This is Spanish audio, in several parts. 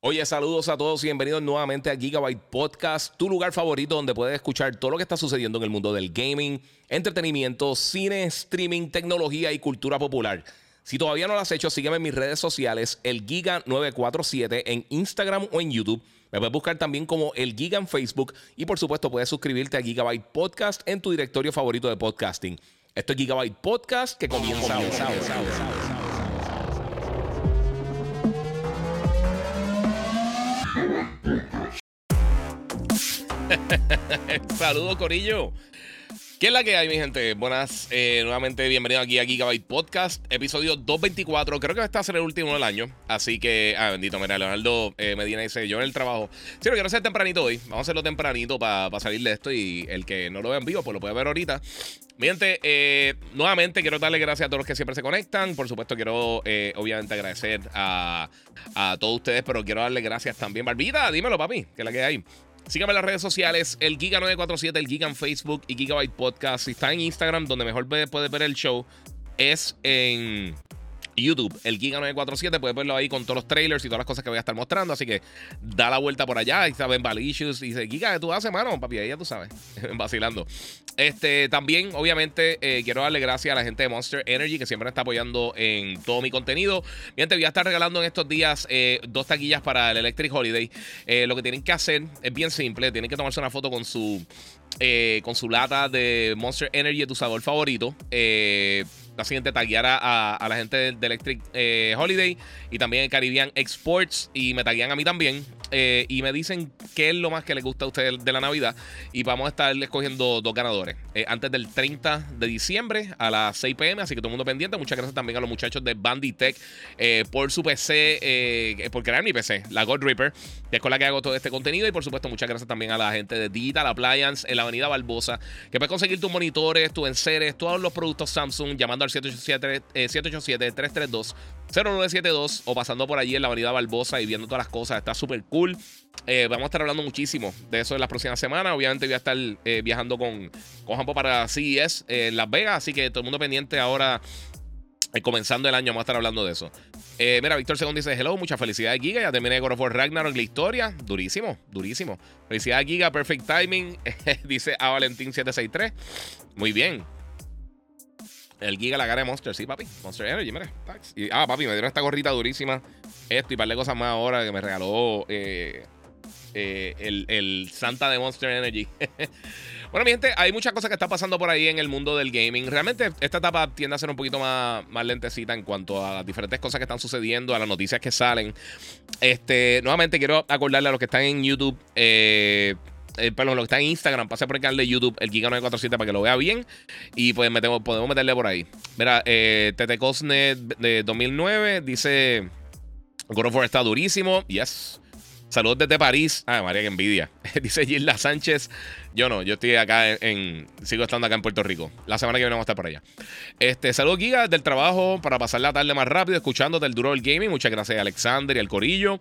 Oye, saludos a todos y bienvenidos nuevamente a Gigabyte Podcast, tu lugar favorito donde puedes escuchar todo lo que está sucediendo en el mundo del gaming, entretenimiento, cine, streaming, tecnología y cultura popular. Si todavía no lo has hecho, sígueme en mis redes sociales, el Giga947 en Instagram o en YouTube. Me puedes buscar también como el Giga en Facebook y por supuesto puedes suscribirte a Gigabyte Podcast en tu directorio favorito de podcasting. Esto es Gigabyte Podcast que comienza, Saludos, Corillo. ¿Qué es la que hay, mi gente? Buenas, eh, nuevamente bienvenido aquí a Gigabyte Podcast, episodio 224. Creo que este va a ser el último del año. Así que, ah, bendito, mira, Leonardo eh, Medina dice: Yo en el trabajo. Sí, lo quiero hacer tempranito hoy. Vamos a hacerlo tempranito para salir de esto. Y el que no lo vea en vivo, pues lo puede ver ahorita. Mi gente, eh, nuevamente quiero darle gracias a todos los que siempre se conectan. Por supuesto, quiero obviamente agradecer a, a todos ustedes, pero quiero darle gracias también. Barbita, dímelo, papi, que es la que hay. Síganme en las redes sociales, el Giga947, el Giga en Facebook y Gigabyte Podcast. Si está en Instagram, donde mejor puedes ver el show, es en YouTube, el Giga 947. Puedes verlo ahí con todos los trailers y todas las cosas que voy a estar mostrando. Así que da la vuelta por allá. Y saben, Valicious. Y dice, Giga, ¿qué tú haces, mano? Papi, ahí ya tú sabes. Vacilando. Este, también, obviamente, eh, quiero darle gracias a la gente de Monster Energy que siempre me está apoyando en todo mi contenido. Bien, te voy a estar regalando en estos días eh, dos taquillas para el Electric Holiday. Eh, lo que tienen que hacer es bien simple. Tienen que tomarse una foto con su. con su lata de Monster Energy tu sabor favorito. Eh, la siguiente taguear a, a, la gente de, Electric eh, Holiday y también el Caribbean Exports y me taguean a mí también. Eh, y me dicen qué es lo más que les gusta a ustedes de la Navidad. Y vamos a estar escogiendo dos ganadores eh, antes del 30 de diciembre a las 6 pm. Así que todo el mundo pendiente. Muchas gracias también a los muchachos de Banditech por su PC, por crear mi PC, la God Reaper, que es con la que hago todo este contenido. Y por supuesto, muchas gracias también a la gente de Digital Appliance en la Avenida Barbosa, que puedes conseguir tus monitores, tus enseres, todos los productos Samsung llamando al 787-332. 0972 o pasando por allí en la avenida Barbosa y viendo todas las cosas. Está súper cool. Eh, vamos a estar hablando muchísimo de eso en las próximas semanas. Obviamente voy a estar eh, viajando con, con Jampo para CES en Las Vegas. Así que todo el mundo pendiente ahora. Eh, comenzando el año vamos a estar hablando de eso. mira, Víctor Según dice: Hello, mucha felicidad Giga. Ya terminé God of War Ragnarok, la historia. Durísimo, durísimo. Felicidad Giga, perfect timing. dice a Valentín 763. Muy bien. El Giga la cara de Monster, sí, papi. Monster Energy, mira. Y, ah, papi, me dieron esta gorrita durísima. Esto y par de cosas más ahora que me regaló eh, eh, el, el, Santa de Monster Energy. bueno, mi gente, hay muchas cosas que están pasando por ahí en el mundo del gaming. Realmente, esta etapa tiende a ser un poquito más, más lentecita en cuanto a las diferentes cosas que están sucediendo, a las noticias que salen. Este, nuevamente quiero acordarle a los que están en YouTube. Eh, eh, perdón, lo que está en Instagram, pase por el canal de YouTube, el Giga947, para que lo vea bien. Y pues metemos, podemos meterle por ahí. Mira, eh, Tete Cosne de 2009 dice: God of War está durísimo. Yes. Saludos desde París. Ay, María, que envidia. dice Gilda Sánchez. Yo no, yo estoy acá en, Sigo estando acá en Puerto Rico. La semana que viene vamos a estar por allá. Este, saludos, Giga, del trabajo para pasar la tarde más rápido, escuchándote el duro del gaming. Muchas gracias Alexander y al Corillo.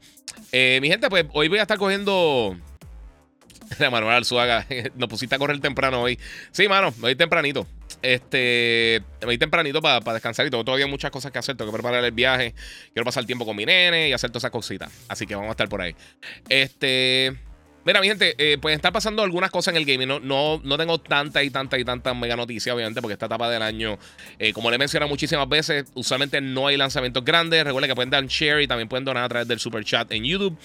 Eh, mi gente, pues hoy voy a estar cogiendo la Manuel Alzuaga, nos pusiste a correr temprano hoy. Sí, mano, me voy tempranito. Este, me voy tempranito para descansar y tengo todavía muchas cosas que hacer. Tengo que preparar el viaje. Quiero pasar tiempo con mi nene y hacer todas esas cositas. Así que vamos a estar por ahí. Este. Mira, mi gente, eh, pues está pasando algunas cosas en el gaming. No, no, no tengo tanta y tanta y tanta mega noticia, obviamente, porque esta etapa del año, eh, como le he mencionado muchísimas veces, usualmente no hay lanzamientos grandes. Recuerden que pueden dar share y también pueden donar a través del super chat en YouTube.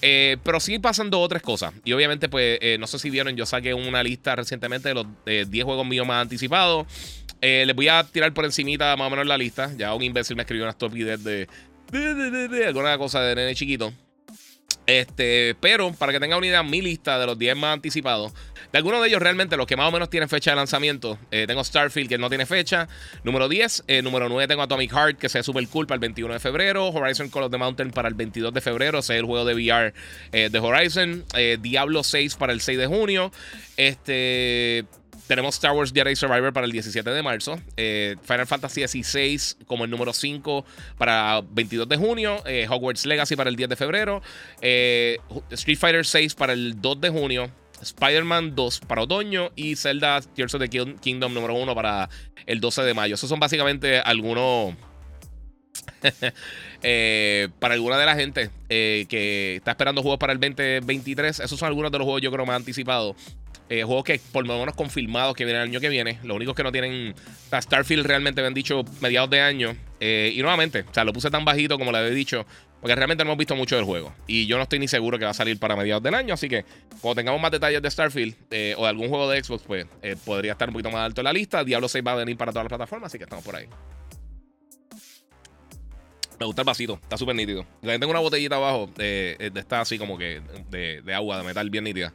Eh, pero sí pasando otras cosas. Y obviamente, pues, no sé si vieron, yo saqué una lista recientemente de los 10 juegos míos más anticipados. les voy a tirar por encimita más o menos la lista. Ya un imbécil me escribió una estupidez de, de alguna cosa de nene chiquito. Este, pero para que tengan una idea, mi lista de los 10 más anticipados. De algunos de ellos realmente, los que más o menos tienen fecha de lanzamiento. Eh, tengo Starfield, que no tiene fecha. Número 10. Eh, número 9 tengo Atomic Heart, que se ve super cool para el 21 de febrero. Horizon Call of the Mountain para el 22 de febrero. Ese es el juego de VR eh, de Horizon. Diablo 6 para el 6 de junio. Este. Tenemos Star Wars Jedi Survivor para el 17 de marzo. Eh, Final Fantasy XVI como el número 5 para 22 de junio. Eh, Hogwarts Legacy para el 10 de febrero. Eh, Street Fighter 6 para el 2 de junio. Spider-Man 2 para otoño y Zelda Tears of the Kingdom número 1 para el 12 de mayo. Esos son básicamente algunos para alguna de la gente que está esperando juegos para el 2023, esos son algunos de los juegos yo creo más anticipados. Juegos que por lo menos confirmados que vienen el año que viene. Lo único que no tienen. Starfield realmente me han dicho mediados de año. y nuevamente, o sea, lo puse tan bajito como le había dicho. Porque realmente no hemos visto mucho del juego. Y yo no estoy ni seguro que va a salir para mediados del año. Así que cuando tengamos más detalles de Starfield eh, o de algún juego de Xbox, pues eh, podría estar un poquito más alto en la lista. Diablo 6 va a venir para todas las plataformas, así que estamos por ahí. Me gusta el vasito, está súper nítido. También tengo una botellita abajo de, esta así como que de, agua, de metal bien nítida.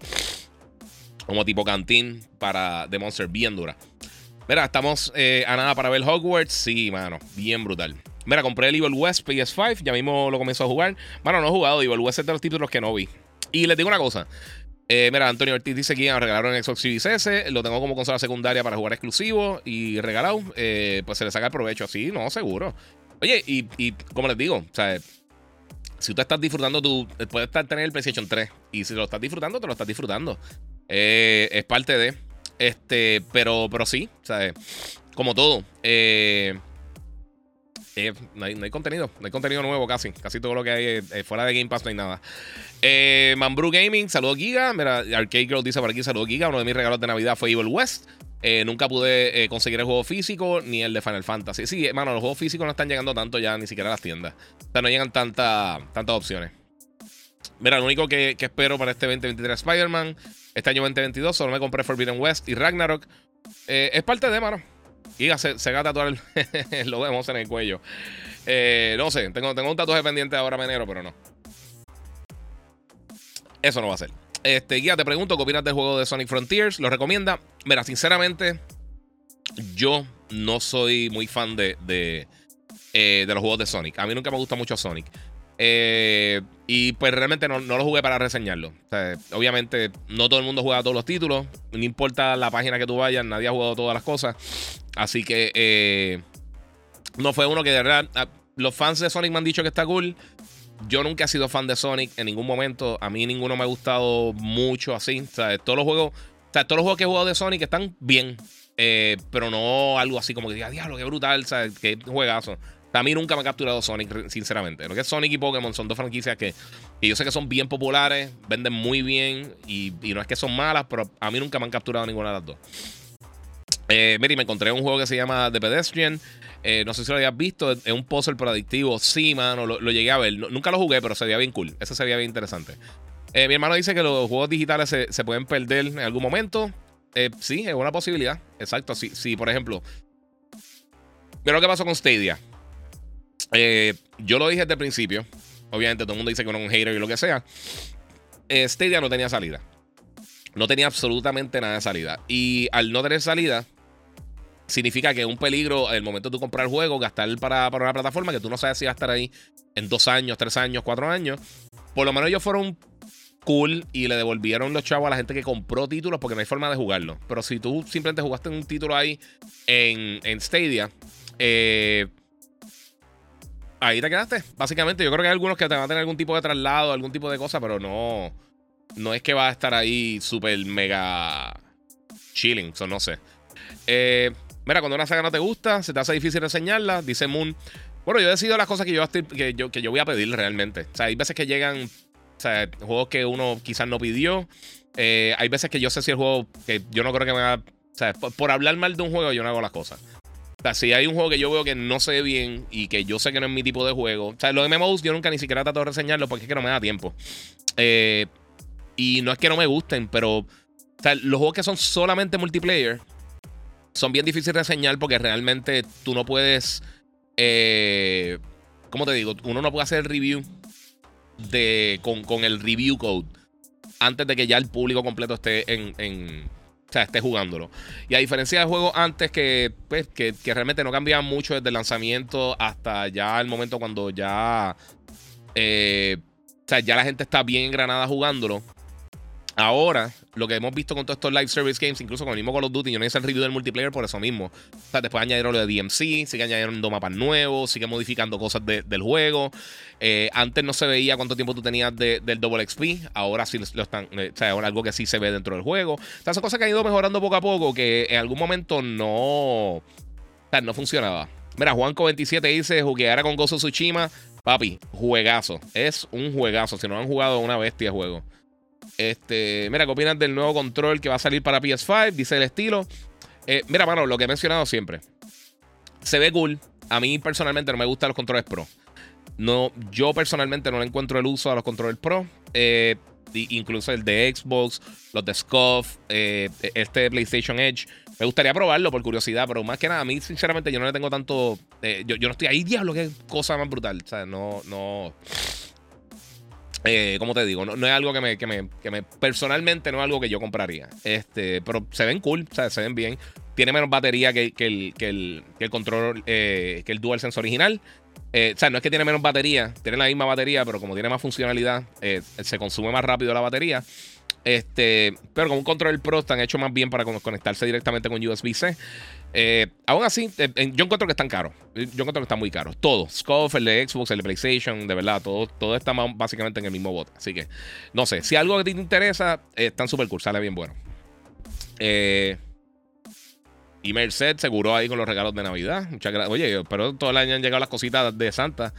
Como tipo cantín para de Monster, bien dura. Mira, estamos eh, a nada para ver Hogwarts. Sí, mano, bien brutal. Mira, compré el Evil West PS5, ya mismo lo comenzó a jugar. Bueno, no he jugado, Evil West es de los títulos que no vi. Y les digo una cosa. Eh, mira, Antonio Ortiz dice que ya regalaron Xbox Series S. Lo tengo como consola secundaria para jugar exclusivo y regalado. Eh, pues se le saca el provecho así, no, seguro. Oye, y, como les digo, o sea, si tú estás disfrutando, tú puedes estar tener el PlayStation 3. Y si lo estás disfrutando, te lo estás disfrutando. Eh, es parte de. Este, pero, pero sí, sea, como todo. Eh. Eh, no, hay, contenido, no hay contenido nuevo casi. Casi todo lo que hay fuera de Game Pass no hay nada. Eh, Mambrú Gaming, saludos Giga. Mira, Arcade Girl dice por aquí, saludos Giga. Uno de mis regalos de Navidad fue Evil West. nunca pude conseguir el juego físico ni el de Final Fantasy. Sí, hermano, los juegos físicos no están llegando tanto ya, ni siquiera a las tiendas. O sea, no llegan tanta, tantas opciones. Mira, lo único que, espero para este 2023 Spider-Man, este año 2022, solo me compré Forbidden West y Ragnarok. es parte de, mano. Y se, se gata todo el, lo vemos en el cuello. Eh, no sé, tengo, tengo un tatuaje pendiente ahora menero, pero no. Eso no va a ser. Este, guía, te pregunto, ¿qué opinas del juego de Sonic Frontiers? ¿Lo recomienda? Mira, sinceramente, yo no soy muy fan de, de, eh, de los juegos de Sonic. A mí nunca me gusta mucho Sonic. Eh, y pues realmente no, lo jugué para reseñarlo. obviamente, no todo el mundo juega todos los títulos. No importa la página que tú vayas, nadie ha jugado todas las cosas. Así que eh, no fue uno que de verdad. Ah, los fans de Sonic me han dicho que está cool. Yo nunca he sido fan de Sonic en ningún momento. A mí ninguno me ha gustado mucho así. todos los juegos. todos los juegos que he jugado de Sonic están bien. Eh, pero no algo así como que diga, diablo, qué brutal. Qué juegazo. A mí nunca me ha capturado Sonic, sinceramente. Lo que es Sonic y Pokémon son dos franquicias que, yo sé que son bien populares, venden muy bien y, no es que son malas, pero a mí nunca me han capturado ninguna de las dos. Eh, me encontré un juego que se llama The Pedestrian. Eh, no sé si lo habías visto. Es un puzzle adictivo. Sí, mano, lo, llegué a ver. nunca lo jugué, pero se veía bien cool. Ese se veía bien interesante. Eh, mi hermano dice que los juegos digitales se, pueden perder en algún momento. sí, es una posibilidad. Exacto. Si, sí, por ejemplo, mira lo que pasó con Stadia. Eh, yo lo dije desde el principio. Obviamente, todo el mundo dice que no es un hater y lo que sea. Stadia no tenía salida. No tenía absolutamente nada de salida. Y al no tener salida, significa que es un peligro el momento de comprar el juego, gastar para, para una plataforma que tú no sabes si va a estar ahí en dos años, tres años, cuatro años. Por lo menos ellos fueron cool y le devolvieron los chavos a la gente que compró títulos porque no hay forma de jugarlo. Pero si tú simplemente jugaste un título ahí en, en Stadia, eh ahí te quedaste. Básicamente, yo creo que hay algunos que te van a tener algún tipo de traslado, algún tipo de cosa, pero no. No es que va a estar ahí súper mega chilling, eso no sé. Eh, mira, cuando una saga no te gusta, se te hace difícil enseñarla, dice Moon. Bueno, yo decido las cosas que yo, voy a pedir realmente. O sea, hay veces que llegan o juegos que uno quizás no pidió. Eh, hay veces que yo sé si el juego que yo no creo que me va. O sea, por hablar mal de un juego, yo no hago las cosas sea, si hay un juego que yo veo que no ve bien y que yo sé que no es mi tipo de juego. O sea, los MMOs yo nunca ni siquiera trato de reseñarlo porque es que no me da tiempo. Eh, y no es que no me gusten, pero o sea, los juegos que son solamente multiplayer son bien difíciles de reseñar porque realmente tú no puedes. Eh, ¿Cómo te digo? Uno no puede hacer el review de, con, con, el review code antes de que ya el público completo esté en, en o sea, esté jugándolo. Y a diferencia de juegos antes que, pues, que, realmente no cambiaban mucho desde el lanzamiento hasta ya el momento cuando ya. Eh, o sea, ya la gente está bien engranada jugándolo. Ahora, lo que hemos visto con todos estos live service games, incluso con el mismo Call of Duty, yo no hice el review del multiplayer por eso mismo. O sea, después añadieron lo de DMC, sigue añadiendo mapas nuevos, sigue modificando cosas del juego. Eh, antes no se veía cuánto tiempo tú tenías del Double XP, ahora sí lo están, eh, o sea, ahora algo que sí se ve dentro del juego. O sea, son cosas que han ido mejorando poco a poco, que en algún momento no, o sea, no funcionaba. Mira, Juanco27 dice: jugueara con Gozo Tsushima. Papi, juegazo. Es un juegazo. Si no han jugado, una bestia de juego. Este, mira, ¿qué opinas del nuevo control que va a salir para PS5? Dice el estilo. Eh, mira, mano, lo que he mencionado siempre. Se ve cool. A mí personalmente no me gustan los controles Pro. No, yo personalmente no le encuentro el uso a los controles Pro. Eh, incluso el de Xbox, los de Scuff, eh, este PlayStation Edge. Me gustaría probarlo por curiosidad, pero más que nada, a mí, sinceramente, yo no le tengo tanto. yo, yo, no estoy ahí, diablo, qué cosa más brutal. O sea, no, no. Eh, como te digo, no, es algo que me, que me, personalmente no es algo que yo compraría. Este, pero se ven cool, o sea, se ven bien. Tiene menos batería que, el, que el, que el control, eh, que el DualSense original. Eh, o sea, no es que tiene menos batería, tiene la misma batería, pero como tiene más funcionalidad, se consume más rápido la batería. Este, pero con un control Pro están hechos más bien para conectarse directamente con USB-C. Eh, aún así, eh, yo encuentro que están caros. Yo encuentro que están muy caros. Todo. Scoff, el de Xbox, el de PlayStation, de verdad, todo, todo está básicamente en el mismo bote. Así que, no sé. Si algo que te interesa, eh, están súper cool. Sale bien bueno. y Merced seguro ahí con los regalos de Navidad. Muchas gracias. Oye, pero todo el año han llegado las cositas de Santa.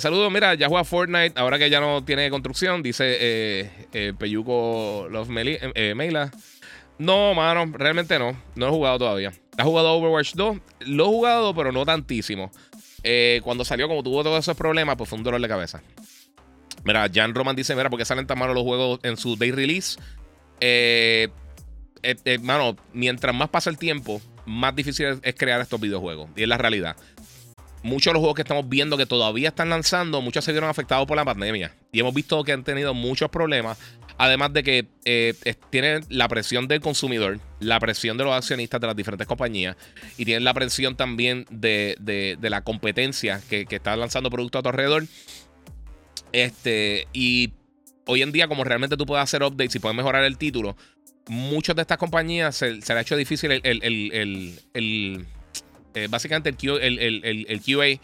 saludos, mira, ya juega Fortnite. Ahora que ya no tiene construcción, dice Peyuco Love Meila. No, mano, realmente no. No he jugado todavía. ¿Has jugado Overwatch 2? Lo he jugado, pero no tantísimo. Eh, cuando salió, como tuvo todos esos problemas, pues fue un dolor de cabeza. Mira, Jan Roman dice: Mira, ¿por qué salen tan malos los juegos en su day release? Eh, eh, mano, mientras más pasa el tiempo, más difícil es crear estos videojuegos. Y es la realidad. Muchos de los juegos que estamos viendo que todavía están lanzando, muchos se vieron afectados por la pandemia. Y hemos visto que han tenido muchos problemas Además de que eh, tienen la presión del consumidor, la presión de los accionistas de las diferentes compañías y tienen la presión también de, la competencia que, está lanzando productos a tu alrededor. Este, y hoy en día, como realmente tú puedes hacer updates y puedes mejorar el título, muchas de estas compañías se, les ha hecho difícil el, el, el, eh, básicamente el, el, QA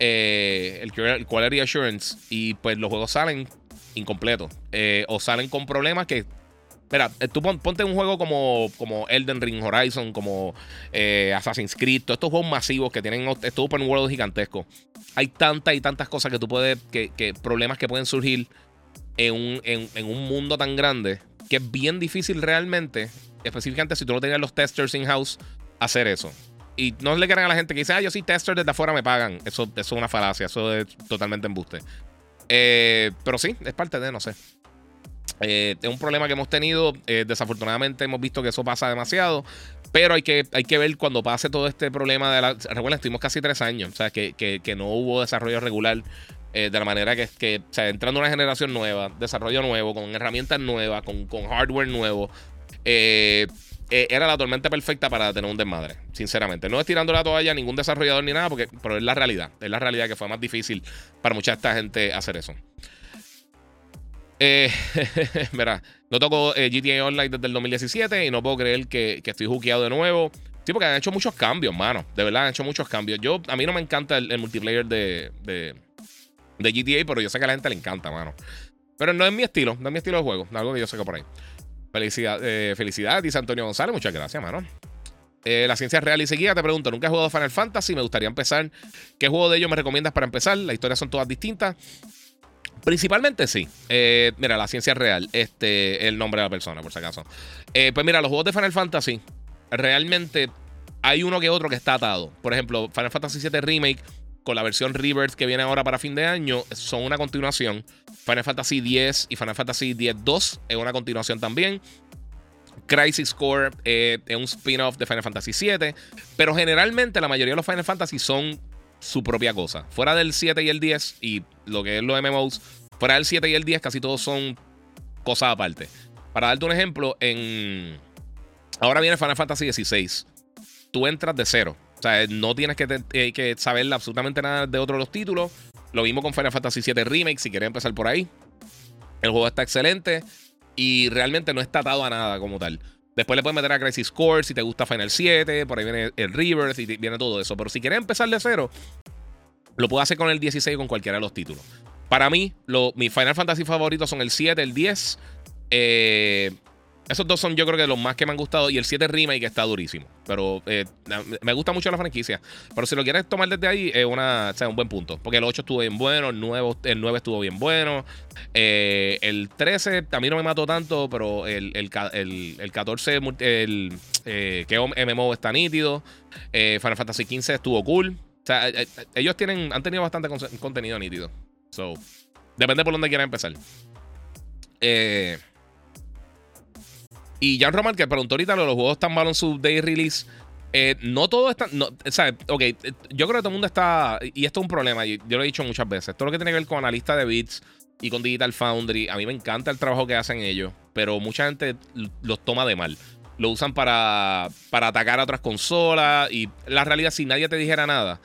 eh, el Quality Assurance, y pues los juegos salen incompleto eh, o salen con problemas que. Mira, eh, tú ponte un juego como, como Elden Ring Horizon, como eh, Assassin's Creed, todos estos juegos masivos que tienen estos open world gigantescos. Hay tantas y tantas cosas que tú puedes. que, problemas que pueden surgir en un, en, un mundo tan grande que es bien difícil realmente, específicamente si tú no tienes los testers in-house, hacer eso. Y no le crean a la gente que dice, ah, yo soy tester desde afuera me pagan. Eso, eso es una falacia, eso es totalmente embuste. Eh, pero sí, es parte de, no sé. Eh, es un problema que hemos tenido. Eh, desafortunadamente hemos visto que eso pasa demasiado. Pero hay que, hay que ver cuando pase todo este problema de la. Recuerden, estuvimos casi tres años. O sea, que, que, no hubo desarrollo regular de la manera que, que o sea, entrando una generación nueva, desarrollo nuevo, con herramientas nuevas, con, con hardware nuevo. Eh, eh, era la tormenta perfecta para tener un desmadre, sinceramente. No es tirando la toalla a ningún desarrollador ni nada, porque, pero es la realidad. Es la realidad que fue más difícil para mucha esta gente hacer eso. Eh, mira, no toco eh, GTA Online desde el 2017 y no puedo creer que, estoy hookeado de nuevo. Sí, porque han hecho muchos cambios, mano. De verdad, han hecho muchos cambios. Yo, a mí no me encanta el, multiplayer de, de, GTA, pero yo sé que a la gente le encanta, mano. Pero no es mi estilo, no es mi estilo de juego. Algo que yo que por ahí. Felicidad, eh, felicidad, dice Antonio González. Muchas gracias, mano. Eh, la ciencia real y seguida te pregunto, nunca he jugado Final Fantasy, me gustaría empezar. ¿Qué juego de ellos me recomiendas para empezar? Las historias son todas distintas. Principalmente sí. Eh, mira, la ciencia real, este, el nombre de la persona, por si acaso. pues mira, los juegos de Final Fantasy, realmente hay uno que otro que está atado. Por ejemplo, Final Fantasy VII Remake con la versión Rebirth que viene ahora para fin de año, son una continuación. Final Fantasy X y Final Fantasy X-2 es una continuación también. Crisis Core eh, es un spin-off de Final Fantasy VII. Pero generalmente la mayoría de los Final Fantasy son su propia cosa. Fuera del 7 y el 10 y lo que es los MMOs, fuera del 7 y el 10 casi todos son cosas aparte. Para darte un ejemplo, en... Ahora viene Final Fantasy XVI. Tú entras de cero. Sea, no tienes que, eh, que saber absolutamente nada de otros los títulos. Lo mismo con Final Fantasy VII Remake, si quieres empezar por ahí. El juego está excelente y realmente no está atado a nada como tal. Después le puedes meter a Crisis Core si te gusta Final 7, por ahí viene el Rebirth y viene todo eso. Pero si quieres empezar de cero, lo puedo hacer con el 16 o con cualquiera de los títulos. Para mí, mis Final Fantasy favoritos son el 7, el 10, eh, esos dos son yo creo que los más que me han gustado. Y el 7 Remake está durísimo. Pero eh, me gusta mucho la franquicia. Pero si lo quieres tomar desde ahí, es una, o sea, un buen punto. Porque el 8 estuvo bien bueno, el 9, el 9 estuvo bien bueno. Eh, el 13 a mí no me mató tanto, pero el, el, el, 14, el eh, que MMO está nítido. Final Fantasy 15 estuvo cool. O sea, ellos tienen, han tenido bastante contenido nítido. So, depende por dónde quieran empezar. Eh. Y Jan Roman, que preguntó ahorita, los juegos están malos en su day release. Eh, no todo está. No, ¿sabes? Ok, yo creo que todo el mundo está. Y esto es un problema, yo lo he dicho muchas veces. Todo lo que tiene que ver con analista de bits y con Digital Foundry, a mí me encanta el trabajo que hacen ellos, pero mucha gente los toma de mal. Lo usan para, para atacar a otras consolas. Y la realidad, si nadie te dijera nada,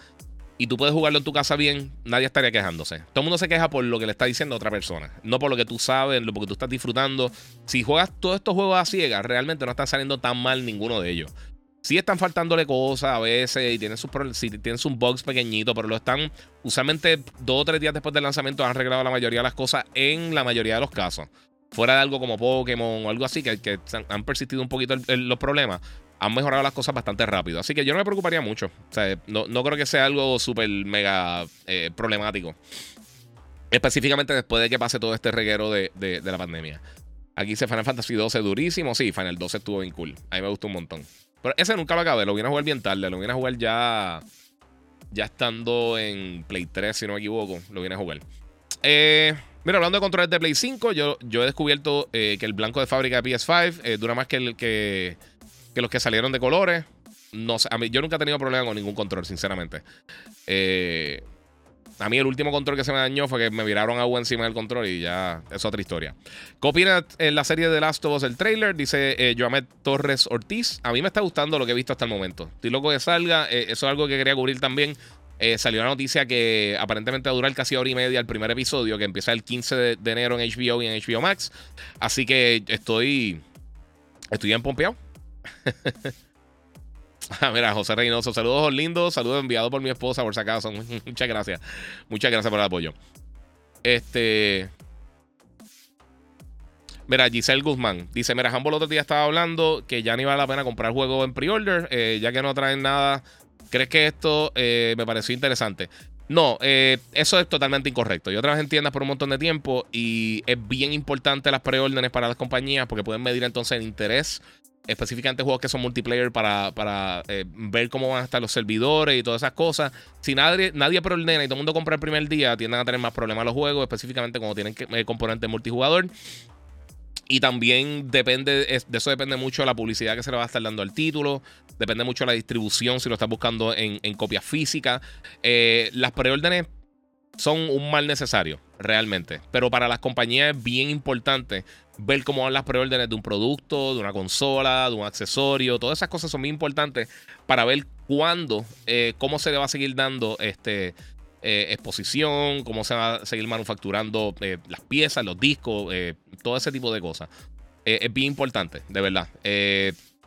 y tú puedes jugarlo en tu casa bien, nadie estaría quejándose. Todo el mundo se queja por lo que le está diciendo otra persona, no por lo que tú sabes, lo que tú estás disfrutando. Si juegas todos estos juegos a ciegas, realmente no están saliendo tan mal ninguno de ellos. Sí están faltándole cosas a veces y tienen sus, sí, tienen sus bugs pequeñitos, pero lo están, usualmente dos o tres días después del lanzamiento han arreglado la mayoría de las cosas en la mayoría de los casos. Fuera de algo como Pokémon o algo así, que, han persistido un poquito los problemas han mejorado las cosas bastante rápido. Así que yo no me preocuparía mucho. O sea, no, creo que sea algo súper mega eh, problemático. Específicamente después de que pase todo este reguero de, la pandemia. Aquí dice Final Fantasy 12 durísimo. Sí, Final 12 estuvo bien cool. A mí me gustó un montón. Pero ese nunca lo acabé. Lo vine a jugar bien tarde. Lo vine a jugar ya. Ya estando en Play 3, si no me equivoco. Lo vine a jugar. Eh, mira, hablando de controles de Play 5, yo, yo he descubierto eh, que el blanco de fábrica de PS5 dura más que el que que los que salieron de colores. No a yo nunca he tenido problema con ningún control, sinceramente. Eh, a mí el último control que se me dañó fue que me viraron agua encima del control y ya es otra historia. ¿Qué en la serie de Last of Us, el trailer? Dice eh, Joamet Torres Ortiz. A mí me está gustando lo que he visto hasta el momento. Estoy loco que salga. Eh, eso es algo que quería cubrir también. Eh, salió una noticia que aparentemente va a durar casi hora y media el primer episodio, que empieza el 15 de, de enero en HBO y en HBO Max. Así que estoy, estoy bien pompeado. Ah, mira, José Reynoso, saludos lindos, saludos enviados por mi esposa, por si acaso. Muchas gracias. Muchas gracias por el apoyo. Este. Mira, Giselle Guzmán dice: Mira, Humble otro día estaba hablando que ya ni vale la pena comprar juegos en pre-order, eh, ya que no traen nada. ¿Crees que esto eh, me pareció interesante? No, eh, eso es totalmente incorrecto. Yo trabajé en tiendas por un montón de tiempo y es bien importante las preórdenes para las compañías porque pueden medir entonces el interés específicamente juegos que son multiplayer para, para eh, ver cómo van a estar los servidores y todas esas cosas. Si nadie, nadie preordena y todo el mundo compra el primer día, tienden a tener más problemas los juegos, específicamente cuando tienen eh, componentes multijugador. Y también depende, de eso depende mucho la publicidad que se le va a estar dando al título. Depende mucho la distribución, si lo estás buscando en, en copia física. Eh, las preórdenes son un mal necesario, realmente. Pero para las compañías es bien importante ver cómo van las preórdenes de un producto, de una consola, de un accesorio. Todas esas cosas son muy importantes para ver cuándo, eh, cómo se le va a seguir dando este, eh, exposición, cómo se va a seguir manufacturando eh, las piezas, los discos, todo ese tipo de cosas. es bien importante, de verdad.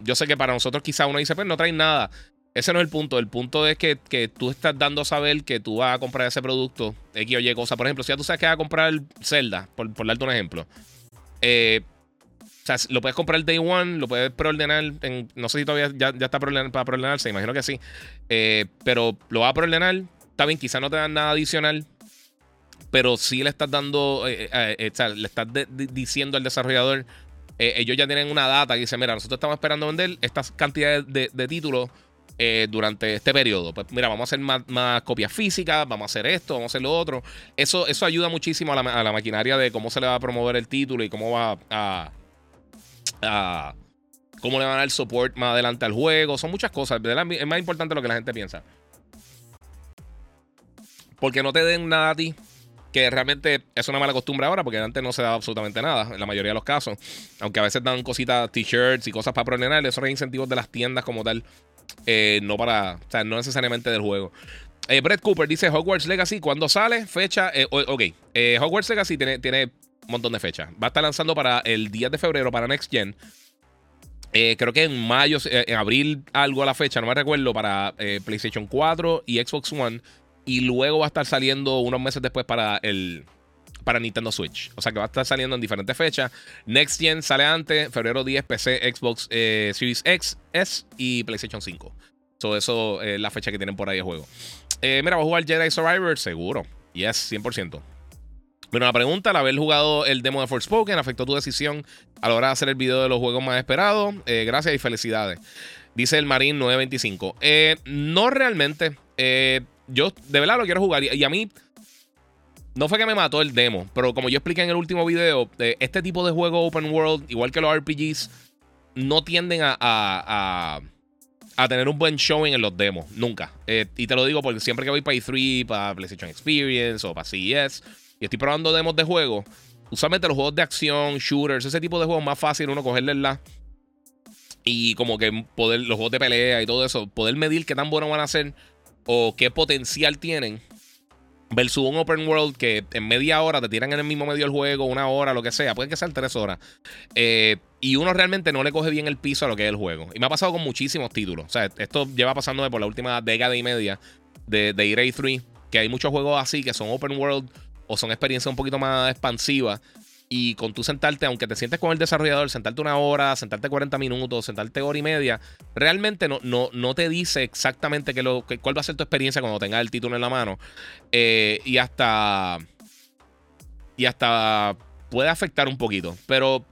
yo sé que para nosotros quizá uno dice, pues no trae nada. Ese no es el punto. El punto es que, tú estás dando a saber que tú vas a comprar ese producto, X o Y cosa. Por ejemplo, si ya tú sabes que vas a comprar Zelda, por, por darte un ejemplo eh, o sea, lo puedes comprar day one, lo puedes preordenar. En, no sé si todavía ya, está para preordenarse, imagino que sí. Eh, pero lo vas a preordenar. Está bien, quizás no te dan nada adicional. Pero sí le estás dando, eh, sea, le estás diciendo al desarrollador. ellos ya tienen una data que dice: Mira, nosotros estamos esperando vender estas cantidades de, títulos durante este periodo. Pues mira, vamos a hacer más, copias físicas, vamos a hacer esto, vamos a hacer lo otro. Eso, eso ayuda muchísimo a la, maquinaria de cómo se le va a promover el título y cómo va a, cómo le van a dar support más adelante al juego. Son muchas cosas. Es más importante lo que la gente piensa. Porque no te den nada a ti. Que realmente es una mala costumbre ahora, porque antes no se daba absolutamente nada, en la mayoría de los casos. Aunque a veces dan cositas, t-shirts y cosas para pronenar, esos incentivos de las tiendas como tal. Eh, no para, o sea, no necesariamente del juego. Eh, Brett Cooper dice Hogwarts Legacy, ¿cuándo sale? Fecha, eh, ok, Hogwarts Legacy tiene, tiene un montón de fechas. Va a estar lanzando para el 10 de febrero para Next Gen. creo que en mayo, en abril, algo a la fecha, no me recuerdo, para PlayStation 4 y Xbox One. Y luego va a estar saliendo unos meses después para el, para Nintendo Switch. O sea que va a estar saliendo en diferentes fechas. Next Gen sale antes, febrero 10, PC, Xbox eh, Series X, S y PlayStation 5. So, eso es la fecha que tienen por ahí de juego. Eh, mira, ¿va a jugar Jedi Survivor? Seguro. Yes, 100%. Bueno, la pregunta, al haber jugado el demo de Forspoken, ¿afectó tu decisión a la hora de hacer el video de los juegos más esperados? Eh, gracias y felicidades. Dice el Marín 925. Eh, no realmente. yo de verdad lo quiero jugar. Y, a mí, no fue que me mató el demo, pero como yo expliqué en el último video, este tipo de juego open world, igual que los RPGs, no tienden a a tener un buen showing en los demos. Nunca. Eh, y te lo digo porque siempre que voy para E3, para PlayStation Experience o para CES y estoy probando demos de juego, usualmente los juegos de acción, shooters, ese tipo de juegos más fácil uno cogerle la. Y como que poder, los juegos de pelea y todo eso, poder medir qué tan buenos van a ser o qué potencial tienen Versus un open world que en media hora te tiran en el mismo medio del juego, una hora, lo que sea. Puede que sean tres horas. Eh, y uno realmente no le coge bien el piso a lo que es el juego. Y me ha pasado con muchísimos títulos. O sea, esto lleva pasándome por la última década y media de, de ir a 3 Que hay muchos juegos así que son open world o son experiencias un poquito más expansivas y con tú sentarte, aunque te sientes con el desarrollador, sentarte una hora, sentarte 40 minutos, sentarte hora y media, realmente no, no, no te dice exactamente qué lo, cuál va a ser tu experiencia cuando tengas el título en la mano. Eh, y hasta. Y hasta puede afectar un poquito. Pero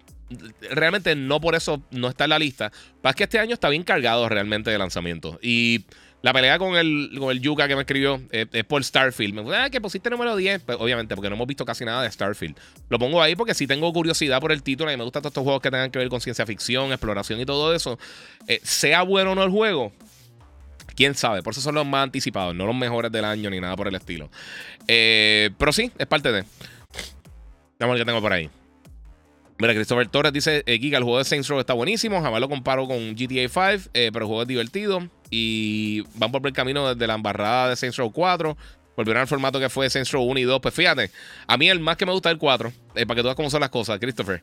realmente no por eso no está en la lista. Para que este año está bien cargado realmente de lanzamiento. Y la pelea con el, con el Yuka que me escribió eh, es por Starfield. Me dijo, ah, que pusiste número 10. Pues, obviamente, porque no hemos visto casi nada de Starfield. Lo pongo ahí porque sí tengo curiosidad por el título y me gustan todos estos juegos que tengan que ver con ciencia ficción, exploración y todo eso. Eh, sea bueno o no el juego, quién sabe. Por eso son los más anticipados, no los mejores del año ni nada por el estilo. Eh, pero sí, es parte de. Vamos a ver qué tengo por ahí. Mira, Christopher Torres dice: Giga, el juego de Saints Row está buenísimo. Jamás lo comparo con GTA 5, pero el juego es divertido y van por el camino desde la embarrada de Saints Row 4. Volvieron al formato que fue Saints Row 1 y 2. Pues fíjate, a mí el más que me gusta es el 4, eh, para que tú veas cómo son las cosas, Christopher.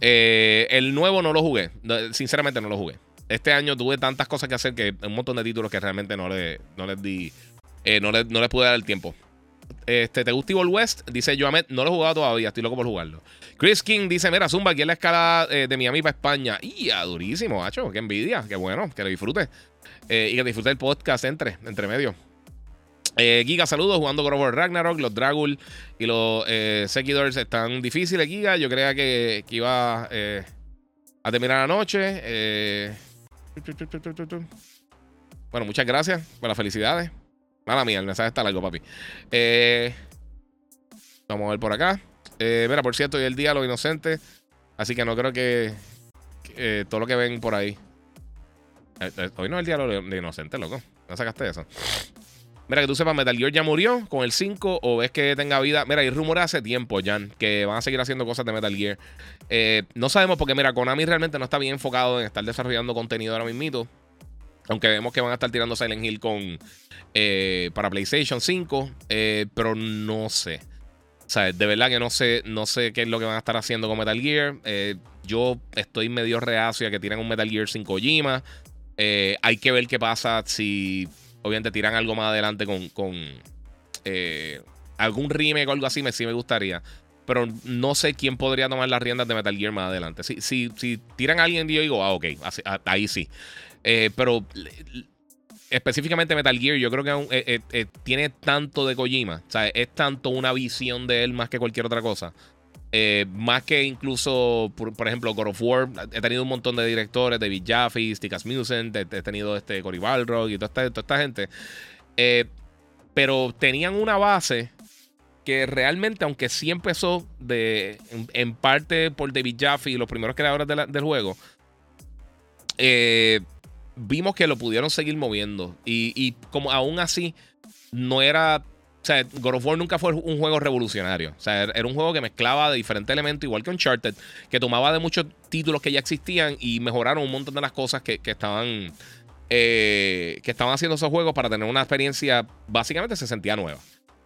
Eh, el nuevo no lo jugué, sinceramente no lo jugué. Este año tuve tantas cosas que hacer que un montón de títulos que realmente no, le, no les di, eh, no, les, no les pude dar el tiempo. Este, ¿Te gusta Evil West? Dice Joamet, no lo he jugado todavía, estoy loco por jugarlo. Chris King dice, mira, Zumba, aquí en la escala de Miami para España. ¡Y durísimo, macho! ¡Qué envidia! ¡Qué bueno! Que lo disfrute. Eh, y que disfrute el podcast entre, entre medio. Eh, Giga, saludos, jugando God of Ragnarok. Los Dragul y los eh, están difíciles, Giga. Yo creía que, que iba eh, a terminar la noche. Bueno, muchas gracias por las felicidades. Mala mía, el mensaje está largo, papi. vamos a ver por acá. Mira, por cierto, hoy es el día de los inocentes. Así que no creo que todo lo que ven por ahí eh, eh, hoy no es el diálogo de inocente, loco. ¿No sacaste eso? Mira, que tú sepas, Metal Gear ya murió con el 5 o ves que tenga vida. Mira, hay rumores hace tiempo, Jan, que van a seguir haciendo cosas de Metal Gear. Eh, no sabemos porque, mira, Konami realmente no está bien enfocado en estar desarrollando contenido ahora mismo. Aunque vemos que van a estar tirando Silent Hill con para PlayStation 5, pero no sé. O sea, de verdad que no sé, no sé qué es lo que van a estar haciendo con Metal Gear. yo estoy medio reacio a que tienen un Metal Gear 5 Kojima. Eh, hay que ver qué pasa si, obviamente, tiran algo más adelante con, eh, algún remake o algo así. Me, sí me gustaría. Pero no sé quién podría tomar las riendas de Metal Gear más adelante. Si, si, si tiran a alguien, yo digo, ah, ok, ahí sí. Eh, pero específicamente Metal Gear, yo creo que tiene tanto de Kojima. O sea, es tanto una visión de él más que cualquier otra cosa. Eh, más que incluso, por, ejemplo, God of War, he tenido un montón de directores, David Jaffe, Stick Asmussen, he, he, tenido este Cory Balrog y toda esta, esta gente. Eh, pero tenían una base que realmente, aunque sí empezó de, en, parte por David Jaffe y los primeros creadores del juego, eh, vimos que lo pudieron seguir moviendo. Y, y como aún así no era o sea, God of War nunca fue un juego revolucionario. O sea, era un juego que mezclaba de diferentes elementos, igual que Uncharted, que tomaba de muchos títulos que ya existían y mejoraron un montón de las cosas que, estaban. Eh, que estaban haciendo esos juegos para tener una experiencia básicamente se sentía nueva.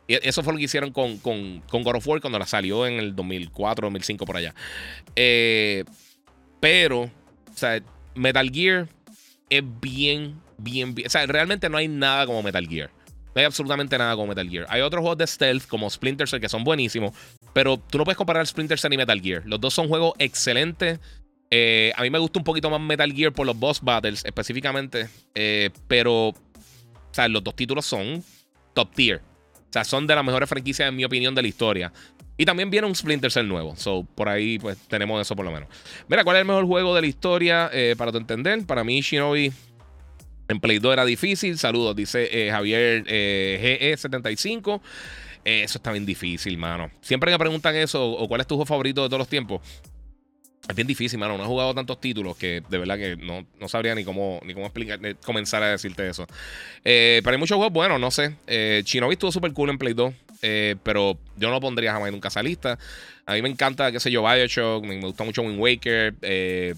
Y eso fue lo que hicieron con, con, God of War cuando la salió en el 2004, 2005 por allá. Eh, pero, o sea, Metal Gear es bien, bien, bien. O sea, realmente no hay nada como Metal Gear. No hay absolutamente nada con Metal Gear. Hay otros juegos de stealth como Splinter Cell que son buenísimos. pero tú no puedes comparar Splinter Cell y Metal Gear. Los dos son juegos excelentes. Eh, a mí me gusta un poquito más Metal Gear por los boss battles específicamente. Eh, pero, o sea, los dos títulos son top tier. O sea, son de las mejores franquicias, en mi opinión, de la historia. Y también viene un Splinter Cell nuevo. So, por ahí, pues, tenemos eso por lo menos. Mira, ¿cuál es el mejor juego de la historia? Eh, para tu entender, para mí, Shinobi en Play 2 era difícil. Saludos, dice Javier GE75. eso está bien difícil, mano. Siempre me preguntan eso, o cuál es tu juego favorito de todos los tiempos. Es bien difícil, mano. No he jugado tantos títulos que de verdad que no, no sabría ni cómo, ni cómo explicar, comenzar a decirte eso. Eh, pero hay muchos juegos buenos, no sé. Eh, Shinobi estuvo súper cool en Play 2, eh, pero yo no lo pondría jamás en un casalista. A mí me encanta, qué sé yo, Bioshock, me, gusta mucho Wind Waker. Eh,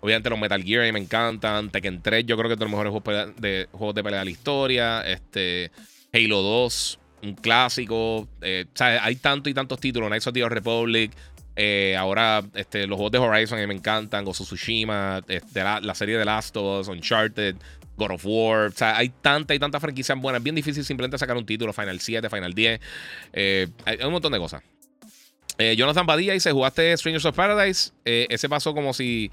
obviamente los Metal Gear me encantan. Tekken 3, yo creo que es de los mejores juegos de, juegos de pelea de la historia. Este, Halo 2, un clásico. sea, hay tantos y tantos títulos. Knights of the Republic. Eh, ahora, este, los juegos de Horizon a mí me encantan. Gozo Tsushima, este, la, serie de Last of Us, Uncharted, God of War. O sea, hay tanta y tantas franquicias buenas. Bien difícil simplemente sacar un título, Final 7, Final 10. Eh, hay, un montón de cosas. Eh, Jonathan Badilla dice: ¿Jugaste Strangers of Paradise? ese pasó como si.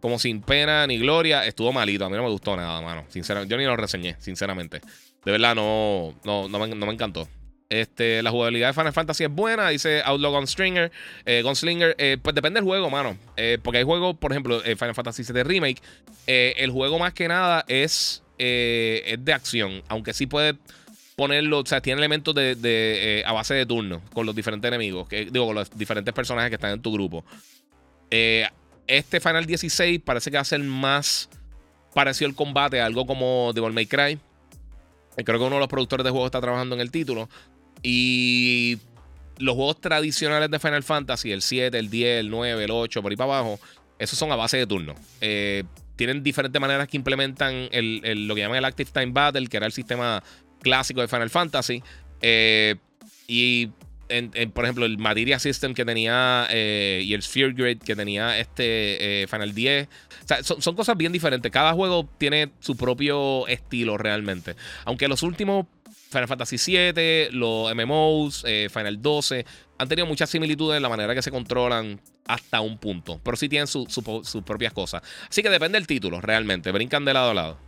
Como sin pena ni gloria. Estuvo malito. A mí no me gustó nada, mano. Sinceramente, yo ni lo reseñé, sinceramente. De verdad, no, no, no me encantó. Este, la jugabilidad de Final Fantasy es buena, dice Outlaw Gunslinger. Eh, Gunslinger, eh, pues depende del juego, mano. Eh, porque hay juegos, por ejemplo, Final Fantasy VII Remake. el juego más que nada es, es de acción, aunque sí puede ponerlo, o sea, tiene elementos de, a base de turno con los diferentes enemigos, que, digo, con los diferentes personajes que están en tu grupo. este Final 16 parece que va a ser más parecido el combate, algo como Devil May Cry. Creo que uno de los productores de juegos está trabajando en el título. Y los juegos tradicionales de Final Fantasy, el 7, el 10, el 9, el 8, por ahí para abajo, esos son a base de turno. Eh, tienen diferentes maneras que implementan lo que llaman el Active Time Battle, que era el sistema clásico de Final Fantasy. Eh, y, por ejemplo, el Materia System que tenía eh, y el Sphere Grid que tenía este Final 10. O sea, son, cosas bien diferentes. Cada juego tiene su propio estilo realmente. Aunque los últimos Final Fantasy VII, los MMOs, eh, Final 12, han tenido muchas similitudes en la manera que se controlan hasta un punto. Pero sí tienen sus propias cosas. Así que depende del título, realmente. Brincan de lado a lado.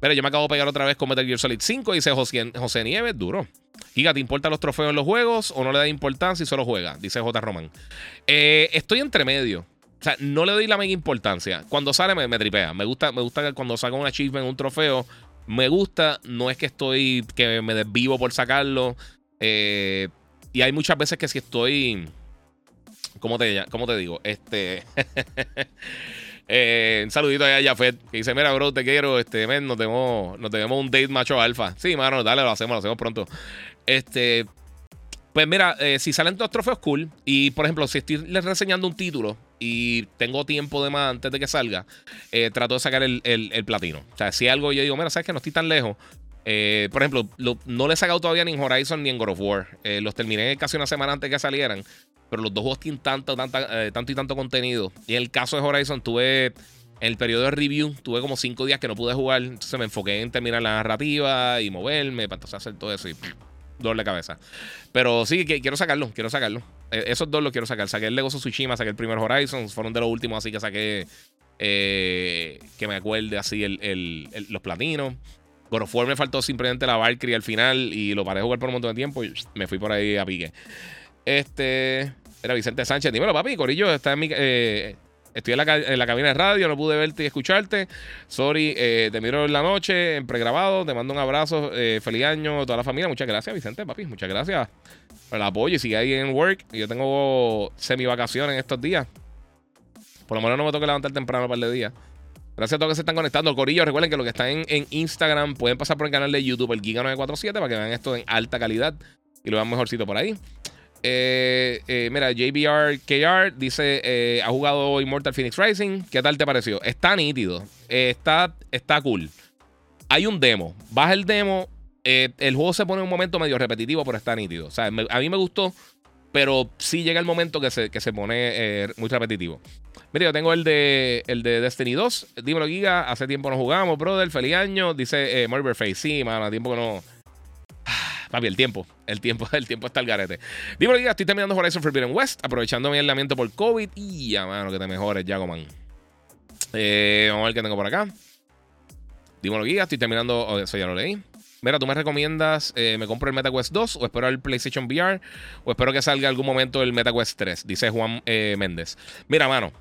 Pero yo me acabo de pegar otra vez con Metal Gear Solid 5, dice José, José Nieves, duro. Giga, ¿te importan los trofeos en los juegos o no le da importancia y solo juega? Dice J. Román. Eh, estoy entre medio. O sea, no le doy la mega importancia. Cuando sale me, me tripea. Me gusta, me gusta cuando saca un achievement, un trofeo, me gusta, no es que estoy, que me desvivo por sacarlo. Eh, y hay muchas veces que si estoy, ¿cómo te, cómo te digo? Este... Eh, un saludito a Jafet que dice: Mira, bro, te quiero. Este, men, nos tenemos, nos tenemos un date macho alfa. Sí, mano, dale, lo hacemos, lo hacemos pronto. Este, pues mira, eh, si salen dos trofeos cool, y por ejemplo, si estoy reseñando un título y tengo tiempo de más antes de que salga, eh, trato de sacar el, platino. O sea, si algo yo digo, mira, sabes que no estoy tan lejos. Eh, por ejemplo, no le he sacado todavía ni en Horizon ni en God of War. Eh, los terminé casi una semana antes de que salieran. Pero los dos juegos tienen tanto, tanto y tanto contenido. Y en el caso de Horizon, tuve. En el periodo de review, tuve como cinco días que no pude jugar. Entonces me enfoqué en terminar la narrativa y moverme para entonces hacer todo eso. Y doble cabeza. Pero sí, que, quiero sacarlo, quiero sacarlo. Eh, esos dos los quiero sacar. Saqué el Lego Tsushima, saqué el primer Horizon, fueron de los últimos, así que saqué eh, que me acuerde así el, los platinos. God of me faltó simplemente la Valkyrie al final y lo paré de jugar por un montón de tiempo y me fui por ahí a pique. Este. Era Vicente Sánchez. Dímelo, papi. Corillo está en mi. Eh, Estoy en la, cabina de radio, no pude verte y escucharte. Sorry, eh, te miro en la noche, en pregrabado. Te mando un abrazo. Eh, feliz año a toda la familia. Muchas gracias, Vicente, papi. Muchas gracias por el apoyo. Y sigue ahí en work. Yo tengo semi vacaciones en estos días. Por lo menos no me toca levantar temprano un par de días. Gracias a todos que se están conectando. Corillo, recuerden que lo que está en, Instagram pueden pasar por el canal de YouTube, el Giga947, para que vean esto en alta calidad y lo vean mejorcito por ahí. Eh, eh, mira, JBR KR dice: eh, Ha jugado Immortal Phoenix Rising. ¿Qué tal te pareció? Está nítido. está, está cool. Hay un demo. Baja el demo. el juego se pone un momento medio repetitivo, pero está nítido. O sea, a mí me gustó. Pero sí llega el momento que se, que se pone muy repetitivo. Mira, yo tengo el de, el de Destiny 2. Dímelo, Giga. Hace tiempo no jugamos, brother. Feliz año. Dice eh, Face. Sí, mano, tiempo que no Papi, el tiempo. El tiempo, el tiempo está al garete. Dímelo, ya, estoy terminando Horizon Forbidden West, aprovechando mi aislamiento por COVID. Y ya, mano, que te mejores, Jagoman. Eh, vamos a ver qué tengo por acá. Dímelo, guía, estoy terminando. Oh, eso ya lo leí. Mira, tú me recomiendas, eh, me compro el MetaQuest 2 o espero el PlayStation VR o espero que salga algún momento el MetaQuest 3, dice Juan eh, Méndez. Mira, mano,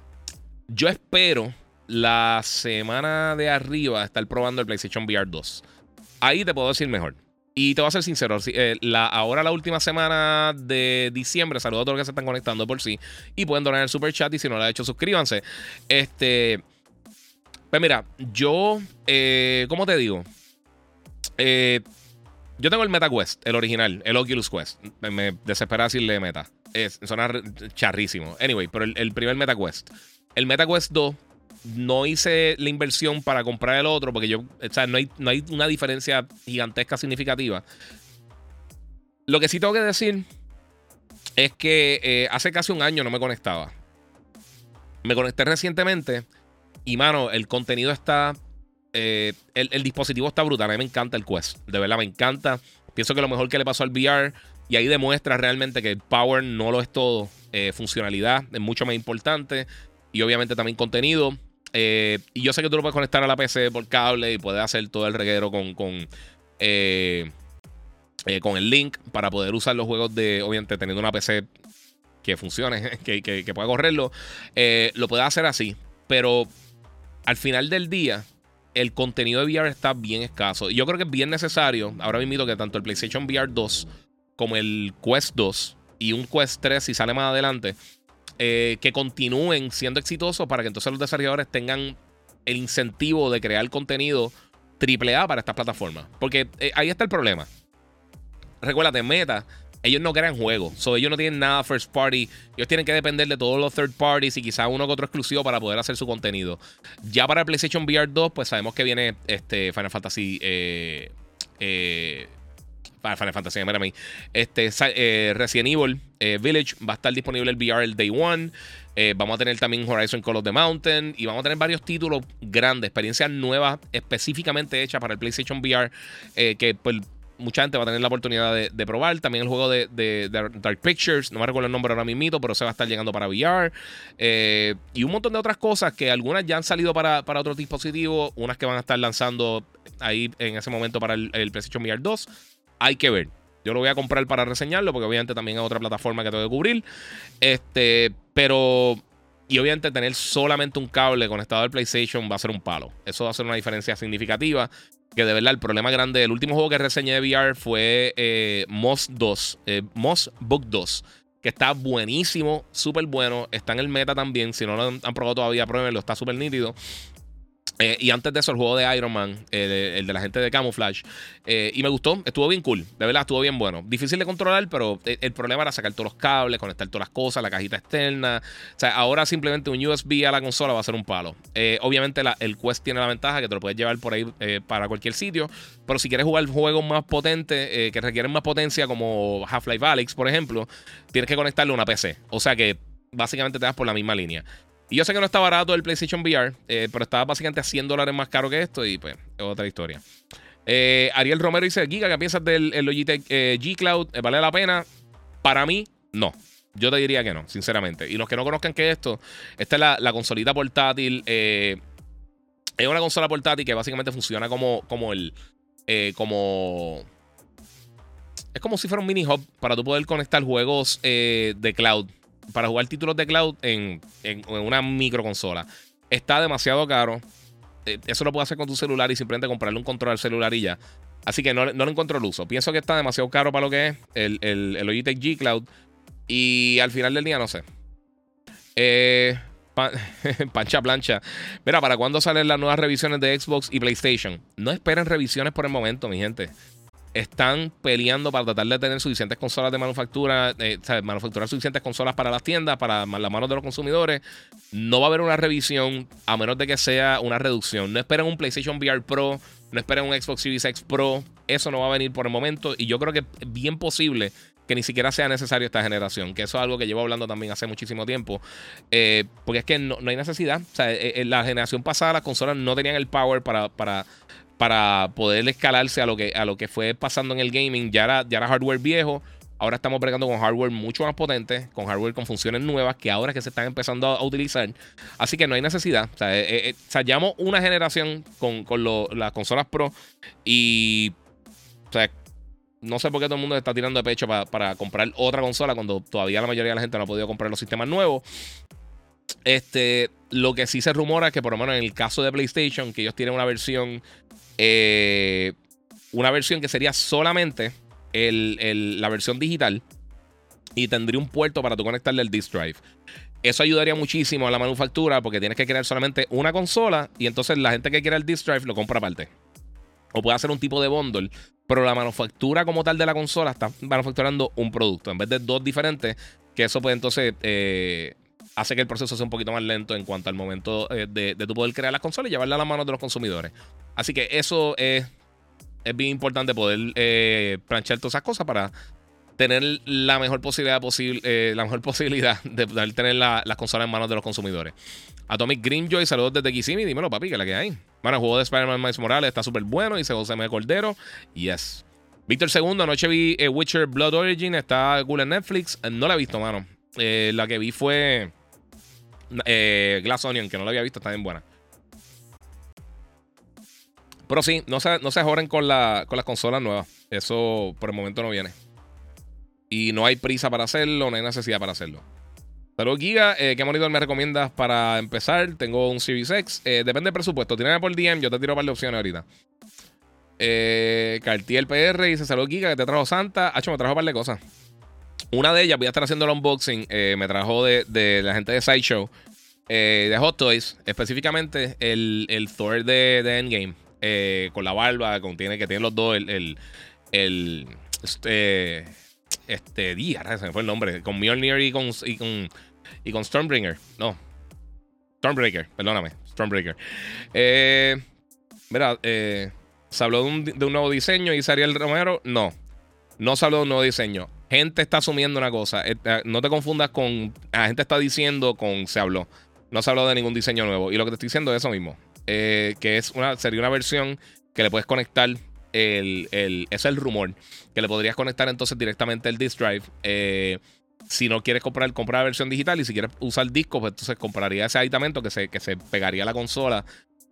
yo espero la semana de arriba estar probando el PlayStation VR 2. Ahí te puedo decir mejor. Y te voy a ser sincero, eh, la, ahora la última semana de diciembre, saludo a todos los que se están conectando por sí y pueden donar el super chat y si no lo han hecho, suscríbanse. Este, pues mira, yo, ¿cómo te digo? Eh, yo tengo el Meta Quest, el original, el Oculus Quest. Me desespera decirle Meta. Es, suena charrísimo. Anyway, pero el, primer Meta Quest. El Meta Quest 2 no hice la inversión para comprar el otro porque yo, o sea, no hay, no hay una diferencia gigantesca significativa. Lo que sí tengo que decir es que eh, hace casi un año no me conectaba. Me conecté recientemente y, mano, el contenido está eh, el, dispositivo está brutal. A mí me encanta el Quest. De verdad, me encanta. Pienso que lo mejor que le pasó al VR. Y ahí demuestra realmente que el power no lo es todo. Eh, funcionalidad es mucho más importante. Y obviamente también contenido. Eh, y yo sé que tú lo puedes conectar a la PC por cable y puedes hacer todo el reguero con, con, con el link para poder usar los juegos de, obviamente, teniendo una PC que funcione, que, que pueda correrlo. lo puedes hacer así. Pero al final del día, el contenido de VR está bien escaso. Y yo creo que es bien necesario, ahora mismo que tanto el PlayStation VR 2 como el Quest 2 y un Quest 3 si sale más adelante, eh, que continúen siendo exitosos para que entonces los desarrolladores tengan el incentivo de crear contenido AAA para estas plataformas. Porque eh, ahí está el problema. Recuérdate, Meta ellos no crean juegos. So, ellos no tienen nada first party. Ellos tienen que depender de todos los third parties y quizás uno que otro exclusivo para poder hacer su contenido. Ya para PlayStation VR 2, pues sabemos que viene este Final Fantasy. Eh, eh, Final Fantasy, mira a mí. Este, eh, Resident Evil Village va a estar disponible el VR el Day One. vamos a tener también Horizon Call of the Mountain. Y vamos a tener varios títulos grandes, experiencias nuevas específicamente hechas para el PlayStation VR. que pues, mucha gente va a tener la oportunidad de, probar. También el juego de, Dark Pictures, no me recuerdo el nombre ahora mismo, pero se va a estar llegando para VR. Eh, y un montón de otras cosas que algunas ya han salido para, para otros dispositivos, unas que van a estar lanzando ahí en ese momento para el, PlayStation VR 2. Hay que ver. Yo lo voy a comprar para reseñarlo, porque obviamente también hay otra plataforma que tengo que cubrir. Este, pero. Y obviamente tener solamente un cable conectado al PlayStation va a ser un palo. Eso va a ser una diferencia significativa que de verdad el problema grande, el último juego que reseñé de VR fue eh, Moss 2, eh, Moss Book 2, que está buenísimo, súper bueno, está en el meta también, si no lo han, probado todavía, pruébenlo, está súper nítido. Eh, y antes de eso, el juego de Iron Man, el de la gente de Camouflage. Eh, y me gustó, estuvo bien cool. De verdad, estuvo bien bueno. Difícil de controlar, pero el, problema era sacar todos los cables, conectar todas las cosas, la cajita externa. O sea, ahora simplemente un USB a la consola va a ser un palo. Eh, obviamente, el Quest tiene la ventaja que te lo puedes llevar por ahí para cualquier sitio. Pero si quieres jugar juegos más potentes, que requieren más potencia, como Half-Life Alyx, por ejemplo, tienes que conectarle a una PC. O sea que básicamente te das por la misma línea. Y yo sé que no está barato el PlayStation VR, eh, pero estaba básicamente a 100 dólares más caro que esto y pues es otra historia. Eh, Ariel Romero dice, Giga, ¿qué piensas del Logitech eh, G Cloud? ¿Vale la pena? Para mí, no. Yo te diría que no, sinceramente. Y los que no conozcan que esto, esta es la, consolita portátil. es una consola portátil que básicamente funciona como, como el... como... Es como si fuera un mini hub para tú poder conectar juegos de cloud para jugar títulos de cloud en, una microconsola. Está demasiado caro. Eh, eso lo puedes hacer con tu celular y simplemente comprarle un control al celular y ya. Así que no, no lo encuentro el uso. Pienso que está demasiado caro para lo que es el, el, Logitech G Cloud. Y al final del día no sé. Eh, pancha plancha. Mira, ¿para cuándo salen las nuevas revisiones de Xbox y PlayStation? No esperen revisiones por el momento, mi gente están peleando para tratar de tener suficientes consolas de manufactura, eh, o sea, manufacturar suficientes consolas para las tiendas, para las manos de los consumidores. No va a haber una revisión a menos de que sea una reducción. No esperen un PlayStation VR Pro, no esperen un Xbox Series X Pro. Eso no va a venir por el momento y yo creo que es bien posible que ni siquiera sea necesario esta generación, que eso es algo que llevo hablando también hace muchísimo tiempo, eh, porque es que no, hay necesidad. O sea, en eh, la generación pasada las consolas no tenían el power para, para para poder escalarse a lo que, a lo que fue pasando en el gaming. Ya era, ya era hardware viejo. Ahora estamos bregando con hardware mucho más potente, con hardware con funciones nuevas que ahora que se están empezando a, utilizar. Así que no hay necesidad. O sea, eh, eh, una generación con, las consolas Pro y. O sea, no sé por qué todo el mundo está tirando de pecho para, comprar otra consola cuando todavía la mayoría de la gente no ha podido comprar los sistemas nuevos. Este, lo que sí se rumora es que por lo menos en el caso de PlayStation, que ellos tienen una versión, eh, una versión que sería solamente la versión digital y tendría un puerto para tú conectarle el disk drive. Eso ayudaría muchísimo a la manufactura porque tienes que crear solamente una consola y entonces la gente que quiera el disk drive lo compra aparte. O puede hacer un tipo de bundle, pero la manufactura como tal de la consola está manufacturando un producto en vez de dos diferentes, que eso puede entonces eh, hace que el proceso sea un poquito más lento en cuanto al momento eh, de, de tu poder crear las consolas y llevarla a las manos de los consumidores. Así que eso es es bien importante poder eh, planchar todas esas cosas para tener la mejor posibilidad posible, eh, la mejor posibilidad de poder tener las consolas en manos de los consumidores. Atomic Greenjoy, saludos desde Kissimmee. Dímelo, papi, que la que hay. Bueno, el juego de Spider-Man Miles Morales está súper bueno. Dice José M. Cordero. Yes. Víctor II, anoche vi Witcher Blood Origin. Está cool en Netflix. no la he visto, mano. la que vi fue Glass Onion, que no la había visto. Está bien buena. Pero sí, no se, no se joren con, la, con las consolas nuevas. Eso por el momento no viene. Y no hay prisa para hacerlo, no hay necesidad para hacerlo. Pero Giga, eh, ¿qué monitor me recomiendas para empezar? Tengo un Series X. Eh, depende del presupuesto. Tírame por DM, yo te tiro un par de opciones ahorita. Eh, Cartier PR dice: Salud Giga, que te trajo Santa. Hacho, me trajo un par de cosas. Una de ellas, voy a estar haciendo el unboxing. Eh, me trajo de, la gente de Sideshow. de Hot Toys. Específicamente el, Thor de, Endgame. Eh, con la barba, contiene que tienen los dos el, el, el este, este día, se me fue el nombre, con Mjolnir y con, y con, con Stormbringer. No, Stormbreaker, perdóname, Stormbreaker. Eh, mira, eh, ¿se habló de un, de un, nuevo diseño y Ariel Romero? No, no se habló de un nuevo diseño. Gente está asumiendo una cosa. Eh, no te confundas con. La gente está diciendo con se habló. No se habló de ningún diseño nuevo. Y lo que te estoy diciendo es eso mismo. Eh, que es una, sería una versión que le puedes conectar. El, es el rumor. Que le podrías conectar entonces directamente el disk drive. Eh, si no quieres comprar, comprar la versión digital y si quieres usar disco, pues entonces compraría ese aditamento que se, que se pegaría a la consola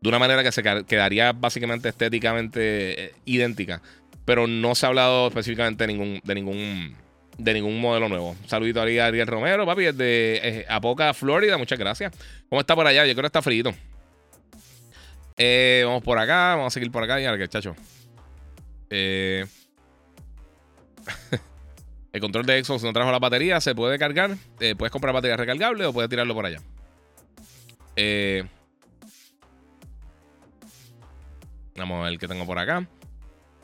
de una manera que se quedaría básicamente estéticamente eh, idéntica. Pero no se ha hablado específicamente de ningún, de ningún, de ningún modelo nuevo. saludito a Ariel Romero, papi, desde Apoca, Florida. Muchas gracias. ¿Cómo está por allá? Yo creo que está frío. Eh, vamos por acá, vamos a seguir por acá. Y ahora que chacho. Eh, el control de Xbox no trajo la batería, se puede cargar. Eh, puedes comprar batería recargable o puedes tirarlo por allá. vamos a ver qué tengo por acá.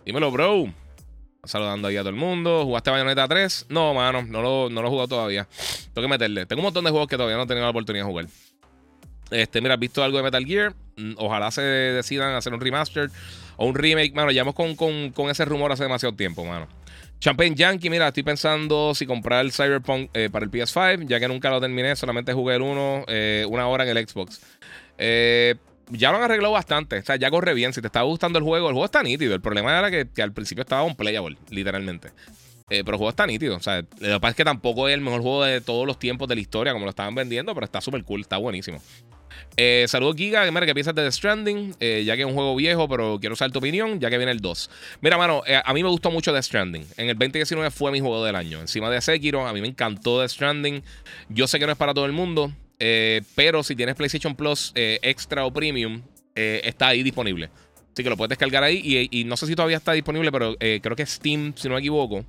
Dímelo, bro. Saludando ahí a todo el mundo. ¿Jugaste Bayonetta 3? No, mano, no lo, no lo he jugado todavía. Tengo que meterle. Tengo un montón de juegos que todavía no he tenido la oportunidad de jugar. Este, mira, ¿has visto algo de Metal Gear? Mm, ojalá se decidan hacer un remaster o un remake. Mano, llevamos con, con, ese rumor hace demasiado tiempo, mano. Champagne Yankee, mira, estoy pensando si comprar el Cyberpunk eh, para el PS5, ya que nunca lo terminé, solamente jugué el 1 eh, una hora en el Xbox. Eh, ya lo han arreglado bastante, o sea, ya corre bien. Si te está gustando el juego, el juego está nítido. El problema era que, al principio estaba un playable, literalmente. pero el juego está nítido. O sea, lo que pasa es que tampoco es el mejor juego de todos los tiempos de la historia, como lo estaban vendiendo, pero está súper cool, está buenísimo. Eh, saludos, Giga. ¿qué piensas de The Stranding? Eh, ya que es un juego viejo, pero quiero saber tu opinión, ya que viene el 2. Mira, mano, eh, a mí me gustó mucho The Stranding. En el 2019 fue mi juego del año. Encima de Sekiro, a mí me encantó The Stranding. Yo sé que no es para todo el mundo, pero si tienes PlayStation Plus Extra o Premium, está ahí disponible. Así que lo puedes descargar ahí. Y, no sé si todavía está disponible, pero creo que Steam, si no me equivoco,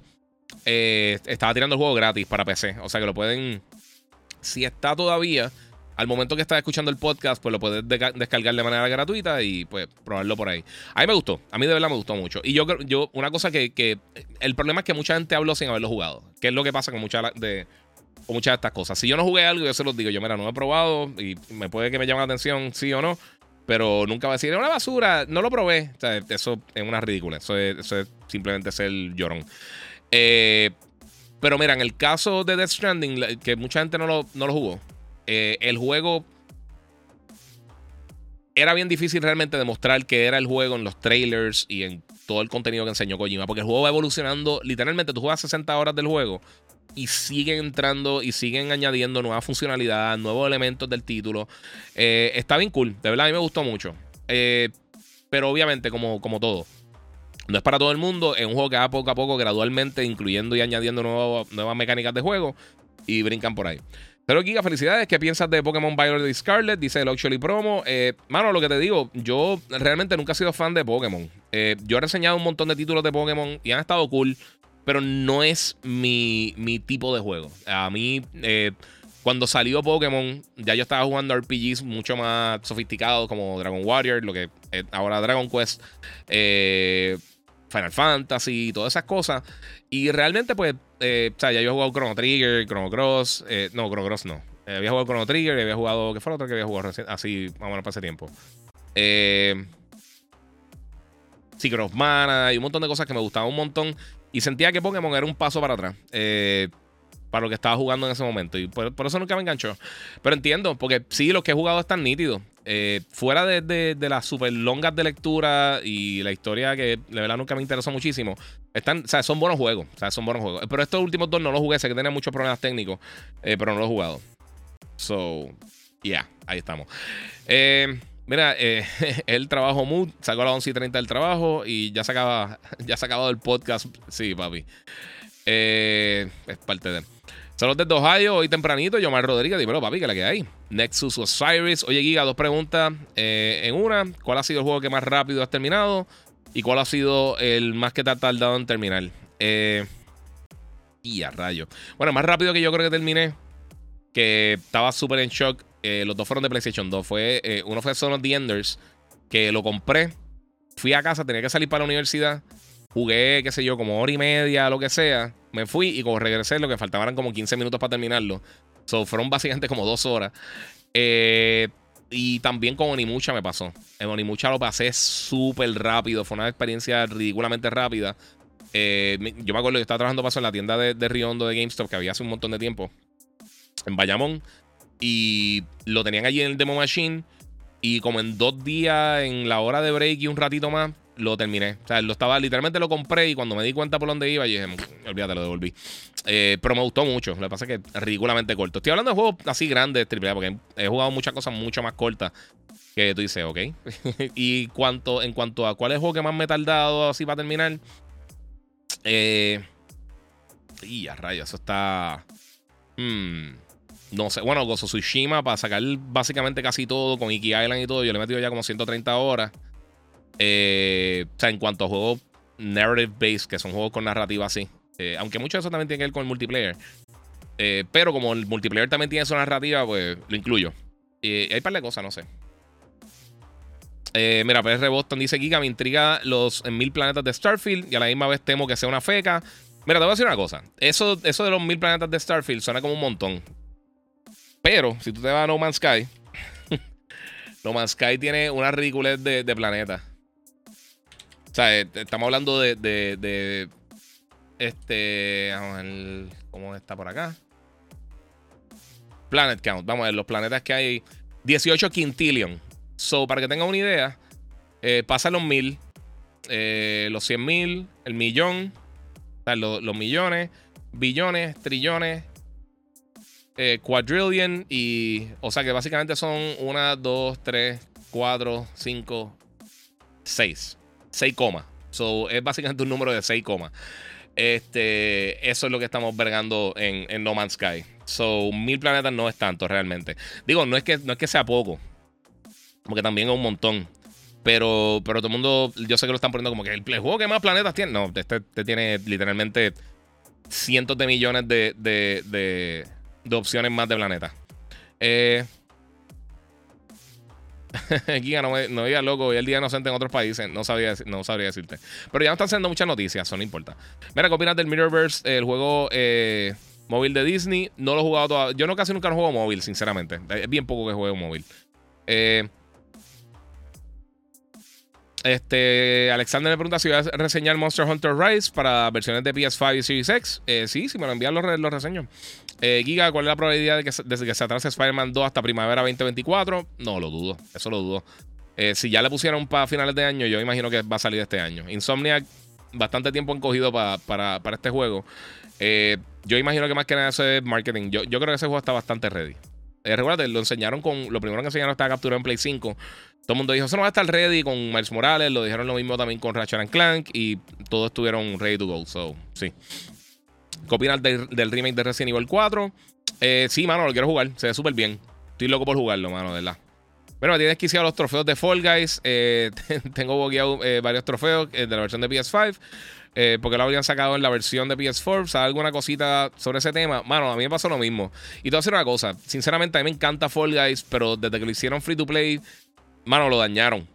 estaba tirando el juego gratis para PC. O sea que lo pueden. Si está todavía al momento que estás escuchando el podcast, pues lo puedes descargar de manera gratuita y pues probarlo por ahí. A mí me gustó, a mí de verdad me gustó mucho. Y yo, yo una cosa que, el problema es que mucha gente habló sin haberlo jugado, que es lo que pasa con muchas de, muchas de estas cosas. Si yo no jugué algo, yo se los digo, yo mira, no he probado y me puede que me llame la atención, sí o no, pero nunca va a decir, es una basura, no lo probé. eso es una ridícula, eso es, simplemente ser llorón. Eh, pero mira, en el caso de Death Stranding, que mucha gente no lo, no lo jugó, eh, el juego era bien difícil realmente demostrar que era el juego en los trailers y en todo el contenido que enseñó Kojima, porque el juego va evolucionando, literalmente tú juegas 60 horas del juego y siguen entrando y siguen añadiendo nuevas funcionalidades, nuevos elementos del título. Eh, está bien cool, de verdad a mí me gustó mucho. Eh, pero obviamente, como, como todo, no es para todo el mundo. Es un juego que va poco a poco, gradualmente, incluyendo y añadiendo nuevas mecánicas de juego y brincan por ahí. Pero Giga, felicidades. ¿Qué piensas de Pokémon Violet Scarlet? Dice el Actually Promo. Eh, mano, lo que te digo, yo realmente nunca he sido fan de Pokémon. Eh, yo he reseñado un montón de títulos de Pokémon y han estado cool, pero no es mi, tipo de juego. A mí, eh, cuando salió Pokémon, ya yo estaba jugando RPGs mucho más sofisticados como Dragon Warrior, lo que ahora Dragon Quest. Final Fantasy todas esas cosas. Y realmente, pues, eh, o sea, ya yo he jugado Chrono Trigger, Chrono Cross. Eh, no, Chrono Cross no. Eh, había jugado Chrono Trigger y había jugado. ¿Qué fue lo otro que había jugado así, más o menos para ese tiempo? Eh. Secret of Mana y un montón de cosas que me gustaban un montón. Y sentía que Pokémon era un paso para atrás. Eh, para lo que estaba jugando en ese momento. Y por, eso nunca me enganchó. Pero entiendo, porque sí, los que he jugado están nítidos. Eh, fuera de, las super longas de lectura y la historia que de verdad nunca me interesó muchísimo, están, o sea, son buenos juegos. O sea, son buenos juegos. Pero estos últimos dos no los jugué, sé que tenía muchos problemas técnicos, eh, pero no los he jugado. So, yeah, ahí estamos. Eh, mira, el trabajo mood, sacó a las 11 y 30 del trabajo y ya se acaba, ya se acabado el podcast. Sí, papi. es parte de. Saludos desde Ohio, hoy tempranito. Yomar Rodríguez, dímelo, papi, que la que hay. Nexus Osiris. Oye, Giga, dos preguntas eh, en una. ¿Cuál ha sido el juego que más rápido has terminado? ¿Y cuál ha sido el más que te ha tardado en terminar? Eh, y a rayo. Bueno, más rápido que yo creo que terminé, que estaba súper en shock. Eh, los dos fueron de PlayStation 2. Fue, eh, uno fue Son of the Enders, que lo compré. Fui a casa, tenía que salir para la universidad. Jugué, qué sé yo, como hora y media, lo que sea. Me fui y como regresé, lo que faltaban como 15 minutos para terminarlo. So, fueron básicamente como dos horas. Eh, y también con Onimucha me pasó. En Onimucha lo pasé súper rápido. Fue una experiencia ridículamente rápida. Eh, yo me acuerdo que estaba trabajando paso en la tienda de, de Riondo de GameStop que había hace un montón de tiempo. En Bayamón. Y lo tenían allí en el Demo Machine. Y como en dos días, en la hora de break y un ratito más, lo terminé. O sea, lo estaba, literalmente lo compré y cuando me di cuenta por dónde iba, dije, mm, olvídate, lo devolví. Eh, pero me gustó mucho. Lo que pasa es que es ridículamente corto. Estoy hablando de juegos así grandes, AAA, porque he jugado muchas cosas mucho más cortas que tú dices, ok. y cuanto, en cuanto a cuál es el juego que más me he tardado así para terminar, eh, y a rayos, eso está. Hmm, no sé, bueno, Gozo Tsushima para sacar básicamente casi todo con Iki Island y todo. Yo le he metido ya como 130 horas. Eh, o sea, en cuanto a juegos narrative based, que son juegos con narrativa así. Eh, aunque mucho de eso también tiene que ver con el multiplayer. Eh, pero como el multiplayer también tiene su narrativa, pues lo incluyo. Hay un par de cosas, no sé. mira, PR Boston dice: Giga, me intriga los mil planetas de Starfield y a la misma vez temo que sea una feca. Mira, te voy a decir una cosa. Eso, eso de los mil planetas de Starfield suena como un montón. Pero si tú te vas a No Man's Sky, No Man's Sky tiene una ridiculez de, de planetas. O sea, eh, estamos hablando de, de, este, vamos a ver cómo está por acá. Planet Count, vamos a ver los planetas que hay. 18 quintillion. So, para que tengan una idea, eh, pasan los mil, eh, los 100 mil, el millón, los, millones, billones, trillones, eh, quadrillion y, o sea que básicamente son 1, 2, 3, 4, 5, 6. 6 comas. So, es básicamente un número de 6 comas. Este, eso es lo que estamos vergando en, en, No Man's Sky. So, mil planetas no es tanto realmente. Digo, no es que, no es que sea poco. Como que también es un montón. Pero, pero todo el mundo, yo sé que lo están poniendo como que el, juego que más planetas tiene. No, este, este, tiene literalmente cientos de millones de, de, de opciones más de planetas. Eh, Giga, no, no digas loco, hoy el día inocente en otros países, no sabría, no sabría decirte. Pero ya no están haciendo muchas noticias, eso no importa. Mira, ¿qué opinas del Mirrorverse, el juego eh, móvil de Disney? No lo he jugado todavía. Yo no casi nunca lo juego móvil, sinceramente. Es bien poco que juego móvil. Eh, este, Alexander me pregunta si voy a reseñar Monster Hunter Rise para versiones de PS5 y Series X. Eh, sí, si me lo envían, los, los reseño. Eh, Giga, ¿cuál es la probabilidad de que desde que se atrase Spider-Man 2 hasta primavera 2024? No, lo dudo. Eso lo dudo. Eh, si ya le pusieron para finales de año, yo imagino que va a salir este año. Insomniac, bastante tiempo han cogido para, este juego. Eh, yo imagino que más que nada eso es marketing. Yo, yo creo que ese juego está bastante ready. Eh, recuerda, lo enseñaron con. Lo primero que enseñaron estaba capturado en Play 5. Todo el mundo dijo, eso no va a estar ready con Miles Morales. Lo dijeron lo mismo también con Ratchet Clank. Y todos estuvieron ready to go. So, sí. ¿Qué del, remake de Resident Evil 4? Eh, sí, mano, lo quiero jugar. Se ve súper bien. Estoy loco por jugarlo, mano, de verdad. Bueno, me tienes que los trofeos de Fall Guys. Eh, tengo bogueado eh, varios trofeos de la versión de PS5. porque lo habrían sacado en la versión de PS4. ¿Sabes alguna cosita sobre ese tema? Mano, a mí me pasó lo mismo. Y te voy a decir una cosa. Sinceramente, a mí me encanta Fall Guys, pero desde que lo hicieron free to play, mano, lo dañaron.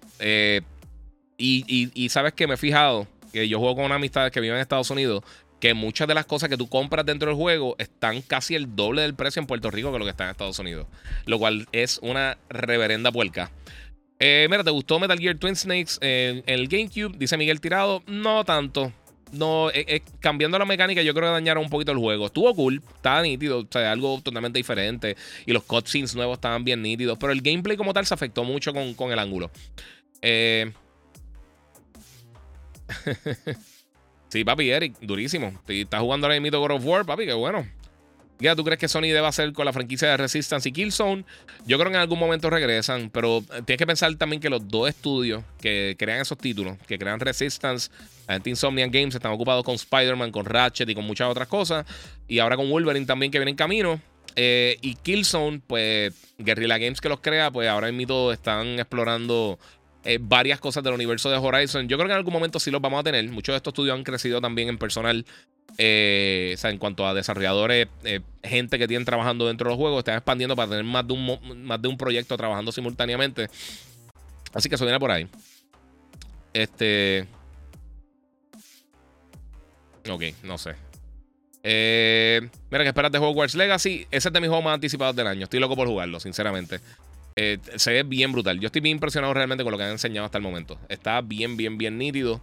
y, y, sabes que me he fijado que yo juego con una amistad que vive en Estados Unidos que muchas de las cosas que tú compras dentro del juego están casi el doble del precio en Puerto Rico que lo que está en Estados Unidos. Lo cual es una reverenda puerca. Eh, mira, ¿te gustó Metal Gear Twin Snakes en, el GameCube? Dice Miguel Tirado. No tanto. No, eh, eh, cambiando la mecánica, yo creo que dañaron un poquito el juego. Estuvo cool, estaba nítido, o sea, algo totalmente diferente. Y los cutscenes nuevos estaban bien nítidos. Pero el gameplay como tal se afectó mucho con, con el ángulo. Eh. Sí, papi, Eric, durísimo. Estás jugando ahora mismo God of War, papi, qué bueno. Ya, ¿tú crees que Sony debe hacer con la franquicia de Resistance y Killzone? Yo creo que en algún momento regresan, pero tienes que pensar también que los dos estudios que crean esos títulos, que crean Resistance, Anti Insomniac Games, están ocupados con Spider-Man, con Ratchet y con muchas otras cosas. Y ahora con Wolverine también que viene en camino. Eh, y Killzone, pues Guerrilla Games que los crea, pues ahora mismo están explorando eh, varias cosas del universo de Horizon. Yo creo que en algún momento sí los vamos a tener. Muchos de estos estudios han crecido también en personal. Eh, o sea, en cuanto a desarrolladores, eh, gente que tienen trabajando dentro de los juegos, están expandiendo para tener más de, un, más de un proyecto trabajando simultáneamente. Así que eso viene por ahí. Este. Ok, no sé. mira, que esperas de Hogwarts Legacy. Ese es de mis juegos más anticipados del año. Estoy loco por jugarlo, sinceramente. Eh, se ve bien brutal. Yo estoy bien impresionado realmente con lo que han enseñado hasta el momento. Está bien, bien, bien nítido.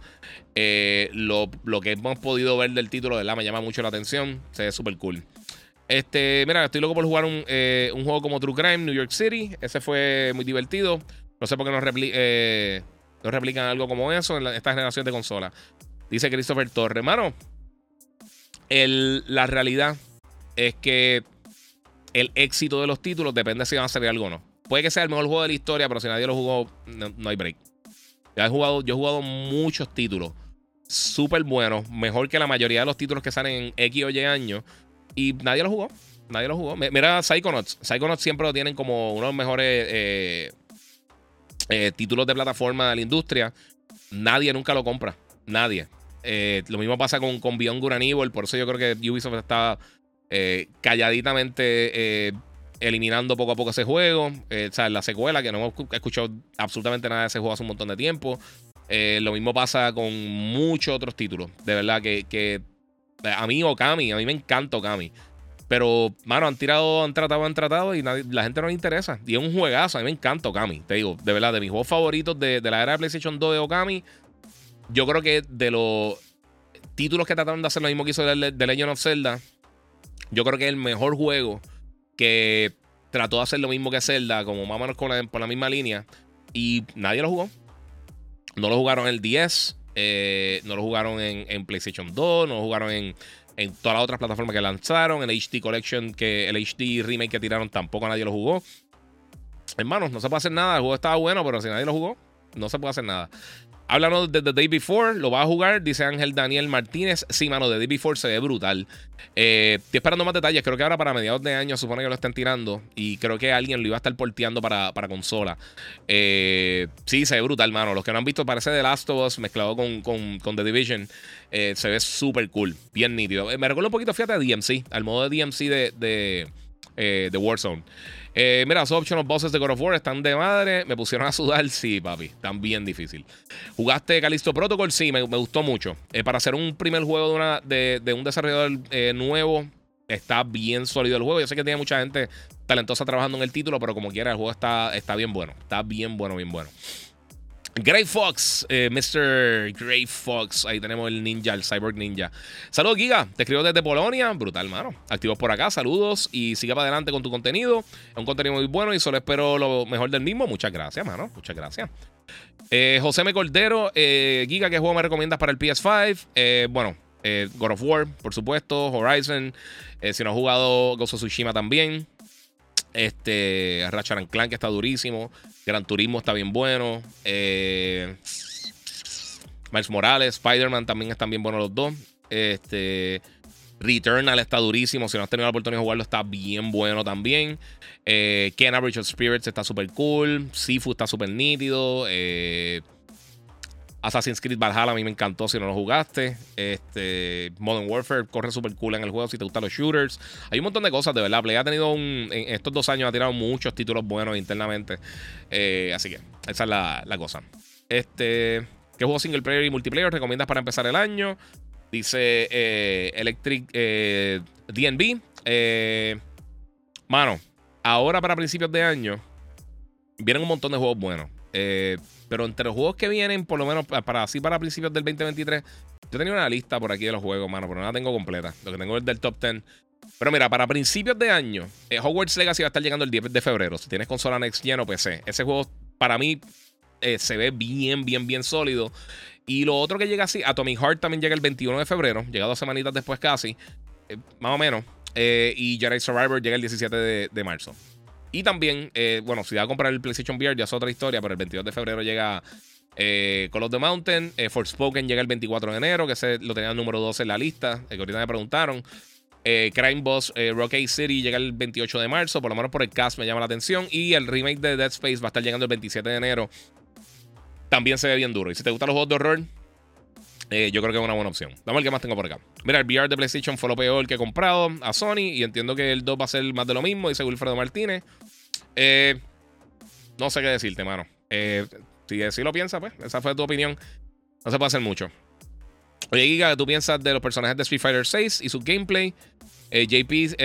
Eh, lo, que hemos podido ver del título, la me llama mucho la atención. Se ve súper cool. Este, mira, estoy loco por jugar un, eh, juego como True Crime, New York City. Ese fue muy divertido. No sé por qué no, replican algo como eso en esta generación de consolas. Dice Christopher Torre. Hermano, la realidad es que el éxito de los títulos depende si van a salir algo o no. Puede que sea el mejor juego de la historia, pero si nadie lo jugó, no, hay break. he jugado, yo he jugado muchos títulos súper buenos, mejor que la mayoría de los títulos que salen en X o Y años, y nadie lo jugó. Nadie lo jugó. Mira Psychonauts. Psychonauts siempre lo tienen como uno de los mejores eh, eh, títulos de plataforma de la industria. Nadie nunca lo compra. Nadie. Eh, lo mismo pasa con, con Beyond Good Por eso yo creo que Ubisoft está calladitamente eliminando poco a poco ese juego. Eh, o sea, la secuela, que no hemos escuchado absolutamente nada de ese juego hace un montón de tiempo. Eh, lo mismo pasa con muchos otros títulos. De verdad que, que a mí Okami, a mí me encanta Okami. Pero, mano, han tirado, han tratado, han tratado y la gente no le interesa. Y es un juegazo, a mí me encanta Okami. Te digo, de verdad, de mis juegos favoritos de, la era de PlayStation 2 de Okami, yo creo que de los títulos que trataron de hacer lo mismo que hizo de, de Legend of Zelda, yo creo que es el mejor juego que trató de hacer lo mismo que Zelda, como más o menos por la misma línea, y nadie lo jugó. No lo jugaron en el 10, eh, no lo jugaron en, PlayStation 2, no lo jugaron en, en todas las otras plataformas que lanzaron, el HD Collection, que el HD Remake que tiraron tampoco nadie lo jugó. Hermanos, no se puede hacer nada, el juego estaba bueno, pero si nadie lo jugó, no se puede hacer nada. Háblanos de The Day Before, lo va a jugar, dice Ángel Daniel Martínez. Sí, mano, The Day Before se ve brutal. Eh, estoy esperando más detalles, creo que ahora para mediados de año supone que lo estén tirando y creo que alguien lo iba a estar porteando para, consola. Eh, sí, se ve brutal, mano. Los que no han visto parece The Last of Us mezclado con, con, The Division. Eh, se ve súper cool, bien nítido. me recuerda un poquito, fíjate, a DMC, al modo de DMC de, de, de Warzone. Eh, mira, los optional bosses de God of War están de madre. Me pusieron a sudar. Sí, papi. Están bien difícil. ¿Jugaste Callisto Protocol? Sí, me, gustó mucho. Eh, para hacer un primer juego de, una, de, un desarrollador eh, nuevo, está bien sólido el juego. Yo sé que tiene mucha gente talentosa trabajando en el título, pero como quiera, el juego está, está bien bueno. Está bien bueno, bien bueno. Grey Fox, eh, Mr. Grey Fox. Ahí tenemos el ninja, el cyborg ninja. Saludos, Giga. Te escribo desde Polonia. Brutal, mano. Activos por acá. Saludos y siga para adelante con tu contenido. Es un contenido muy bueno y solo espero lo mejor del mismo. Muchas gracias, mano. Muchas gracias. Eh, José M. Cordero, eh, Giga, ¿qué juego me recomiendas para el PS5? bueno, God of War, por supuesto. Horizon. si no has jugado of Tsushima también. Este, Ratchet Clank que está durísimo. Gran Turismo está bien bueno. Eh, Miles Morales, Spider-Man también están bien buenos los dos. Este, Returnal está durísimo. Si no has tenido la oportunidad de jugarlo, está bien bueno también. Eh, Ken Average of Spirits está súper cool. Sifu está súper nítido. Eh, Assassin's Creed Valhalla a mí me encantó si no lo jugaste. Este, Modern Warfare corre súper cool en el juego si te gustan los shooters. Hay un montón de cosas, de verdad. Play ha tenido un. En estos dos años ha tirado muchos títulos buenos internamente. Eh, así que, esa es la, cosa. Este. ¿Qué juego single player y multiplayer recomiendas para empezar el año? Dice eh, Electric eh, DNB. mano, ahora para principios de año vienen un montón de juegos buenos. Eh, pero entre los juegos que vienen, por lo menos para así para principios del 2023, yo tenía una lista por aquí de los juegos, mano, pero no la tengo completa. Lo que tengo es del top 10. Pero mira, para principios de año, eh, Hogwarts Legacy va a estar llegando el 10 de febrero. Si tienes consola Next Gen o PC, ese juego para mí eh, se ve bien, bien, bien sólido. Y lo otro que llega así, Atomic Heart también llega el 21 de febrero, llega dos semanitas después casi, más o menos. y Jedi Survivor llega el 17 de marzo. Y también, eh, bueno, si va a comprar el PlayStation VR ya es otra historia, pero el 22 de febrero llega eh, Call of the Mountain. Eh, Forspoken llega el 24 de enero, que ese lo tenía el número 12 en la lista, que ahorita me preguntaron. Crime Boss Rocky City llega el 28 de marzo, por lo menos por el cast me llama la atención. Y el remake de Dead Space va a estar llegando el 27 de enero. También se ve bien duro. Y si te gustan los juegos de horror, yo creo que es una buena opción. Vamos a ver qué más tengo por acá. Mira, el VR de PlayStation fue lo peor que he comprado a Sony. Y entiendo que el 2 va a ser más de lo mismo, dice Wilfredo Martínez. Eh, no sé qué decirte, mano. Eh, si así lo piensas, pues, esa fue tu opinión. No se puede hacer mucho. Oye, Giga, ¿tú piensas de los personajes de Street Fighter 6 y su gameplay? Eh, JP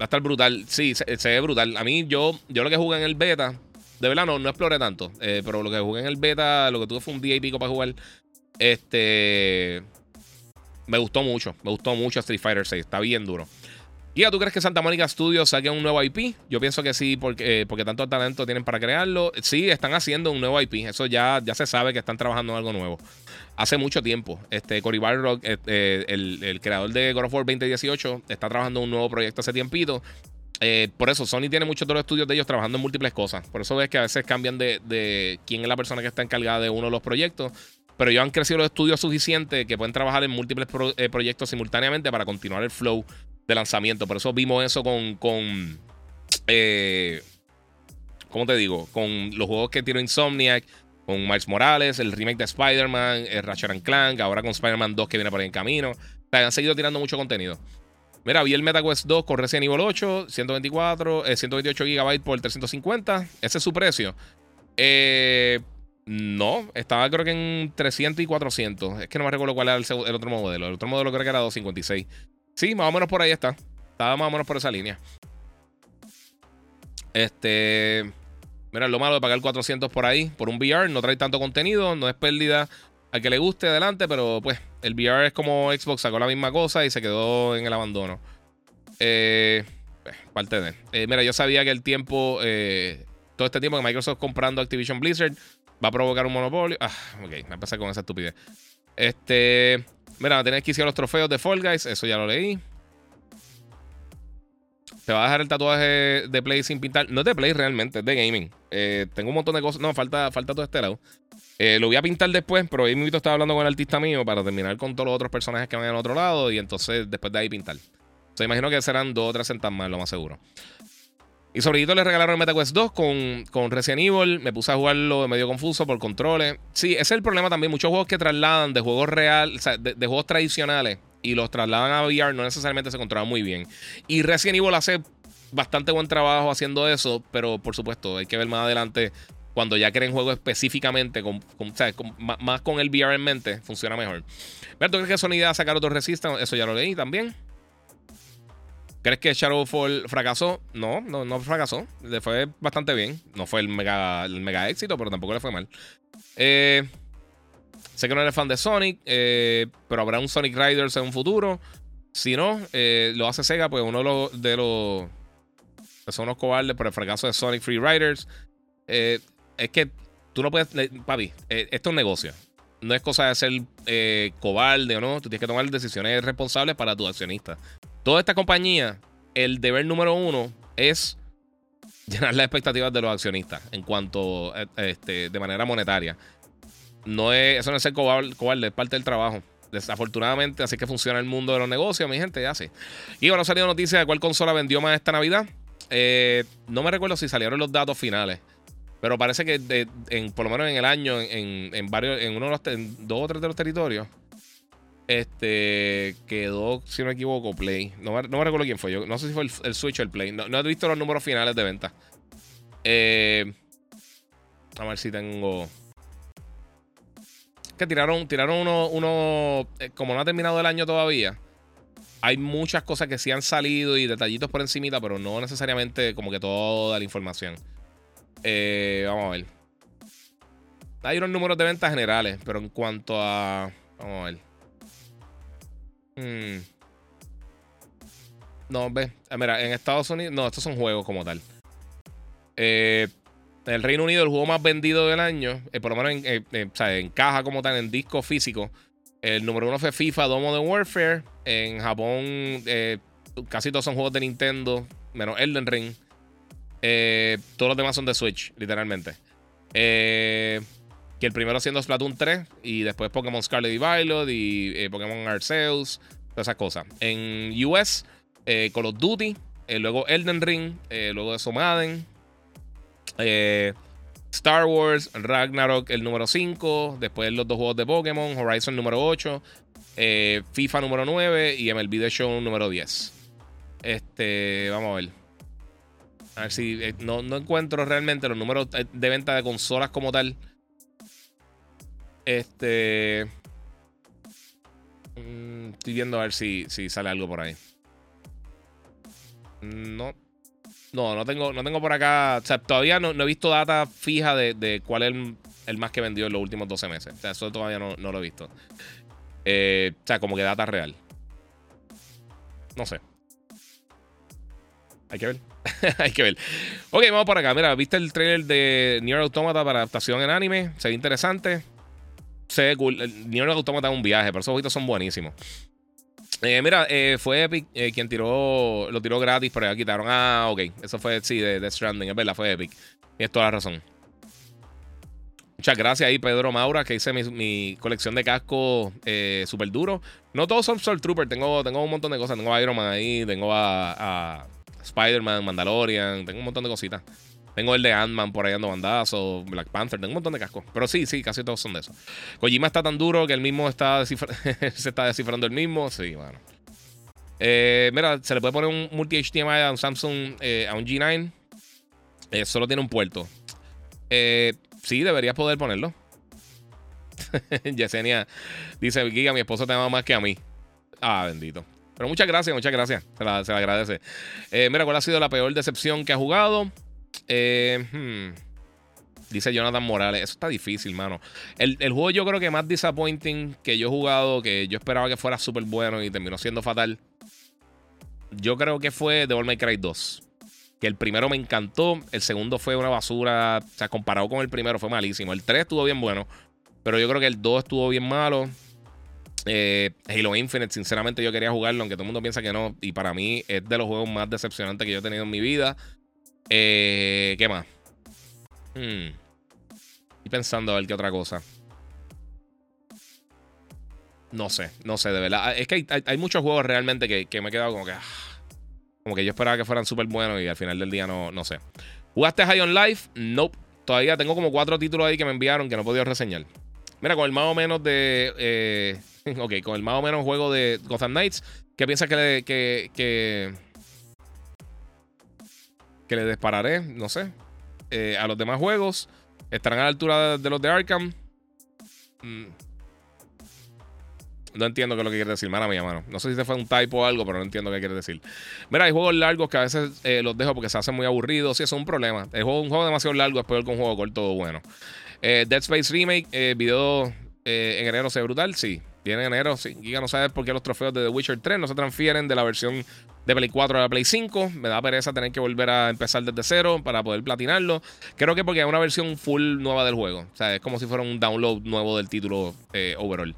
va a estar brutal. Sí, se, ve brutal. A mí, yo, yo lo que jugué en el beta, de verdad no, no exploré tanto. pero lo que jugué en el beta, lo que tuve fue un día y pico para jugar. Este. Me gustó mucho. Me gustó mucho Street Fighter 6. Está bien duro. ¿Y ¿tú crees que Santa Mónica Studios saque un nuevo IP? Yo pienso que sí, porque, eh, porque tanto talento tienen para crearlo. Sí, están haciendo un nuevo IP. Eso ya, ya se sabe que están trabajando en algo nuevo. Hace mucho tiempo. Este, Cory Barrock, eh, eh, el, creador de God of War 2018, está trabajando en un nuevo proyecto hace tiempito. por eso, Sony tiene muchos de los estudios de ellos trabajando en múltiples cosas. Por eso ves que a veces cambian de, de quién es la persona que está encargada de uno de los proyectos pero ya han crecido los estudios suficientes que pueden trabajar en múltiples proyectos simultáneamente para continuar el flow de lanzamiento. Por eso vimos eso con. eh, ¿Cómo te digo? Con los juegos que tiró Insomniac, con Miles Morales, el remake de Spider-Man, el Ratchet Clank, ahora con Spider-Man 2 que viene por ahí en camino. O sea, han seguido tirando mucho contenido. Mira, vi el MetaQuest 2 con Resident Evil 8, 124, 128 GB por 350. Ese es su precio. Eh, no, estaba creo que en 300 y 400. Es que no me recuerdo cuál era el, el otro modelo. El otro modelo creo que era 256. Sí, más o menos por ahí está. Estaba más o menos por esa línea. Este. Mira, lo malo de pagar 400 por ahí, por un VR, no trae tanto contenido, no es pérdida al que le guste adelante, pero pues el VR es como Xbox sacó la misma cosa y se quedó en el abandono. Eh, pues, parte de. Eh, mira, yo sabía que el tiempo, eh, todo este tiempo que Microsoft comprando Activision Blizzard va a provocar un monopolio. Ah, ok, me pasa con esa estupidez. Este. Mira, tenés que ir los trofeos de Fall Guys. Eso ya lo leí. Te va a dejar el tatuaje de Play sin pintar. No es de Play realmente, es de gaming. Eh, tengo un montón de cosas. No, falta, falta todo este lado. Eh, lo voy a pintar después, pero ahí mismo estaba hablando con el artista mío para terminar con todos los otros personajes que van al otro lado y entonces después de ahí pintar. O sea, imagino que serán dos o tres centas más, lo más seguro. Y sobre todo le regalaron MetaQuest 2 con, con Resident Evil. Me puse a jugarlo medio confuso por controles. Sí, ese es el problema también. Muchos juegos que trasladan de juegos real, o sea, de, juegos tradicionales y los trasladan a VR no necesariamente se controlan muy bien. Y Resident Evil hace bastante buen trabajo haciendo eso, pero por supuesto, hay que ver más adelante cuando ya quieren juegos específicamente, con, más con el VR en mente, funciona mejor. ¿Tú crees que Sony idea sacar otro Resistance? Eso ya lo leí también. ¿Crees que Shadowfall fracasó? No, no, no fracasó. Le fue bastante bien. No fue el mega, el mega éxito, pero tampoco le fue mal. Eh, sé que no eres fan de Sonic, eh, pero habrá un Sonic Riders en un futuro. Si no, eh, lo hace Sega, pues uno de los, de los son unos cobardes por el fracaso de Sonic Free Riders. es que tú no puedes, papi, esto es un negocio. No es cosa de ser cobarde o no. Tú tienes que tomar decisiones responsables para tu accionista. Toda esta compañía, el deber número uno es llenar las expectativas de los accionistas en cuanto eh, este, de manera monetaria. No es, eso no es ser cobarde, es parte del trabajo. Desafortunadamente, así que funciona el mundo de los negocios, mi gente, ya sé. Y bueno, salió noticia de cuál consola vendió más esta Navidad. Eh, no me recuerdo si salieron los datos finales. Pero parece que por lo menos en el año, en, varios, en uno de los dos o tres de los territorios, este quedó, si no me equivoco, Play. No, me, recuerdo quién fue. Yo no sé si fue el, Switch o el Play. No, he visto los números finales de venta. Eh, a ver si tengo. Que tiraron, tiraron uno, uno. Eh, como no ha terminado el año todavía. Hay muchas cosas que sí han salido y detallitos por encimita, pero no necesariamente como que toda la información. Eh, vamos a ver. Hay unos números de ventas generales, pero en cuanto a. Vamos a ver. Hmm. No, ve. Ah, mira, en Estados Unidos. No, estos son juegos como tal. Eh, en el Reino Unido, el juego más vendido del año, eh, por lo menos en, eh, en, caja como tal, en disco físico. El número uno fue FIFA Domo de Warfare. En Japón, casi todos son juegos de Nintendo, menos Elden Ring. todos los demás son de Switch, literalmente. Que el primero siendo Splatoon 3 y después Pokémon Scarlet y Violet y Pokémon Arceus todas esas cosas. En US, eh, Call of Duty, eh, luego Elden Ring, eh, luego de eso Madden, Star Wars, Ragnarok el número 5, después los dos juegos de Pokémon, Horizon número 8, FIFA número 9 y MLB The Show número 10. Este, vamos a ver. A ver si no, no encuentro realmente los números de venta de consolas como tal. Este. Mm, estoy viendo a ver si, si sale algo por ahí. No. No, no tengo, no tengo por acá. O sea, todavía no, he visto data fija de, cuál es el, más que vendió en los últimos 12 meses. O sea, eso todavía no, lo he visto. Eh, o sea, como que data real. No sé. Hay que ver. Hay que ver. Ok, vamos por acá. Mira, ¿viste el trailer de Nier Automata para adaptación en anime? Se ve interesante se ve cool. Nier Automata es un viaje, pero esos juegos son buenísimos. Eh, mira, eh, fue Epic eh, quien tiró, lo tiró gratis, pero ya quitaron. Ah, ok. Eso fue, sí, de Death Stranding, es verdad, fue Epic. Tienes toda la razón. Muchas gracias ahí, Pedro Maura, que hice mi, colección de cascos súper duros. No todos son Soul Trooper, tengo, tengo un montón de cosas. Tengo a Iron Man ahí, tengo a, a Spider-Man, Mandalorian, tengo un montón de cositas. Tengo el de Ant-Man por ahí dando bandazos, Black Panther, tengo un montón de cascos. Pero sí, sí, casi todos son de eso. Kojima está tan duro que él mismo está se está descifrando el mismo. Sí, bueno. Eh, mira, se le puede poner un multi-HDMI a un Samsung, eh, a un G9. Eh, solo tiene un puerto. sí, deberías poder ponerlo. Yesenia dice: Giga, mi esposo te ama más que a mí. Ah, bendito. Pero muchas gracias, muchas gracias. Se la, se la agradece. mira, ¿cuál ha sido la peor decepción que ha jugado? Eh, hmm. Dice Jonathan Morales. Eso está difícil, mano. El, juego yo creo que más disappointing que yo he jugado, que yo esperaba que fuera súper bueno y terminó siendo fatal. Yo creo que fue Devil May Cry 2. Que el primero me encantó, el segundo fue una basura. O sea, comparado con el primero fue malísimo. El 3 estuvo bien bueno, pero yo creo que el 2 estuvo bien malo. Eh, Halo Infinite, sinceramente yo quería jugarlo, aunque todo el mundo piensa que no. Y para mí es de los juegos más decepcionantes que yo he tenido en mi vida. Eh, ¿Qué más? Hmm. Estoy pensando a ver qué otra cosa. No sé, no sé, de verdad. Ah, es que hay, muchos juegos realmente que, me he quedado como que. Ah, como que yo esperaba que fueran súper buenos y al final del día no, no sé. ¿Jugaste High on Life? Nope. Todavía tengo como cuatro títulos ahí que me enviaron que no he podido reseñar. Mira, con el más o menos de. Eh, ok, con el más o menos juego de Gotham Knights. ¿Qué piensas que, que, que que le dispararé, no sé, eh, a los demás juegos. Estarán a la altura de los de Arkham. Mm. No entiendo qué es lo que quiere decir, mala mía, mano. No sé si se fue un typo o algo, pero no entiendo qué quiere decir. Mira, hay juegos largos que a veces eh, los dejo porque se hacen muy aburridos. Sí, eso es un problema. El juego, un juego demasiado largo es peor que un juego corto bueno. Eh, Dead Space Remake, video en enero se ve brutal, sí. Viene en enero, sí. Giga no sabe por qué los trofeos de The Witcher 3 no se transfieren de la versión de Play 4 a la Play 5. Me da pereza tener que volver a empezar desde cero para poder platinarlo. Creo que porque es una versión full nueva del juego. O sea, es como si fuera un download nuevo del título overall.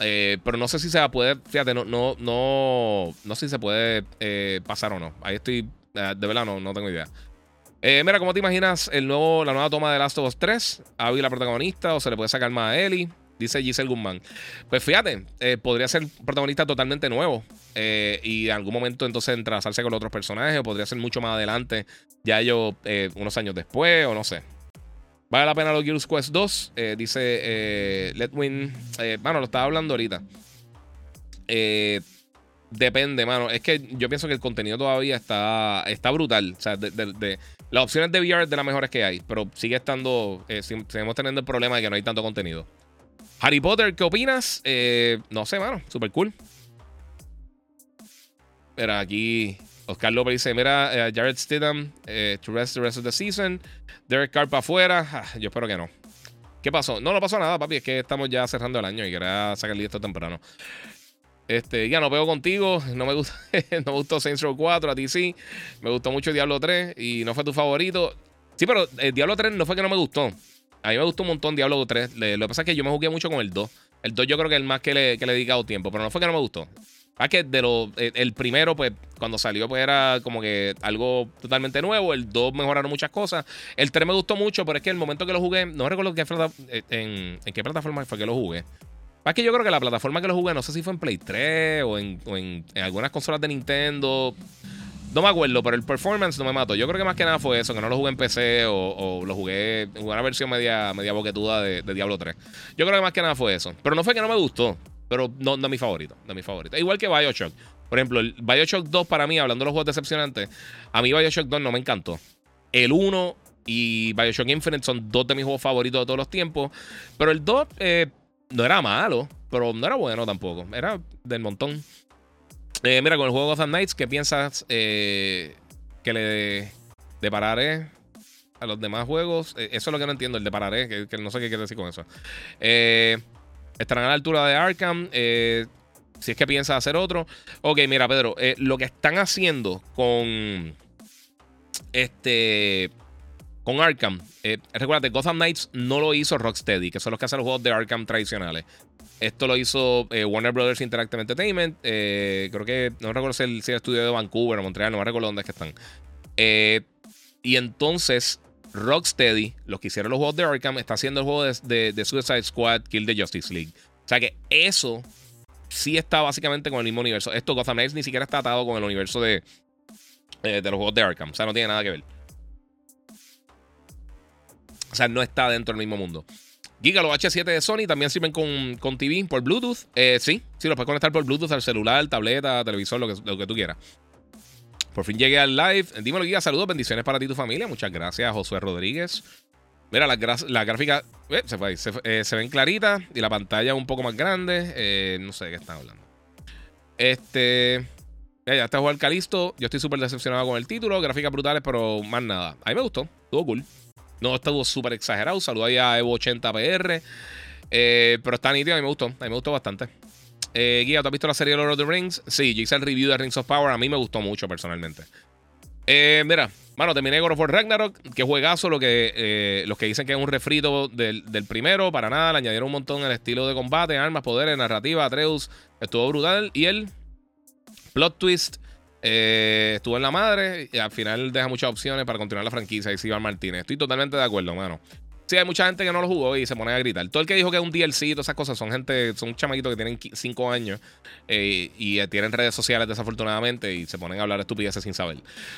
Eh, pero no sé si se a poder, fíjate, no, no, no, no sé si se puede eh, pasar o no. Ahí estoy, eh, de verdad no, no tengo idea. mira, ¿cómo te imaginas el nuevo, la nueva toma de Last of Us 3? ¿Abby la protagonista o se le puede sacar más a Ellie? Dice Giselle Guzmán. Pues fíjate, podría ser protagonista totalmente nuevo. y en algún momento entonces entrelazarse con otros personajes. O podría ser mucho más adelante. Ya ellos unos años después. O no sé. Vale la pena los Gears Quest 2. Eh, dice eh, Letwin. Eh, mano, lo estaba hablando ahorita. Eh, depende, mano. Es que yo pienso que el contenido todavía está, está brutal. O sea, de, las opciones de VR es de las mejores que hay. Pero sigue estando. seguimos teniendo el problema de que no hay tanto contenido. Harry Potter, ¿qué opinas? no sé, mano. Super cool. Pero aquí. Oscar López dice: Mira, Jared Stidham, to rest the rest of the season. Derek Carr para afuera. Ah, yo espero que no. ¿Qué pasó? No, no pasó nada, papi. Es que estamos ya cerrando el año y quería sacar esto temprano. Este, ya no pego contigo. No me, gusta, no gustó Saints Row 4. A ti sí. Me gustó mucho Diablo 3 y no fue tu favorito. Sí, pero eh, Diablo 3 no fue que no me gustó. A mí me gustó un montón Diablo 3. lo que pasa es que yo me jugué mucho con el 2. El 2 yo creo que es el más que le, he dedicado tiempo. Pero no fue que no me gustó. Ah, que de lo, eh, el primero, pues, cuando salió, pues era como que algo totalmente nuevo. El 2 mejoraron muchas cosas. El 3 me gustó mucho, pero es que el momento que lo jugué, no recuerdo eh, en, qué plataforma fue que lo jugué. Es que yo creo que la plataforma que lo jugué, no sé si fue en Play 3 o en, algunas consolas de Nintendo. No me acuerdo, pero el performance no me mató. Yo creo que más que nada fue eso, que no lo jugué en PC o, lo jugué en una versión media, media boquetuda de, Diablo 3. Yo creo que más que nada fue eso. Pero no fue que no me gustó. Pero no, no mi favorito. No mi favorito. Igual que Bioshock. Por ejemplo, el Bioshock 2 para mí, hablando de los juegos decepcionantes, a mí Bioshock 2 no me encantó. El 1 y Bioshock Infinite son dos de mis juegos favoritos de todos los tiempos. Pero el 2 eh, no era malo, pero no era bueno tampoco. Era del montón. Eh, mira, con el juego Gotham Knights, ¿qué piensas eh, que le depararé a los demás juegos? eso es lo que no entiendo, el depararé, que, no sé qué quiere decir con eso. Eh. Estarán a la altura de Arkham. Eh, si es que piensa hacer otro. Ok, mira, Pedro. Eh, lo que están haciendo con. Este. Con Arkham. Eh, recuérdate, Gotham Knights no lo hizo Rocksteady, que son los que hacen los juegos de Arkham tradicionales. Esto lo hizo Warner Brothers Interactive Entertainment. creo que. No recuerdo si el, el, estudio de Vancouver o Montreal, no me recuerdo dónde es que están. y entonces Rocksteady, los que hicieron los juegos de Arkham, está haciendo el juego de, Suicide Squad, Kill the Justice League. O sea que eso sí está básicamente con el mismo universo. Esto, Gotham Knights, ni siquiera está atado con el universo de, eh, de los juegos de Arkham. O sea, no tiene nada que ver. O sea, no está dentro del mismo mundo. Giga, los H7 de Sony también sirven con, con TV por Bluetooth. Eh, sí, sí, los puedes conectar por Bluetooth al celular, tableta, televisor, lo que, lo que tú quieras. Por fin llegué al live. Dímelo, guía. Saludos, bendiciones para ti y tu familia. Muchas gracias, Josué Rodríguez. Mira, las la gráficas eh, eh, se, ven claritas y la pantalla un poco más grande. No sé de qué están hablando. Este. Ya, está jugando Calisto. Yo estoy súper decepcionado con el título. Gráficas brutales, pero más nada. A mí me gustó. Estuvo cool. No estuvo súper exagerado. Saludos ahí a Evo80PR. pero está nítido. A mí me gustó. A mí me gustó bastante. Eh, Guía, ¿tú has visto la serie Lord of the Rings? Sí, yo hice el review de Rings of Power. A mí me gustó mucho personalmente. Eh, mira, mano, terminé God of War Ragnarok. Que juegazo lo que, eh, los que dicen que es un refrito del, primero. Para nada, le añadieron un montón el estilo de combate, armas, poderes, narrativa, Atreus. Estuvo brutal. Y el plot twist estuvo en la madre. Y al final deja muchas opciones para continuar la franquicia. Y Iván Martínez. Estoy totalmente de acuerdo, mano. Sí, hay mucha gente que no lo jugó y se pone a gritar. Todo el que dijo que es un DLC y todas esas cosas son gente, son chamaquitos que tienen 5 años eh, y eh, tienen redes sociales desafortunadamente y se ponen a hablar estupideces sin saber.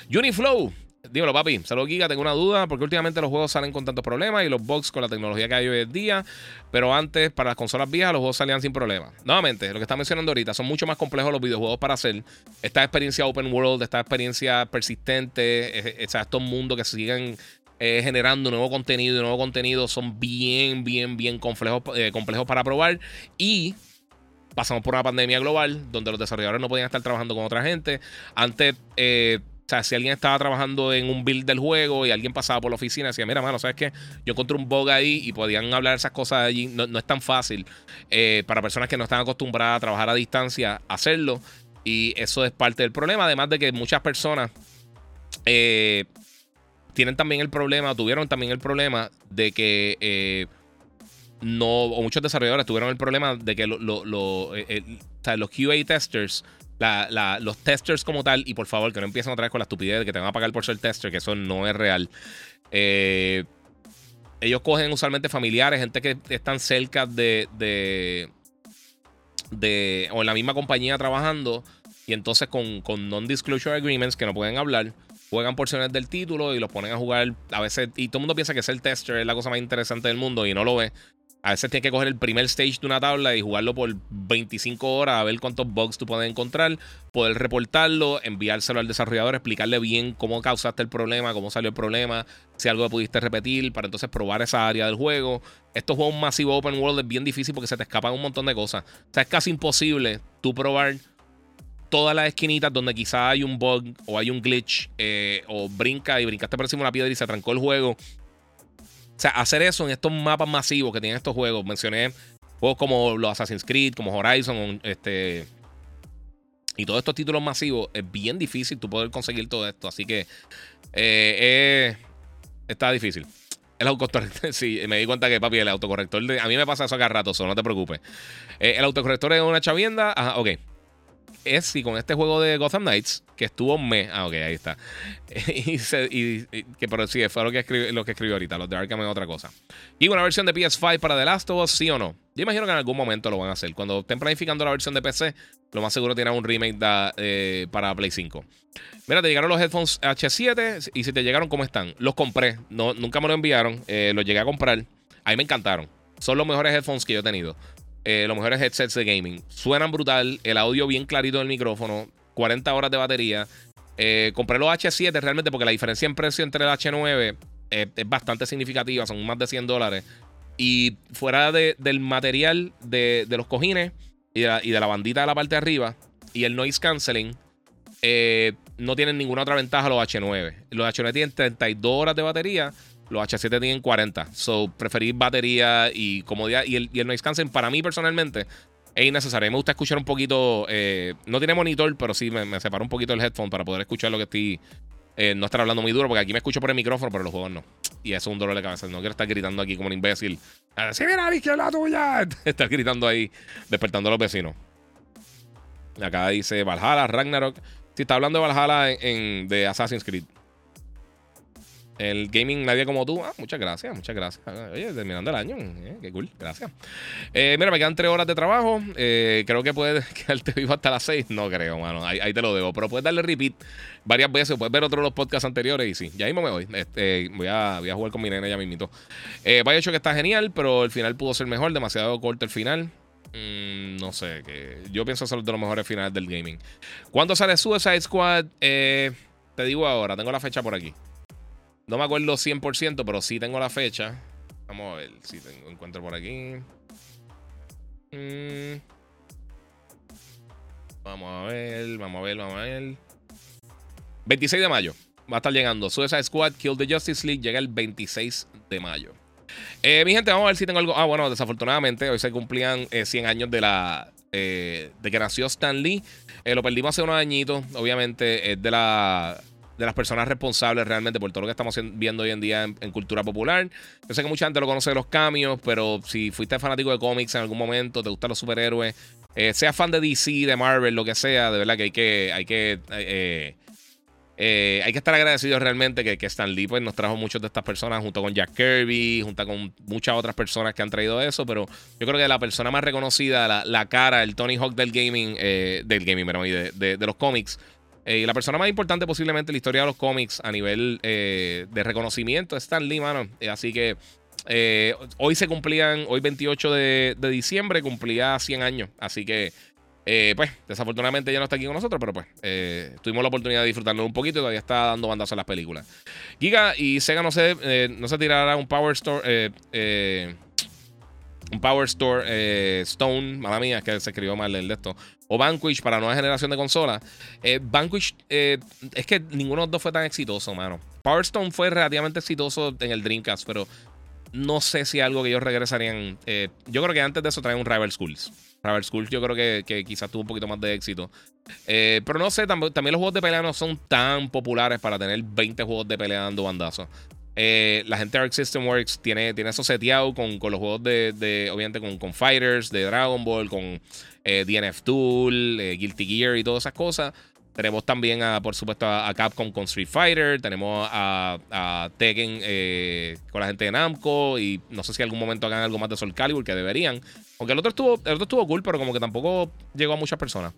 Uniflow, dímelo papi, saludos Giga, tengo una duda porque últimamente los juegos salen con tantos problemas y los bugs con la tecnología que hay hoy en día, pero antes para las consolas viejas los juegos salían sin problemas. Nuevamente, lo que está mencionando ahorita, son mucho más complejos los videojuegos para hacer. Esta experiencia open world, esta experiencia persistente, estos mundos que siguen eh, generando nuevo contenido y nuevo contenido son bien, bien, bien complejos, eh, complejos para probar. Y pasamos por una pandemia global donde los desarrolladores no podían estar trabajando con otra gente. Antes, eh, o sea, si alguien estaba trabajando en un build del juego y alguien pasaba por la oficina y decía, mira, mano, ¿sabes qué? Yo encontré un bug ahí y podían hablar esas cosas allí. No, es tan fácil eh, para personas que no están acostumbradas a trabajar a distancia hacerlo. Y eso es parte del problema. Además de que muchas personas eh, tienen también el problema, tuvieron también el problema de que no, o muchos desarrolladores tuvieron el problema de que eh, los QA testers, los testers como tal, y por favor que no empiecen otra vez con la estupidez de que te van a pagar por ser tester, que eso no es real. Eh, ellos cogen usualmente familiares, gente que están cerca de, de, de o en la misma compañía trabajando, y entonces con, con non-disclosure agreements que no pueden hablar juegan porciones del título y los ponen a jugar a veces. Y todo el mundo piensa que ser tester es la cosa más interesante del mundo y no lo ve. A veces tienes que coger el primer stage de una tabla y jugarlo por 25 horas a ver cuántos bugs tú puedes encontrar, poder reportarlo, enviárselo al desarrollador, explicarle bien cómo causaste el problema, cómo salió el problema, si algo pudiste repetir, para entonces probar esa área del juego. Estos juegos masivos open world es bien difícil porque se te escapan un montón de cosas. O sea, es casi imposible tú probar todas las esquinitas donde quizá hay un bug o hay un glitch eh, o brinca y brincaste por encima de una piedra y se trancó el juego o sea, hacer eso en estos mapas masivos que tienen estos juegos. Mencioné juegos como los Assassin's Creed, como Horizon, este. Y todos estos títulos masivos, es bien difícil tú poder conseguir todo esto. Así que eh, está difícil. El autocorrector, sí, me di cuenta que, papi, el autocorrector, a mí me pasa eso acá rato, so, no te preocupes. Eh, el autocorrector es una chavienda. Ajá, ok es si con este juego de Gotham Knights, que estuvo un mes. Ah, ok, ahí está. y, que pero sí, fue lo que, escribió, lo que escribió ahorita. Los de Arkham es otra cosa. Y una versión de PS5 para The Last of Us, sí o no. Yo imagino que en algún momento lo van a hacer. Cuando estén planificando la versión de PC, lo más seguro tiene un remake eh, para Play 5. Mira, te llegaron los headphones H7 y si te llegaron, ¿cómo están? Los compré. No, nunca me lo enviaron. Eh, los llegué a comprar. A mí me encantaron. Son los mejores headphones que yo he tenido. Eh, los mejores headsets de gaming. Suenan brutal, el audio bien clarito del micrófono, 40 horas de batería. Eh, compré los H7 realmente porque la diferencia en precio entre el H9 es bastante significativa, son más de 100 dólares. Y fuera del material de, los cojines y de, la, bandita de la parte de arriba y el noise canceling, eh, no tienen ninguna otra ventaja los H9. Los H9 tienen 32 horas de batería los H7 tienen 40. So, preferir batería y comodidad. Y el, y el noise para mí personalmente, es innecesario. Me gusta escuchar un poquito. Eh, no tiene monitor, pero sí me, me separo un poquito el headphone para poder escuchar lo que estoy. Eh, no estar hablando muy duro, porque aquí me escucho por el micrófono, pero los juegos no. Y eso es un dolor de cabeza. No quiero estar gritando aquí como un imbécil. ¡Sí, mira, a la izquierda tuya! estar gritando ahí, despertando a los vecinos. Acá dice Valhalla, Ragnarok. Si está hablando de Valhalla en, de Assassin's Creed. El gaming nadie como tú. Ah, muchas gracias, muchas gracias. Oye, terminando el año. Eh, qué cool, gracias. Eh, mira, me quedan tres horas de trabajo. Eh, creo que puedes quedarte vivo hasta las seis. No creo, mano. Ahí, te lo debo. Pero puedes darle repeat varias veces. Puedes ver otros los podcasts anteriores y sí. Ya mismo me voy. Este, voy, a, voy a jugar con mi nena ya mismito. Eh, vaya hecho que está genial, pero el final pudo ser mejor. Demasiado corto el final. Mm, no sé, que yo pienso ser de los mejores finales del gaming. ¿Cuándo sale Suicide Squad? te digo ahora, tengo la fecha por aquí. No me acuerdo 100%, pero sí tengo la fecha. Vamos a ver si tengo, encuentro por aquí. Mm. Vamos a ver, vamos a ver, vamos a ver. 26 de mayo. Va a estar llegando. Suicide Squad, Kill the Justice League. Llega el 26 de mayo. Eh, mi gente, vamos a ver si tengo algo. Ah, bueno, desafortunadamente, hoy se cumplían 100 eh, años de la. Eh, de que nació Stan Lee. lo perdimos hace unos añitos. Obviamente, es de la de las personas responsables realmente por todo lo que estamos viendo hoy en día en, cultura popular. Yo sé que mucha gente lo conoce de los cambios, pero si fuiste fanático de cómics en algún momento, te gustan los superhéroes, eh, seas fan de DC, de Marvel, lo que sea, de verdad que hay que, hay que, eh, eh, hay que estar agradecidos realmente que, que, Stan Lee pues, nos trajo muchos de estas personas junto con Jack Kirby, junto con muchas otras personas que han traído eso, pero yo creo que la persona más reconocida, la, cara, el Tony Hawk del gaming, del gaming, pero, de, de los cómics, eh, y la persona más importante posiblemente en la historia de los cómics a nivel eh, de reconocimiento es Stan Lee, mano. Eh, así que hoy se cumplían, hoy 28 de, diciembre cumplía 100 años. Así que, pues, desafortunadamente ya no está aquí con nosotros, pero pues, tuvimos la oportunidad de disfrutarlo un poquito y todavía está dando bandazos en las películas. Giga y Sega no se, no se tirará un Power Store. un Power Store, Stone, mala mía, que se escribió mal el de esto, o Vanquish para nueva generación de consolas. Eh, Vanquish, eh, es que ninguno de los dos fue tan exitoso, mano. Power Stone fue relativamente exitoso en el Dreamcast, pero no sé si algo que ellos regresarían. yo creo que antes de eso traen un Rival Schools. Rival Schools yo creo que, quizás tuvo un poquito más de éxito. pero no sé, también, los juegos de pelea no son tan populares para tener 20 juegos de pelea dando bandazos. Eh, la gente de Arc System Works tiene, tiene eso seteado con, los juegos de, obviamente, con, Fighters, de Dragon Ball, con eh, DNF Tool, eh, Guilty Gear y todas esas cosas. Tenemos también, a, por supuesto, a, Capcom con Street Fighter. Tenemos a, Tekken con la gente de Namco. Y no sé si en algún momento hagan algo más de Soul Calibur, que deberían. Aunque el otro estuvo, el otro estuvo cool, pero como que tampoco llegó a muchas personas.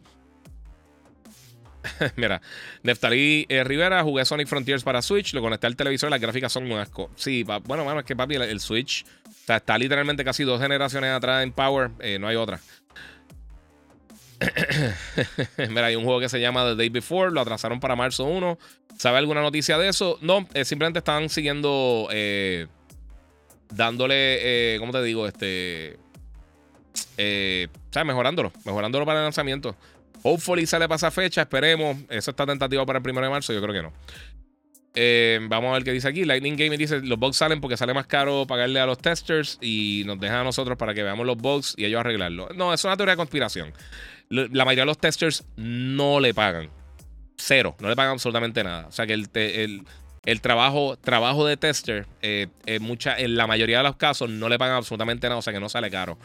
Mira, Neftali eh, Rivera, jugué Sonic Frontiers para Switch, lo conecté al televisor, las gráficas son un asco. Sí, bueno, mano, es que papi, el, Switch está literalmente casi dos generaciones atrás en Power, eh, no hay otra. Mira, hay un juego que se llama The Day Before, lo atrasaron para marzo 1. ¿Sabe alguna noticia de eso? No, eh, simplemente están siguiendo, dándole, ¿cómo te digo? Este, ¿sabes? Mejorándolo, mejorándolo para el lanzamiento. Hopefully sale para esa fecha, esperemos. Eso está tentativo para el primero de marzo, yo creo que no. Eh, vamos a ver qué dice aquí. Lightning Gaming dice: Los bugs salen porque sale más caro pagarle a los testers y nos dejan a nosotros para que veamos los bugs y ellos arreglarlo. No, es una teoría de conspiración. La mayoría de los testers no le pagan. Cero, no le pagan absolutamente nada. O sea que el, el, trabajo, trabajo de tester, eh, mucha, en la mayoría de los casos, no le pagan absolutamente nada. O sea que no sale caro.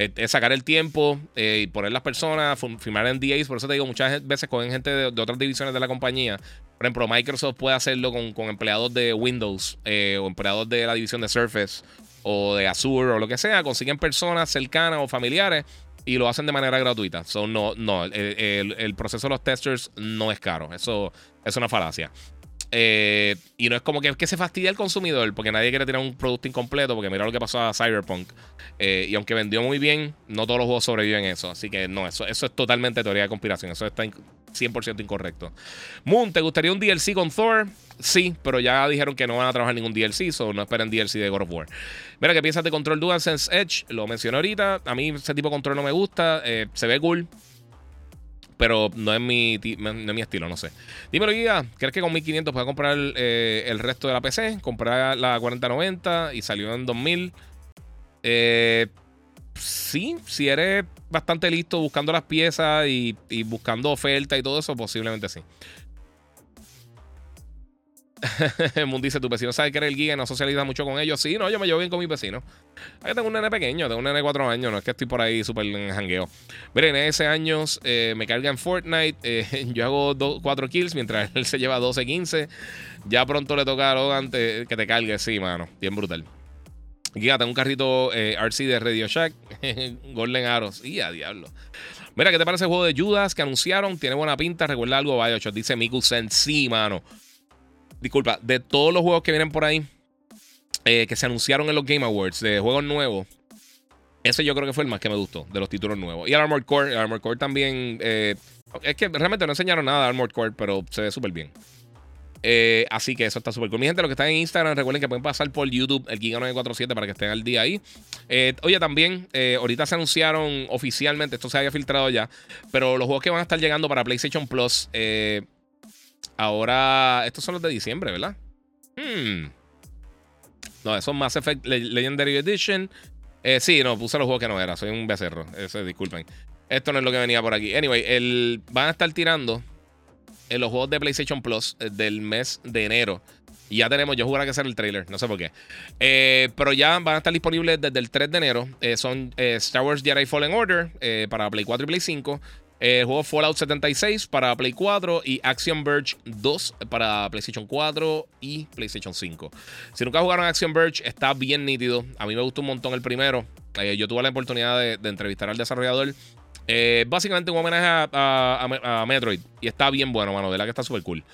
Eh, sacar el tiempo eh, y poner las personas, firmar NDAs. Por eso te digo, muchas veces con gente de, otras divisiones de la compañía. Por ejemplo, Microsoft puede hacerlo con, empleados de Windows eh, o empleados de la división de Surface o de Azure o lo que sea. Consiguen personas cercanas o familiares y lo hacen de manera gratuita. So, no, no, el, proceso de los testers no es caro. Eso es una falacia. Eh, y no es como que, que se fastidia el consumidor, porque nadie quiere tirar un producto incompleto, porque mira lo que pasó a Cyberpunk. Eh, y aunque vendió muy bien, no todos los juegos sobreviven eso. Así que no, eso, eso es totalmente teoría de conspiración. Eso está 100% incorrecto. Moon, ¿te gustaría un DLC con Thor? Sí, pero ya dijeron que no van a trabajar ningún DLC, o no esperen DLC de God of War. Mira, ¿qué piensas de Control DualSense Edge? Lo mencioné ahorita. A mí ese tipo de control no me gusta. Eh, se ve cool pero no es mi, estilo, no sé. Dímelo, Guía, ¿crees que con 1500 puedes comprar eh, el resto de la PC? Comprar la 4090 y salió en 2000. Eh, sí, si eres bastante listo buscando las piezas y, y buscando ofertas y todo eso, posiblemente sí. Moon dice, tu vecino sabe que eres el guía no socializa mucho con ellos. Sí, no, yo me llevo bien con mis vecinos. Aquí tengo un nene pequeño, tengo un nene de 4 años, no es que estoy por ahí súper en jangueo. Miren, en ese años eh, me carga en Fortnite, eh, yo hago 4 kills mientras él se lleva 12, 15. Ya pronto le toca a Logan que te cargue, sí, mano, bien brutal. Guía, tengo un carrito eh, RC de Radio Shack, Golden Arrows. Y a diablo. Mira, ¿qué te parece el juego de Judas que anunciaron? Tiene buena pinta, recuerda algo, Bioshock. Dice Miku Sen, sí, mano disculpa, de todos los juegos que vienen por ahí, eh, que se anunciaron en los Game Awards, de juegos nuevos, ese yo creo que fue el más que me gustó, de los títulos nuevos. Y el Armored Core, el Armored Core también, eh, es que realmente no enseñaron nada de Armored Core, pero se ve súper bien. Eh, así que eso está súper cool. Mi gente, los que están en Instagram, recuerden que pueden pasar por YouTube, el Giga947, para que estén al día ahí. oye, también, ahorita se anunciaron oficialmente, esto se había filtrado ya, pero los juegos que van a estar llegando para PlayStation Plus, Ahora, estos son los de diciembre, ¿verdad? Hmm. No, esos Mass Effect Legendary Edition. Eh, sí, no, puse los juegos que no era. Soy un becerro. Eso, disculpen. Esto no es lo que venía por aquí. Anyway, el, van a estar tirando los juegos de PlayStation Plus eh, del mes de enero. Y ya tenemos, yo jugaré que hacer el trailer, no sé por qué. Eh, pero ya van a estar disponibles desde el 3 de enero. son Star Wars Jedi Fallen Order para Play 4 y Play 5. El juego Fallout 76 para Play 4 y Action Verge 2 para PlayStation 4 y PlayStation 5. Si nunca jugaron Action Verge, está bien nítido. A mí me gustó un montón el primero. Eh, yo tuve la oportunidad de, entrevistar al desarrollador. Eh, básicamente un homenaje a, Metroid. Y está bien bueno, mano. De la que está súper cool.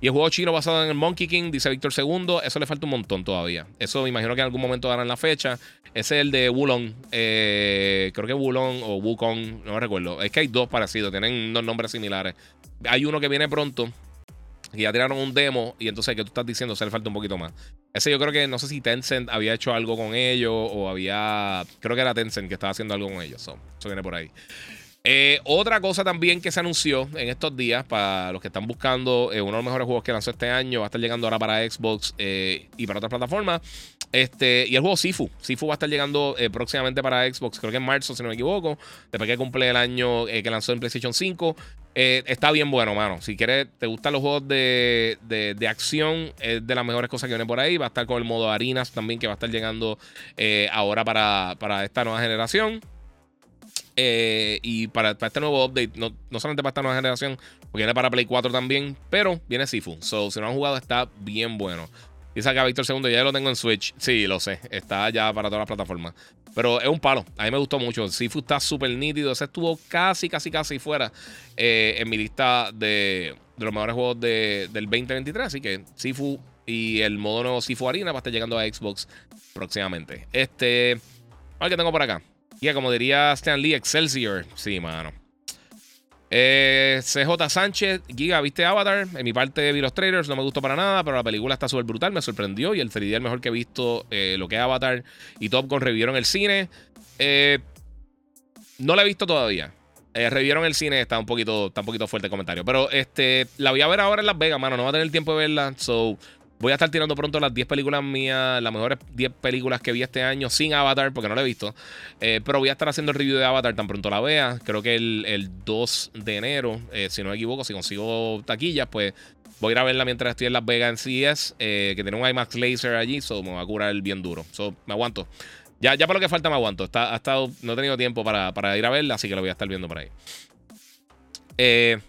Y el juego chino basado en el Monkey King, dice Víctor II, eso le falta un montón todavía. Eso me imagino que en algún momento darán la fecha. Ese es el de Wulong. Eh, creo que Wulong o Wukong, no me recuerdo. Es que hay dos parecidos, tienen dos nombres similares. Hay uno que viene pronto. Y ya tiraron un demo y entonces que tú estás diciendo se le falta un poquito más. Ese yo creo que no sé si Tencent había hecho algo con ellos o había... Creo que era Tencent que estaba haciendo algo con ellos. eso viene por ahí. Eh, otra cosa también que se anunció en estos días para los que están buscando eh, uno de los mejores juegos que lanzó este año, va a estar llegando ahora para Xbox eh, y para otras plataformas. Este, y el juego Sifu. Sifu va a estar llegando próximamente para Xbox, creo que en marzo, si no me equivoco. Después que cumple el año que lanzó en PlayStation 5. está bien bueno, mano. Si quieres, te gustan los juegos de, de, acción, es de las mejores cosas que vienen por ahí. Va a estar con el modo Harinas también, que va a estar llegando ahora para, para esta nueva generación. Eh, y para, este nuevo update, no, solamente para esta nueva generación, porque viene para Play 4 también, pero viene Sifu. So, si no han jugado, está bien bueno. Dice acá Víctor II, ya lo tengo en Switch. Sí, lo sé. Está ya para todas las plataformas. Pero es un palo. A mí me gustó mucho. Sifu está súper nítido. Ese estuvo casi, casi, casi fuera eh, en mi lista de, los mejores juegos del 2023. Así que Sifu y el modo nuevo Sifu Arena va a estar llegando a Xbox próximamente. Este. Qué tengo por acá. Ya, como diría Stan Lee, Excelsior. Sí, mano. Eh, CJ Sánchez, Giga, ¿viste Avatar? En mi parte vi los trailers, no me gustó para nada, pero la película está súper brutal, me sorprendió y el 3D el mejor que he visto eh, lo que es Avatar y Top Gun revivieron el cine. Eh, no la he visto todavía. revivieron el cine, está un poquito, está un poquito fuerte el comentario. Pero este, la voy a ver ahora en Las Vegas, mano. No va a tener tiempo de verla. So, Voy a estar tirando pronto las 10 películas mías, las mejores 10 películas que vi este año sin Avatar, porque no la he visto. Eh, pero voy a estar haciendo el review de Avatar tan pronto la vea. Creo que el, 2 de enero, eh, si no me equivoco, si consigo taquillas, pues voy a ir a verla mientras estoy en Las Vegas en CES, eh, que tiene un IMAX Laser allí, so me va a curar bien duro. So, me aguanto. Ya, ya por lo que falta me aguanto. Ha estado, no he tenido tiempo para, para ir a verla, así que lo voy a estar viendo por ahí. Eh.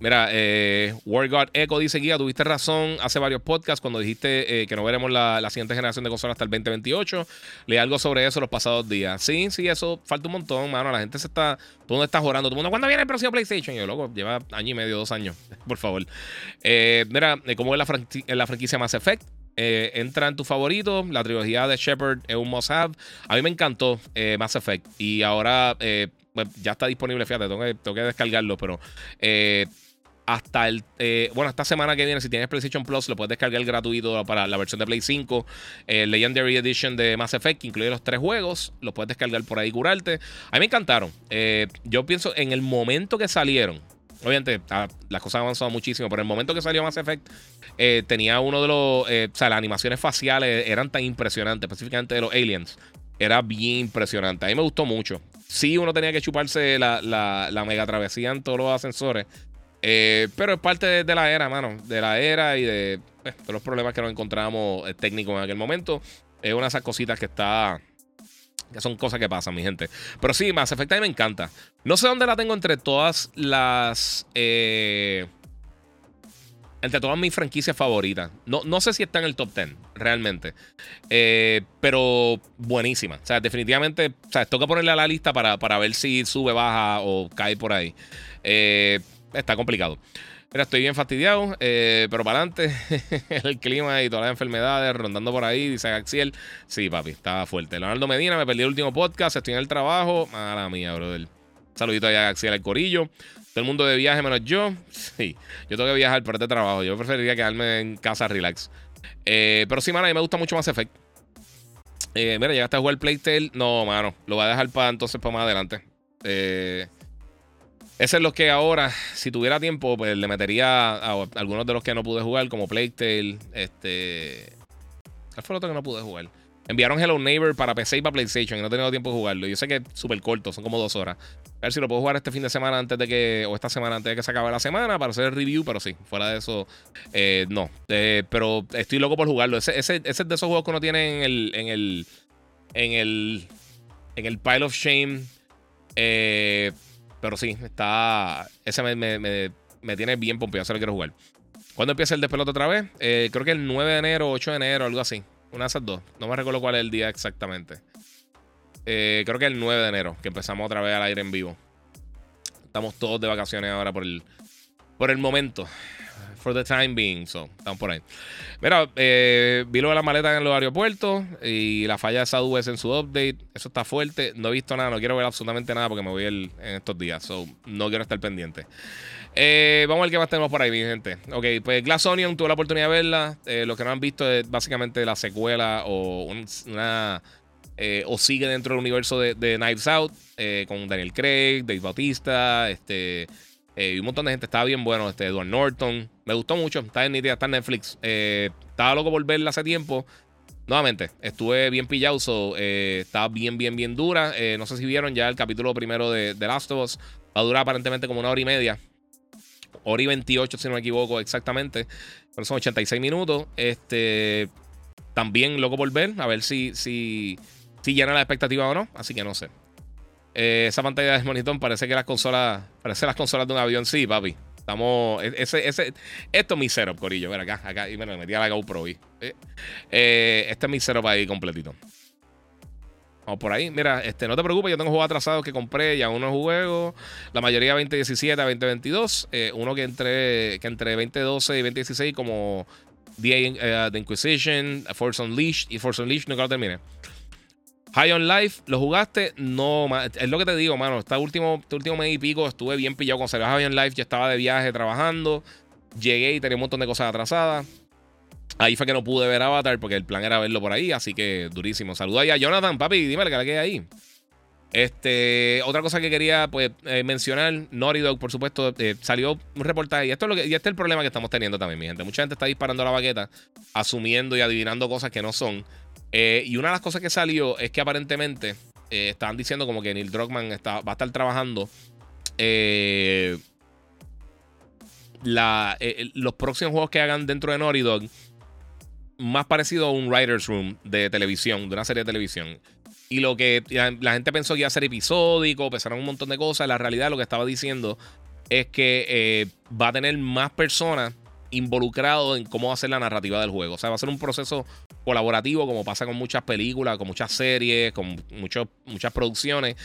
Mira, eh, War God Echo dice: Guía, tuviste razón hace varios podcasts cuando dijiste eh, que no veremos la, siguiente generación de consolas hasta el 2028. Leí algo sobre eso los pasados días. Sí, sí, eso falta un montón, mano. La gente se está. Todo el mundo está jorando. Todo el mundo, ¿cuándo viene el próximo PlayStation? Y yo, loco, lleva año y medio, dos años. Por favor. Eh, mira, ¿cómo es la, franquicia Mass Effect? entra en tu favorito. La trilogía de Shepard es un must have. A mí me encantó Mass Effect. Y ahora ya está disponible. Fíjate, tengo que, tengo que descargarlo. Pero hasta el. Eh, bueno, esta semana que viene, si tienes PlayStation Plus, lo puedes descargar gratuito para la versión de Play 5. El Legendary Edition de Mass Effect, que incluye los tres juegos. Lo puedes descargar por ahí y curarte. A mí me encantaron. Eh, yo pienso en el momento que salieron. Obviamente, ah, las cosas han avanzado muchísimo, pero en el momento que salió Mass Effect, eh, tenía uno de los. o sea, las animaciones faciales eran tan impresionantes, específicamente de los aliens. Era bien impresionante. A mí me gustó mucho. Sí, uno tenía que chuparse la, la, mega travesía en todos los ascensores. Eh, pero es parte de, la era, mano. De la era y de, eh, los problemas que nos encontramos eh, técnicos en aquel momento. Es una de esas cositas que está. Que son cosas que pasan, mi gente. Pero sí, Mass Effect a mí me encanta. No sé dónde la tengo entre todas las. Entre todas mis franquicias favoritas. No, no sé si está en el top 10, realmente. pero buenísima. O sea, definitivamente. O sea, toca ponerle a la lista para, para ver si sube, baja o cae por ahí. Eh está complicado. Mira, estoy bien fastidiado, eh, pero para adelante. el clima y todas las enfermedades rondando por ahí, dice Axiel. Sí, papi, está fuerte. Leonardo Medina, me perdí el último podcast, estoy en el trabajo. Mala mía, brother. Saludito a Axiel al Corillo. Todo el mundo de viaje menos yo. Sí, yo tengo que viajar por este trabajo. Yo preferiría quedarme en casa relax. Eh, pero sí, mano, a mí me gusta mucho más Effect. Eh, mira, llegaste a jugar Playtale. No, mano, lo voy a dejar para entonces para más adelante. Eh. Ese es lo que ahora, si tuviera tiempo, pues le metería a, algunos de los que no pude jugar, como Playtale. Este. ¿Cuál fue el otro que no pude jugar? Enviaron Hello Neighbor para PC y para PlayStation y no he tenido tiempo de jugarlo. Yo sé que es súper corto, son como dos horas. A ver si lo puedo jugar este fin de semana antes de que. O esta semana antes de que se acabe la semana para hacer el review, pero sí, fuera de eso, eh, no. Eh, pero estoy loco por jugarlo. Ese, ese, ese, es de esos juegos que uno tiene en el. En el. En el. En el Pile of Shame. Eh pero sí, está. Ese me, tiene bien pompeado, se lo quiero jugar. ¿Cuándo empieza el despelote otra vez? Creo que el 9 de enero, 8 de enero, algo así. Una de esas dos. No me recuerdo cuál es el día exactamente. Eh, creo que el 9 de enero, que empezamos otra vez al aire en vivo. Estamos todos de vacaciones ahora por el, por el momento. for the time being. So, estamos por ahí. Mira, eh, vi lo de las maletas en los aeropuertos y la falla de SADUS en su update. Eso está fuerte. No he visto nada, no quiero ver absolutamente nada porque me voy en estos días. So, no quiero estar pendiente. Eh, vamos a ver qué más tenemos por ahí, mi gente. Ok, pues Glass Onion tuve la oportunidad de verla. Eh, los que no han visto es básicamente la secuela o una. Eh, o sigue dentro del universo de, de Knives Out con Daniel Craig, Dave Bautista, este. y un montón de gente. Estaba bien bueno. Este, Edward Norton. Me gustó mucho. Está en, está en Netflix. estaba loco por verla hace tiempo. Nuevamente, estuve bien pillado. So, estaba bien, bien, bien dura. no sé si vieron ya el capítulo primero de The Last of Us. Va a durar aparentemente como una hora y media hora y 28, si no me equivoco exactamente. Pero son 86 minutos. Este. También loco por ver, a ver si, si, si llena la expectativa o no. Así que no sé. Eh, esa pantalla de monitor parece que las consolas. Parece las consolas de un avión. Sí, papi. Estamos. E, ese, ese, esto es mi setup, Corillo. Ver acá, acá. Y me metí a la GoPro. Eh, eh, este es mi setup ahí completito. Vamos por ahí. Mira, este, no te preocupes, yo tengo juegos atrasados que compré y aún no juego. La mayoría 2017 a 2022. Eh, uno que entre, que entre 2012 y 2016 como The, uh, The Inquisition, Force Unleashed y Force Unleashed nunca lo terminé. High on Life, ¿lo jugaste? No, es lo que te digo, mano. Este último, este último mes y pico estuve bien pillado con High on Life. Yo estaba de viaje trabajando. Llegué y tenía un montón de cosas atrasadas. Ahí fue que no pude ver Avatar porque el plan era verlo por ahí, así que durísimo. Saluda ahí a Jonathan, papi, dime que hay ahí. Este, otra cosa que quería pues, eh, mencionar, Naughty Dog, por supuesto, eh, salió un reportaje. Y esto es lo que, y este es el problema que estamos teniendo también, mi gente. Mucha gente está disparando la baqueta, asumiendo y adivinando cosas que no son. Eh, y una de las cosas que salió es que aparentemente estaban diciendo como que Neil Druckmann está, va a estar trabajando la, los próximos juegos que hagan dentro de Naughty Dog más parecido a un writer's room de televisión, de una serie de televisión. Y lo que la, gente pensó que iba a ser episódico, pensaron un montón de cosas. La realidad lo que estaba diciendo es que eh, va a tener más personas involucrados en cómo va a ser la narrativa del juego. O sea, va a ser un proceso colaborativo como pasa con muchas películas, con muchas series, con muchas producciones.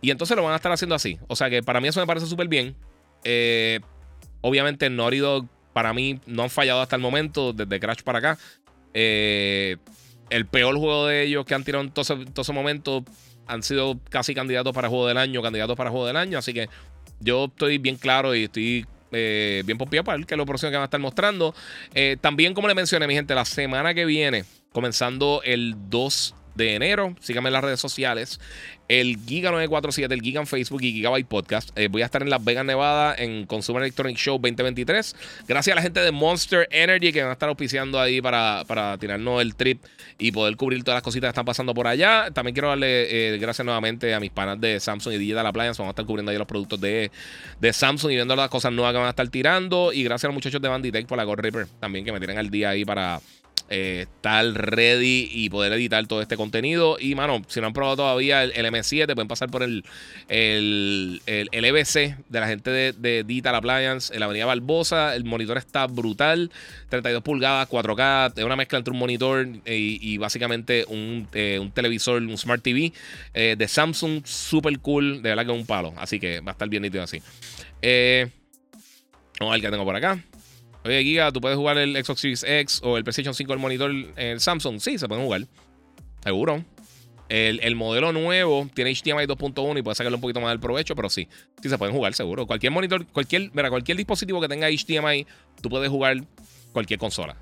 Y entonces lo van a estar haciendo así. O sea que para mí eso me parece súper bien. Eh, obviamente Naughty Dog para mí no han fallado hasta el momento, desde Crash para acá. Eh, el peor juego de ellos que han tirado en todos esos momentos han sido casi candidatos para juego del año, candidatos para juego del año. Así que yo estoy bien claro y estoy eh, bien pompiado para ver que es lo próximo que van a estar mostrando. Eh, también, como le mencioné, mi gente, la semana que viene, comenzando el 2 de enero. Síganme en las redes sociales. El Giga 947, el Giga en Facebook y Gigabyte Podcast. Eh, voy a estar en Las Vegas, Nevada, en Consumer Electronic Show 2023. Gracias a la gente de Monster Energy que van a estar auspiciando ahí para, para tirarnos el trip y poder cubrir todas las cositas que están pasando por allá. También quiero darle eh, gracias nuevamente a mis panas de Samsung y Digital Appliance. Vamos a estar cubriendo ahí los productos de, de Samsung y viendo las cosas nuevas que van a estar tirando. Y gracias a los muchachos de Banditech por la Gold Reaper también que me tienen al día ahí para eh, estar ready y poder editar todo este contenido. Y, mano, si no han probado todavía el, M7, pueden pasar por el, el, el, EBC de la gente de, de, Digital Appliance en la Avenida Barbosa. El monitor está brutal, 32 pulgadas, 4K, es una mezcla entre un monitor y, básicamente un, eh, un, televisor, un Smart TV eh, de Samsung, super cool, de verdad que es un palo. Así que va a estar bien nítido así. vamos a ver qué tengo por acá. Oye, Giga, ¿tú puedes jugar el Xbox Series X o el PlayStation 5 el monitor el Samsung? Sí, se pueden jugar. Seguro. El, modelo nuevo tiene HDMI 2.1 y puede sacarle un poquito más del provecho, pero sí, sí se pueden jugar, seguro. Cualquier monitor, cualquier, mira, cualquier dispositivo que tenga HDMI, tú puedes jugar cualquier consola.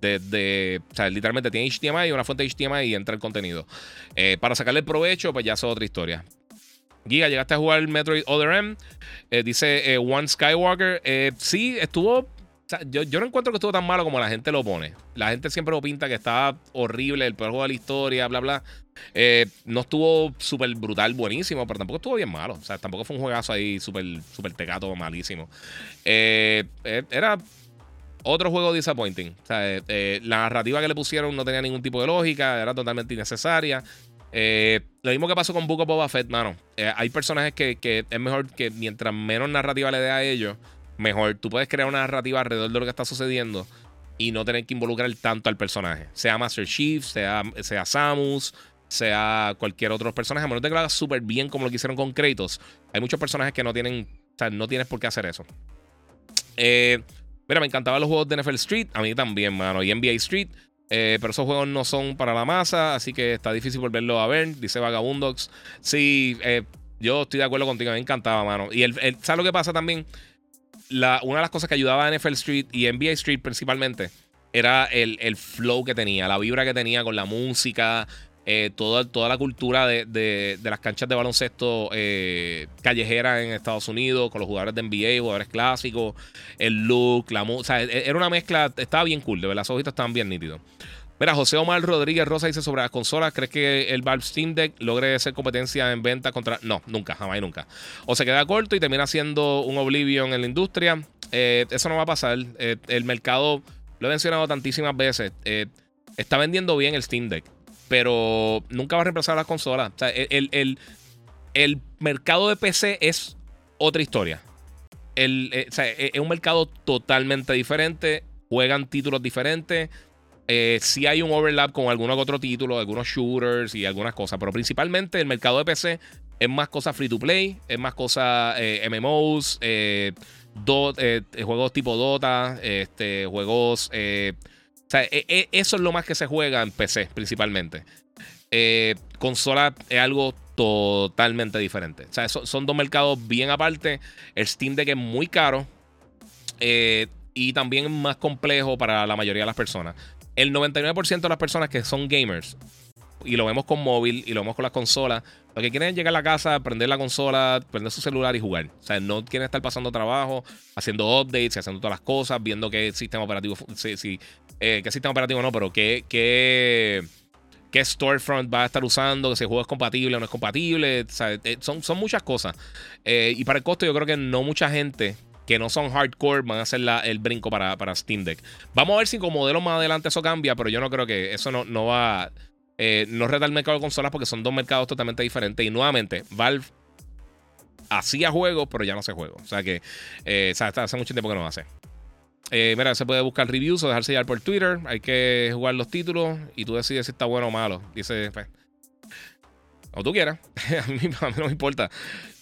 De, o sea, literalmente tiene HDMI, una fuente de HDMI y entra el contenido. Eh, para sacarle el provecho, pues ya es otra historia. Giga, ¿llegaste a jugar Metroid Other M? Eh, dice eh, One Skywalker. sí, estuvo yo, no encuentro que estuvo tan malo como la gente lo pone. La gente siempre lo pinta que está horrible, el peor juego de la historia, bla, bla. Eh, no estuvo súper brutal, buenísimo, pero tampoco estuvo bien malo. O sea, tampoco fue un juegazo ahí súper super tecato, malísimo. Eh, eh, era otro juego disappointing. O sea, la narrativa que le pusieron no tenía ningún tipo de lógica, era totalmente innecesaria. lo mismo que pasó con Book of Boba Fett, mano. hay personajes que, que es mejor que mientras menos narrativa le dé a ellos mejor. Tú puedes crear una narrativa alrededor de lo que está sucediendo y no tener que involucrar tanto al personaje. Sea Master Chief, sea, sea Samus, sea cualquier otro personaje. A menos que lo hagas súper bien como lo que hicieron con Kratos. Hay muchos personajes que no tienen. O sea, no tienes por qué hacer eso. Eh, Mira, me encantaban los juegos de NFL Street. A mí también, mano. Y NBA Street. Eh, pero esos juegos no son para la masa, así que está difícil volverlo a ver. Dice Vagabundox. Sí, eh, yo estoy de acuerdo contigo. Me encantaba, mano. Y el, ¿sabes lo que pasa también? Una de las cosas que ayudaba a NFL Street y NBA Street principalmente era el, el flow que tenía, la vibra que tenía con la música, eh, toda, toda la cultura de, las canchas de baloncesto eh, callejeras en Estados Unidos, con los jugadores de NBA, jugadores clásicos, el look, la música. E, e, era una mezcla, estaba bien cool, de verdad, los ojitos estaban bien nítidos. Mira, José Omar Rodríguez Rosa dice sobre las consolas: ¿Crees que el Valve Steam Deck logre ser competencia en venta contra.? No, nunca, jamás y nunca. O se queda corto y termina siendo un Oblivion en la industria. Eh, eso no va a pasar. el mercado, lo he mencionado tantísimas veces, está vendiendo bien el Steam Deck pero nunca va a reemplazar las consolas. O sea, el, mercado de PC es otra historia. El, eh, o sea, e, es un mercado totalmente diferente. Juegan títulos diferentes. Eh, sí hay un overlap con algunos otros títulos, algunos shooters y algunas cosas. Pero principalmente el mercado de PC es más cosas free to play, es más cosas eh, MMOs, juegos tipo Dota, este, juegos o sea, e, e, eso es lo más que se juega en PC principalmente. Eh, consola es algo totalmente diferente. O sea, son dos mercados bien aparte. El Steam Deck es muy caro eh, y también más complejo para la mayoría de las personas. El 99% de las personas que son gamers, y lo vemos con móvil y lo vemos con las consolas, lo que quieren es llegar a la casa, prender la consola, prender su celular y jugar. O sea, no quieren estar pasando trabajo, haciendo updates haciendo todas las cosas, viendo qué sistema operativo, si, si eh, qué sistema operativo no, pero qué, qué, qué storefront va a estar usando, si el juego es compatible o no es compatible. Eh, son, son muchas cosas. Eh, y para el costo, yo creo que no mucha gente que no son hardcore van a hacer el brinco para, para Steam Deck. Vamos a ver si con modelos más adelante eso cambia, pero yo no creo que eso no, no va. no reta el mercado de consolas porque son dos mercados totalmente diferentes. Y nuevamente, Valve hacía juegos, pero ya no hace juegos. O sea que hace mucho tiempo que no hace. Eh, mira, se puede buscar reviews o dejarse llevar por Twitter. Hay que jugar los títulos y tú decides si está bueno o malo. Dice, pues, o tú quieras. a, mí, no me importa.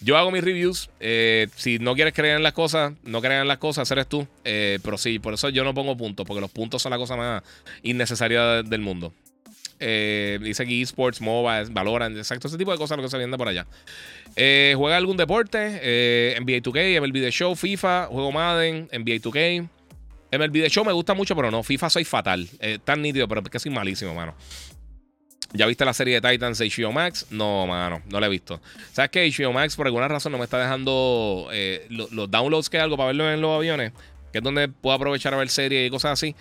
Yo hago mis reviews. Eh, si no quieres creer en las cosas, no crean en las cosas, eres tú. Eh, pero sí, por eso yo no pongo puntos, porque los puntos son la cosa más innecesaria del mundo. dice aquí esports, MOBA, Valorant, exacto, ese tipo de cosas lo que se viene por allá. ¿Juega algún deporte? NBA 2K, MLB The Show, FIFA, juego Madden, NBA 2K. MLB The Show me gusta mucho, pero no. FIFA soy fatal. Eh, tan nítido, pero es que soy malísimo, mano. ¿Ya viste la serie de Titans de HBO Max? No, mano, no la he visto. ¿Sabes qué? HBO Max por alguna razón no me está dejando eh, los, downloads que hay algo para verlo en los aviones, que es donde puedo aprovechar a ver series y cosas así.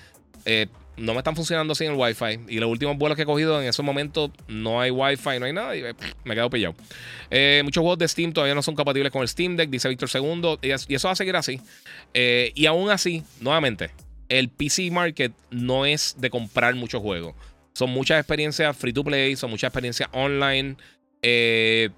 Eh, no me están funcionando sin el Wi-Fi. Y los últimos vuelos que he cogido en esos momentos no hay Wi-Fi, no hay nada. Y eh, me quedo pillado. Eh, muchos juegos de Steam todavía no son compatibles con el Steam Deck, dice Víctor II. Y, eso va a seguir así. Eh, y aún así, nuevamente, el PC Market no es de comprar muchos juegos. Son muchas experiencias free to play, son muchas experiencias online. Eh,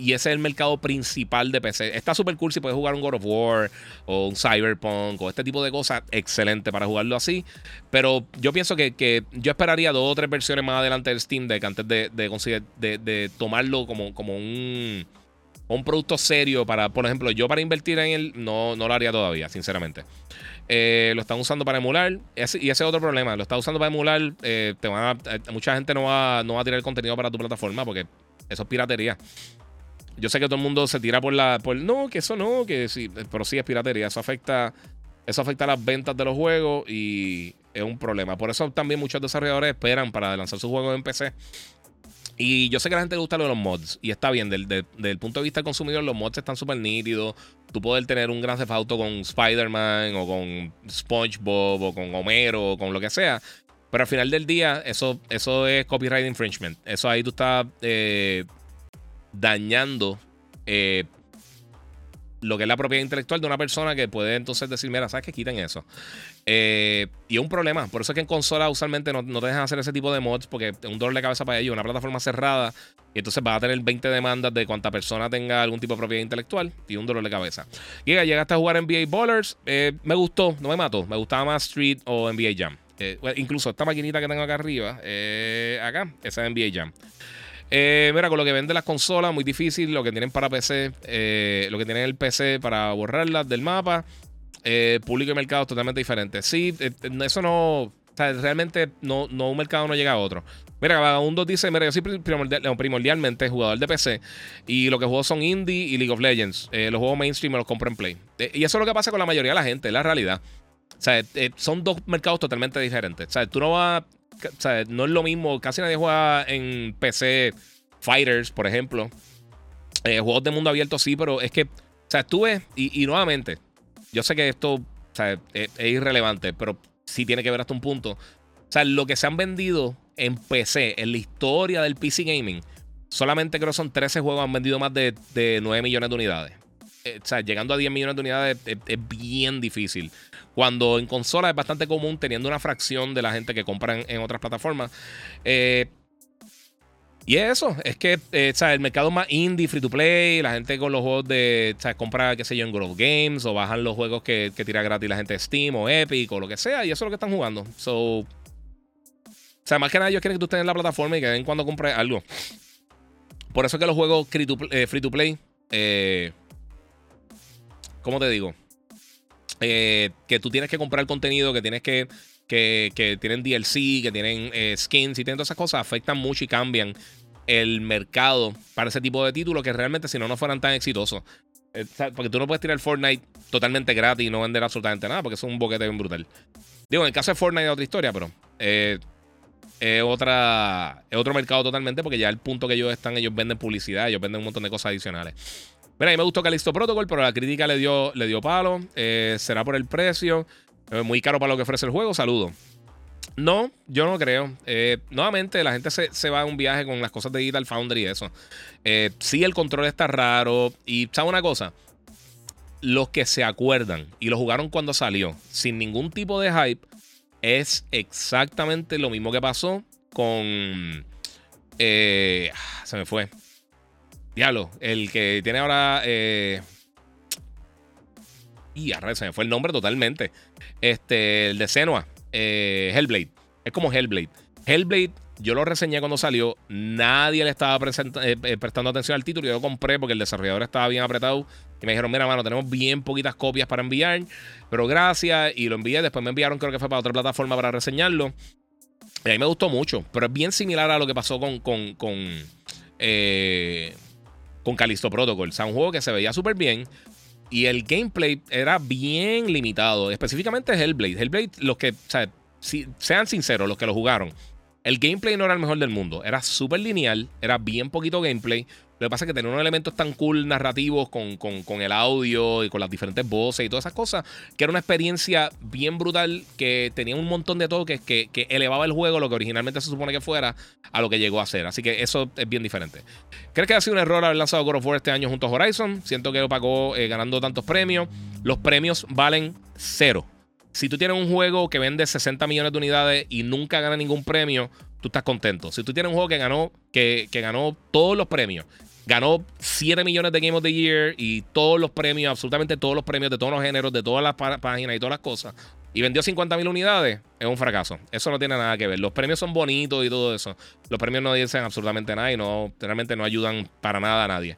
y ese es el mercado principal de PC. Está súper cool si puedes jugar un God of War o un Cyberpunk o este tipo de cosas. Excelente para jugarlo así. Pero yo pienso que, yo esperaría dos o tres versiones más adelante del Steam Deck antes de, de, tomarlo como, como un, un producto serio para, por ejemplo, yo para invertir en él no, no lo haría todavía, sinceramente. Eh, lo están usando para emular. y ese es otro problema. Lo están usando para emular. Eh, te van eh, mucha gente no va, no va a tirar el contenido para tu plataforma porque eso es piratería. Yo sé que todo el mundo se tira por la. Por, no, que eso no, que sí. Pero sí es piratería. Eso afecta. Eso afecta las ventas de los juegos y es un problema. Por eso también muchos desarrolladores esperan para lanzar sus juegos en PC. Y yo sé que a la gente le gusta lo de los mods. Y está bien, del, punto de vista del consumidor, los mods están súper nítidos. Tú puedes tener un gran Theft Auto con Spider-Man o con SpongeBob o con Homero o con lo que sea. Pero al final del día, eso, eso es copyright infringement. Eso ahí tú estás eh, dañando eh, lo que es la propiedad intelectual de una persona que puede entonces decir, mira, ¿sabes que Quiten eso. Eh, y es un problema. Por eso es que en consola usualmente no, te dejan hacer ese tipo de mods porque es un dolor de cabeza para ellos, una plataforma cerrada. Y entonces va a tener 20 demandas de cuanta persona tenga algún tipo de propiedad intelectual y un dolor de cabeza. Llega, llegaste a jugar NBA Ballers. Eh, me gustó, no me mató. Me gustaba más Street o NBA Jam. incluso esta maquinita que tengo acá arriba, acá, esa es NBA Jam. Eh, mira, con lo que venden las consolas, muy difícil. Lo que tienen para PC, eh, lo que tienen el PC para borrarlas del mapa. Eh, público y mercado totalmente diferentes. Sí, eso no. O sea, realmente no, no un mercado no llega a otro. Mira, Vagabundo dice: Mira, yo soy primordialmente jugador de PC y lo que juego son indie y League of Legends. los juegos mainstream me los compro en Play. y eso es lo que pasa con la mayoría de la gente, es la realidad. O sea, son dos mercados totalmente diferentes. O sea, tú no vas. O sea, no es lo mismo. Casi nadie juega en PC Fighters, por ejemplo. juegos de mundo abierto sí, pero es que o sea, tú ves, y, nuevamente, yo sé que esto es, irrelevante, pero sí tiene que ver hasta un punto. O sea, lo que se han vendido en PC, en la historia del PC Gaming, solamente creo que son 13 juegos han vendido más de, 9 millones de unidades. Eh, o sea, llegando a 10 millones de unidades es, bien difícil. Cuando en consola es bastante común, teniendo una fracción de la gente que compra en, otras plataformas. Eh, y eso, es que eh, el mercado más indie, free to play, la gente con los juegos de, compra, qué sé yo, en Growth Games o bajan los juegos que, que tira gratis la gente de Steam o Epic o lo que sea, y eso es lo que están jugando. So, o sea, más que nada ellos quieren que tú estés en la plataforma y que den cuando compres algo. Por eso es que los juegos free to, eh, play, eh, ¿cómo te digo? Eh, que tú tienes que comprar contenido, que tienes que que, tienen DLC, que tienen eh, skins y tienen todas esas cosas, afectan mucho y cambian el mercado para ese tipo de títulos que realmente si no, no fueran tan exitosos. Eh, porque tú no puedes tirar Fortnite totalmente gratis y no vender absolutamente nada, porque es un boquete bien brutal. Digo, en el caso de Fortnite es otra historia, pero es, otra, es otro mercado totalmente, porque ya el punto que ellos están, ellos venden publicidad, ellos venden un montón de cosas adicionales. Mira, a mí me gustó Calixto Protocol, pero la crítica le dio, le dio palo. será por el precio. Eh, muy caro para lo que ofrece el juego, saludo. No, yo no creo. Eh, nuevamente, la gente se, va a un viaje con las cosas de Digital Foundry y eso. Eh, sí, el control está raro. Y, ¿sabe una cosa? Los que se acuerdan y lo jugaron cuando salió, sin ningún tipo de hype, es exactamente lo mismo que pasó con. se me fue. Diablo, el que tiene ahora. y a se me fue el nombre totalmente. Este, el de Senua, eh, Hellblade. Es como Hellblade. Hellblade, yo lo reseñé cuando salió. Nadie le estaba eh, eh, prestando atención al título. Yo lo compré porque el desarrollador estaba bien apretado. Y me dijeron, mira, mano, tenemos bien poquitas copias para enviar. Pero gracias. Y lo envié. Después me enviaron, creo que fue para otra plataforma para reseñarlo. Y a mí me gustó mucho. Pero es bien similar a lo que pasó con, con con Callisto Protocol. O sea, un juego que se veía súper bien, y el gameplay era bien limitado. Específicamente Hellblade. Hellblade, los que, o sea, sean sinceros, los que lo jugaron. El gameplay no era el mejor del mundo. Era súper lineal. Era bien poquito gameplay. Lo que pasa es que tenía unos elementos tan cool narrativos con, el audio y con las diferentes voces y todas esas cosas, que era una experiencia bien brutal que tenía un montón de todo que, que, que elevaba el juego, lo que originalmente se supone que fuera, a lo que llegó a ser. Así que eso es bien diferente. ¿Crees que ha sido un error haber lanzado God of War este año junto a Horizon? Siento que lo pagó eh, ganando tantos premios. Los premios valen cero. Si tú tienes un juego que vende 60 millones de unidades y nunca gana ningún premio, tú estás contento. Si tú tienes un juego que ganó, que, que ganó todos los premios, ganó 7 millones de Game of the Year y todos los premios, absolutamente todos los premios de todos los géneros, de todas las páginas y todas las cosas, y vendió 50 mil unidades, es un fracaso. Eso no tiene nada que ver. Los premios son bonitos y todo eso. Los premios no dicen absolutamente nada y no, realmente no ayudan para nada a nadie.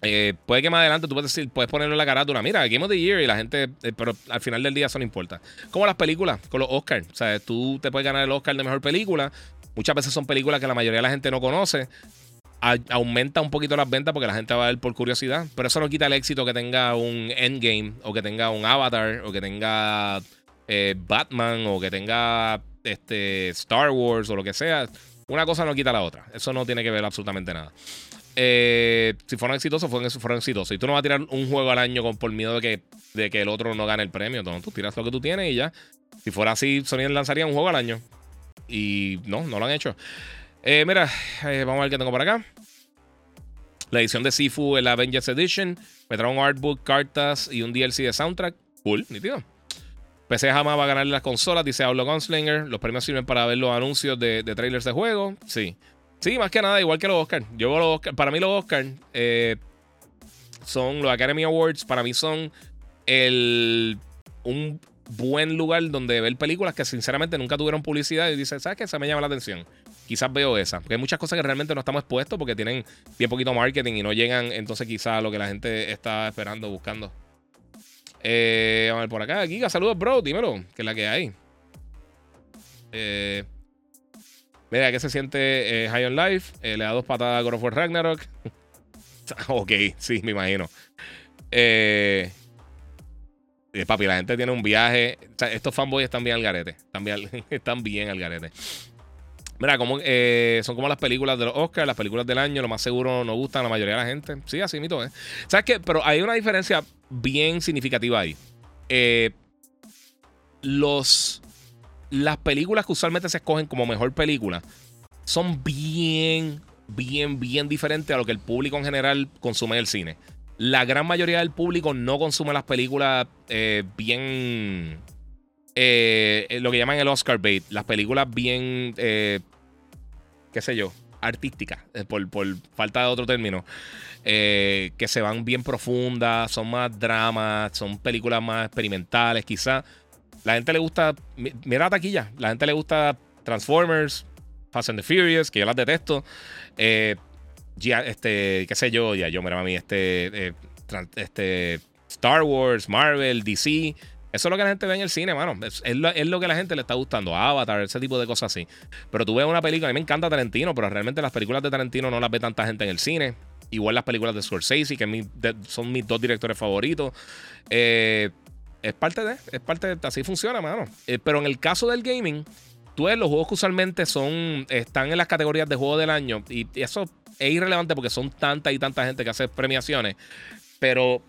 Eh, puede que más adelante tú puedes decir, puedes ponerlo en la carátula, mira, Game of the Year y la gente, eh, pero al final del día eso no importa. Como las películas, con los Oscars. O sea, tú te puedes ganar el Oscar de mejor película. Muchas veces son películas que la mayoría de la gente no conoce aumenta un poquito las ventas porque la gente va a ver por curiosidad. Pero eso no quita el éxito que tenga un Endgame o que tenga un Avatar o que tenga eh, Batman o que tenga este, Star Wars o lo que sea. Una cosa no quita la otra. Eso no tiene que ver absolutamente nada. Eh, si fueron exitosos, fueron, fueron, exitosos. Y tú no vas a tirar un juego al año con, por miedo de que, de que el otro no gane el premio. Entonces, tú tiras lo que tú tienes y ya. Si fuera así, Sony lanzaría un juego al año. Y no, no lo han hecho. Eh, mira, vamos a ver qué tengo por acá. La edición de Sifu en la Avengers Edition. Me trae un artbook, cartas y un DLC de soundtrack. Cool, nítido. PC jamás va a ganar las consolas, dice Aulo Gunslinger. Los premios sirven para ver los anuncios de, trailers de juego. Sí. Sí, más que nada, igual que los Oscars. Yo los para mí los Oscars eh, son los Academy Awards, para mí son el un buen lugar donde ver películas que sinceramente nunca tuvieron publicidad y dice, ¿sabes qué? Esa me llama la atención. Quizás veo esa. Porque hay muchas cosas que realmente no estamos expuestos porque tienen bien poquito marketing y no llegan entonces quizás a lo que la gente está esperando, buscando. Eh, vamos a ver por acá. Giga, saludos, bro. Dímelo, que es la que hay. Eh, mira, ¿qué se siente eh, High on Life? Eh, le da dos patadas a God of Ragnarok. ok, sí, me imagino. Eh, papi, la gente tiene un viaje. estos fanboys están bien al garete. Están bien, están bien al garete. Mira, eh, son como las películas de los Oscars, las películas del año, lo más seguro no gustan a la mayoría de la gente. Sí, así mito, ¿eh? ¿Sabes qué? Pero hay una diferencia bien significativa ahí. Eh, los, las películas que usualmente se escogen como mejor película son bien, bien, bien diferentes a lo que el público en general consume en el cine. La gran mayoría del público no consume las películas eh, bien eh, lo que llaman el Oscar bait, las películas bien, eh, qué sé yo, artísticas, eh, por, falta de otro término, que se van bien profundas, son más dramas, son películas más experimentales, quizás. La gente le gusta, mira la taquilla, la gente le gusta Transformers, Fast and the Furious, que yo las detesto. este, qué sé yo, ya yo, mira, mí, este, este, Star Wars, Marvel, DC. Eso es lo que la gente ve en el cine, mano. Es, lo, que la gente le está gustando. Avatar, ese tipo de cosas así. Pero tú ves una película, a mí me encanta Tarantino, pero realmente las películas de Tarantino no las ve tanta gente en el cine. Igual las películas de Scorsese, que son mis dos directores favoritos. Eh, es parte de, es parte de, así funciona, mano. Eh, pero en el caso del gaming, tú ves los juegos que usualmente son, están en las categorías de juego del año. Y, y eso es irrelevante porque son tanta y tanta gente que hace premiaciones. Pero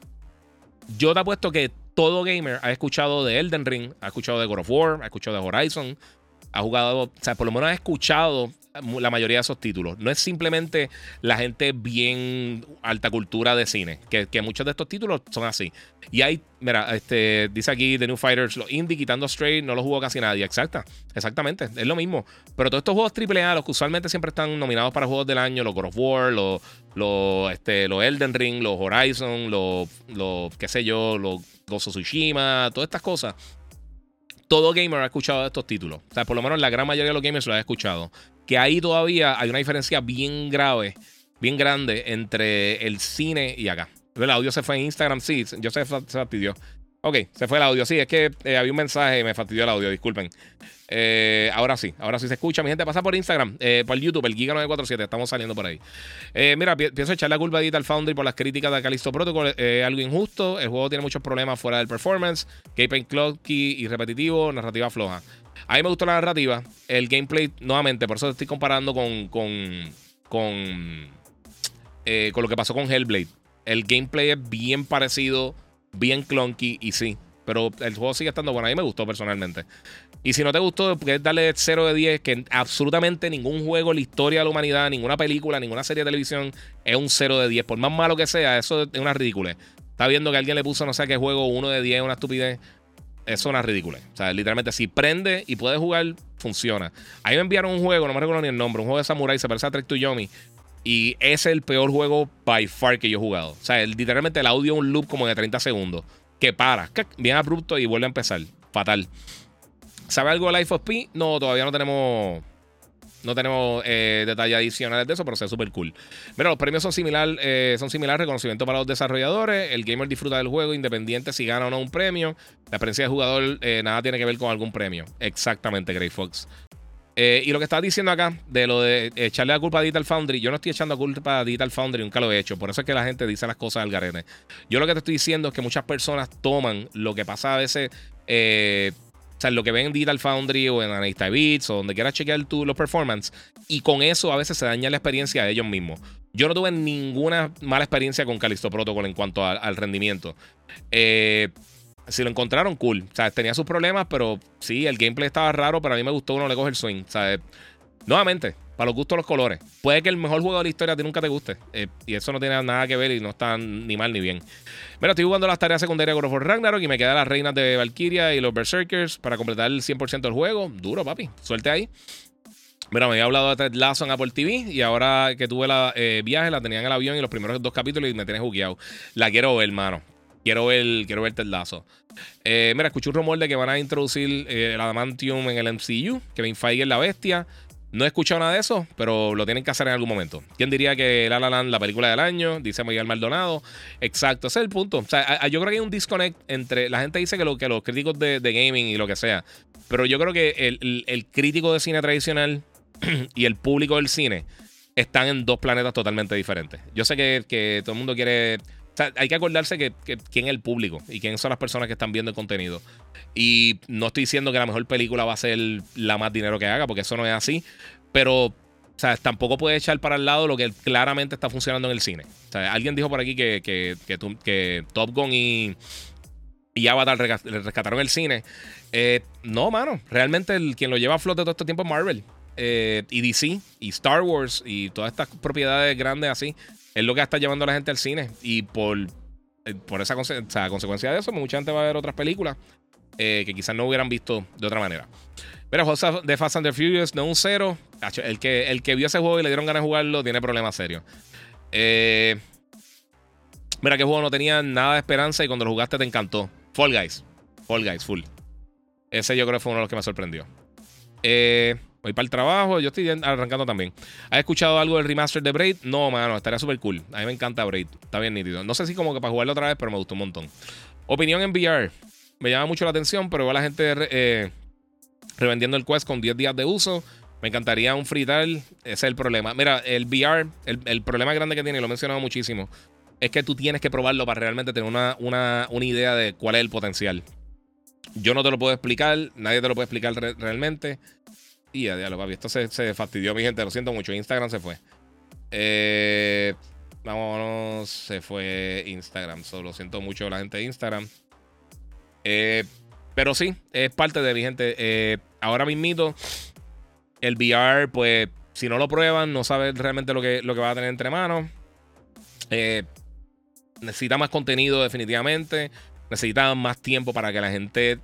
yo te apuesto que todo gamer ha escuchado de Elden Ring, ha escuchado de God of War, ha escuchado de Horizon, ha jugado, o sea, por lo menos ha escuchado la mayoría de esos títulos. No es simplemente la gente bien alta cultura de cine, que, muchos de estos títulos son así. Y hay, mira, este, dice aquí The New Fighters, los indie quitando Stray no lo jugó casi nadie. Exacta, exactamente, es lo mismo. Pero todos estos juegos AAA, los que usualmente siempre están nominados para juegos del año, los God of War, los, los, este, los Elden Ring, los Horizon, los, los qué sé yo, los Gozo Tsushima, todas estas cosas todo gamer ha escuchado estos títulos. O sea, por lo menos la gran mayoría de los gamers lo ha escuchado que ahí todavía hay una diferencia bien grave, bien grande entre el cine y acá. El audio se fue en Instagram, sí, yo sé, se fastidió. Ok, se fue el audio, sí, es que eh, había un mensaje y me fastidió el audio, disculpen. Eh, ahora sí, ahora sí se escucha. Mi gente, pasa por Instagram, eh, por YouTube, el Giga947, estamos saliendo por ahí. mira, pienso echar la culpa a Digital Foundry por las críticas de Callisto Protocol. algo injusto, el juego tiene muchos problemas fuera del performance, gameplay clunky y repetitivo, narrativa floja. A mí me gustó la narrativa. El gameplay, nuevamente, por eso estoy comparando con. con. con. Eh, con lo que pasó con Hellblade. El gameplay es bien parecido, bien clunky y sí. Pero el juego sigue estando bueno. A mí me gustó personalmente. Y si no te gustó, puedes darle 0 de 10, que absolutamente ningún juego en la historia de la humanidad, ninguna película, ninguna serie de televisión es un 0 de 10. Por más malo que sea, eso es una ridícula. Está viendo que alguien le puso no sé qué juego 1 de 10, una estupidez es una ridícula. O sea, literalmente, si prende y puede jugar, funciona. Ahí me enviaron un juego, no me recuerdo ni el nombre, un juego de Samurai, se parece a Trek to Yomi. Y es el peor juego by far que yo he jugado. O sea, literalmente el audio es un loop como de 30 segundos. Que para, bien abrupto y vuelve a empezar. Fatal. ¿Sabe algo de Life of P? No, todavía no tenemos no tenemos eh, detalles adicionales de eso, pero es súper cool. Mira, los premios son similares, eh, son similares, reconocimiento para los desarrolladores. El gamer disfruta del juego, independiente si gana o no un premio. La experiencia de jugador eh, nada tiene que ver con algún premio. Exactamente, Grey Fox. y lo que estás diciendo acá, de lo de echarle la culpa a Digital Foundry, yo no estoy echando culpa a Digital Foundry, nunca lo he hecho. Por eso es que la gente dice las cosas al garete. Yo lo que te estoy diciendo es que muchas personas toman lo que pasa a veces lo que ven en Digital Foundry o en Anista Beats o donde quieras chequear los performance. Y con eso a veces se daña la experiencia de ellos mismos. Yo no tuve ninguna mala experiencia con Callisto Protocol en cuanto al rendimiento. Eh, si lo encontraron, cool. Tenía sus problemas, pero sí, el gameplay estaba raro, pero a mí me gustó uno le coge el swing. Nuevamente, para los gustos los colores. Puede que el mejor juego de la historia a ti nunca te guste. Eh, y eso no tiene nada que ver y no está ni mal ni bien. Mira, estoy jugando las tareas secundarias de God Ragnarok y me quedan las reinas de Valkyria y los Berserkers para completar el 100% del juego. Duro, papi. Suelte ahí. Mira, me había hablado de Ted en Apple TV y ahora que tuve la eh, viaje, la tenía en el avión y los primeros dos capítulos y me tiene jugueado. La quiero ver, hermano. Quiero ver, quiero ver Ted Lasso. Eh, mira, escuché un rumor de que van a introducir el Adamantium en el MCU. Kevin Feige es la bestia. No he escuchado nada de eso, pero lo tienen que hacer en algún momento. ¿Quién diría que La La Land, la película del año? Dice Miguel Maldonado. Exacto, ese es el punto. O sea, yo creo que hay un disconnect entre. La gente dice que, lo, que los críticos de, gaming y lo que sea. Pero yo creo que el, crítico de cine tradicional y el público del cine están en dos planetas totalmente diferentes. Yo sé que, que todo el mundo quiere sea, hay que acordarse que, quién es el público y quiénes son las personas que están viendo el contenido. Y no estoy diciendo que la mejor película va a ser la más dinero que haga, porque eso no es así. Pero, o sea, tampoco puede echar para el lado lo que claramente está funcionando en el cine. O sea, alguien dijo por aquí que, que, Top Gun y, y Avatar rescataron el cine. Eh, no, mano. Realmente el, quien lo lleva a flote todo este tiempo es Marvel. Eh, y DC y Star Wars y todas estas propiedades grandes así es lo que está llevando a la gente al cine. Y por, eh, por esa consecuencia de eso, mucha gente va a ver otras películas eh, que quizás no hubieran visto de otra manera. Pero José de Fast and the Furious no un cero. El que, el que vio ese juego y le dieron ganas de jugarlo tiene problemas serios. Eh, mira que juego no tenía nada de esperanza y cuando lo jugaste te encantó. Fall Guys. Fall Guys, full. Ese yo creo que fue uno de los que me sorprendió. Eh. Voy para el trabajo, yo estoy arrancando también. ¿Has escuchado algo del remaster de Braid? No, mano, estaría súper cool. A mí me encanta Braid, está bien nítido. No sé si como que para jugarlo otra vez, pero me gustó un montón. Opinión en VR. Me llama mucho la atención, pero veo la gente eh, revendiendo el Quest con 10 días de uso. Me encantaría un free Ese es el problema. Mira, el VR, el, problema grande que tiene, y lo he mencionado muchísimo, es que tú tienes que probarlo para realmente tener una, una, una idea de cuál es el potencial. Yo no te lo puedo explicar, nadie te lo puede explicar realmente. Y a diablo, papi. Esto se, fastidió, mi gente. Lo siento mucho. Instagram se fue. Eh, vámonos. Se fue Instagram. Solo siento mucho la gente de Instagram. Eh, pero sí, es parte de mi gente. Eh, ahora mismito, el VR, pues, si no lo prueban, no saben realmente lo que, lo que va a tener entre manos. necesita más contenido, definitivamente. Necesita más tiempo para que la gente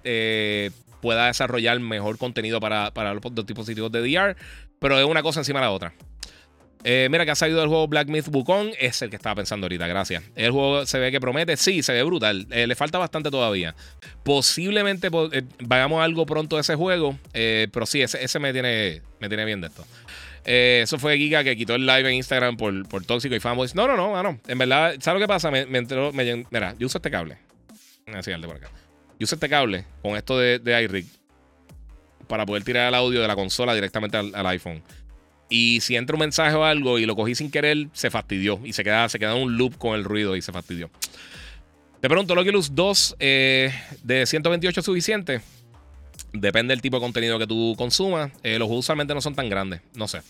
pueda desarrollar mejor contenido para, los dispositivos de VR, pero es una cosa encima de la otra. Eh, mira que ha salido el juego Black Myth Wukong. Es el que estaba pensando ahorita, gracias. El juego se ve que promete. Sí, se ve brutal. Eh, le falta bastante todavía. Posiblemente eh, vayamos algo pronto de ese juego. pero sí, ese, me, tiene, me tiene bien de esto. eso fue Giga que quitó el live en Instagram por, por tóxico y fanboys. No, no, no, no. En verdad, ¿sabes lo que pasa? Me, entró. mira, yo uso este cable. Así, por acá. Yo usé este cable con esto de, de iRig para poder tirar el audio de la consola directamente al, iPhone. Y si entra un mensaje o algo y lo cogí sin querer, se fastidió. Y se queda, se queda un loop con el ruido y se fastidió. Te pregunto, Oculus 2 eh, de 128 es suficiente. Depende del tipo de contenido que tú consumas. Eh, los juegos usualmente no son tan grandes. No sé.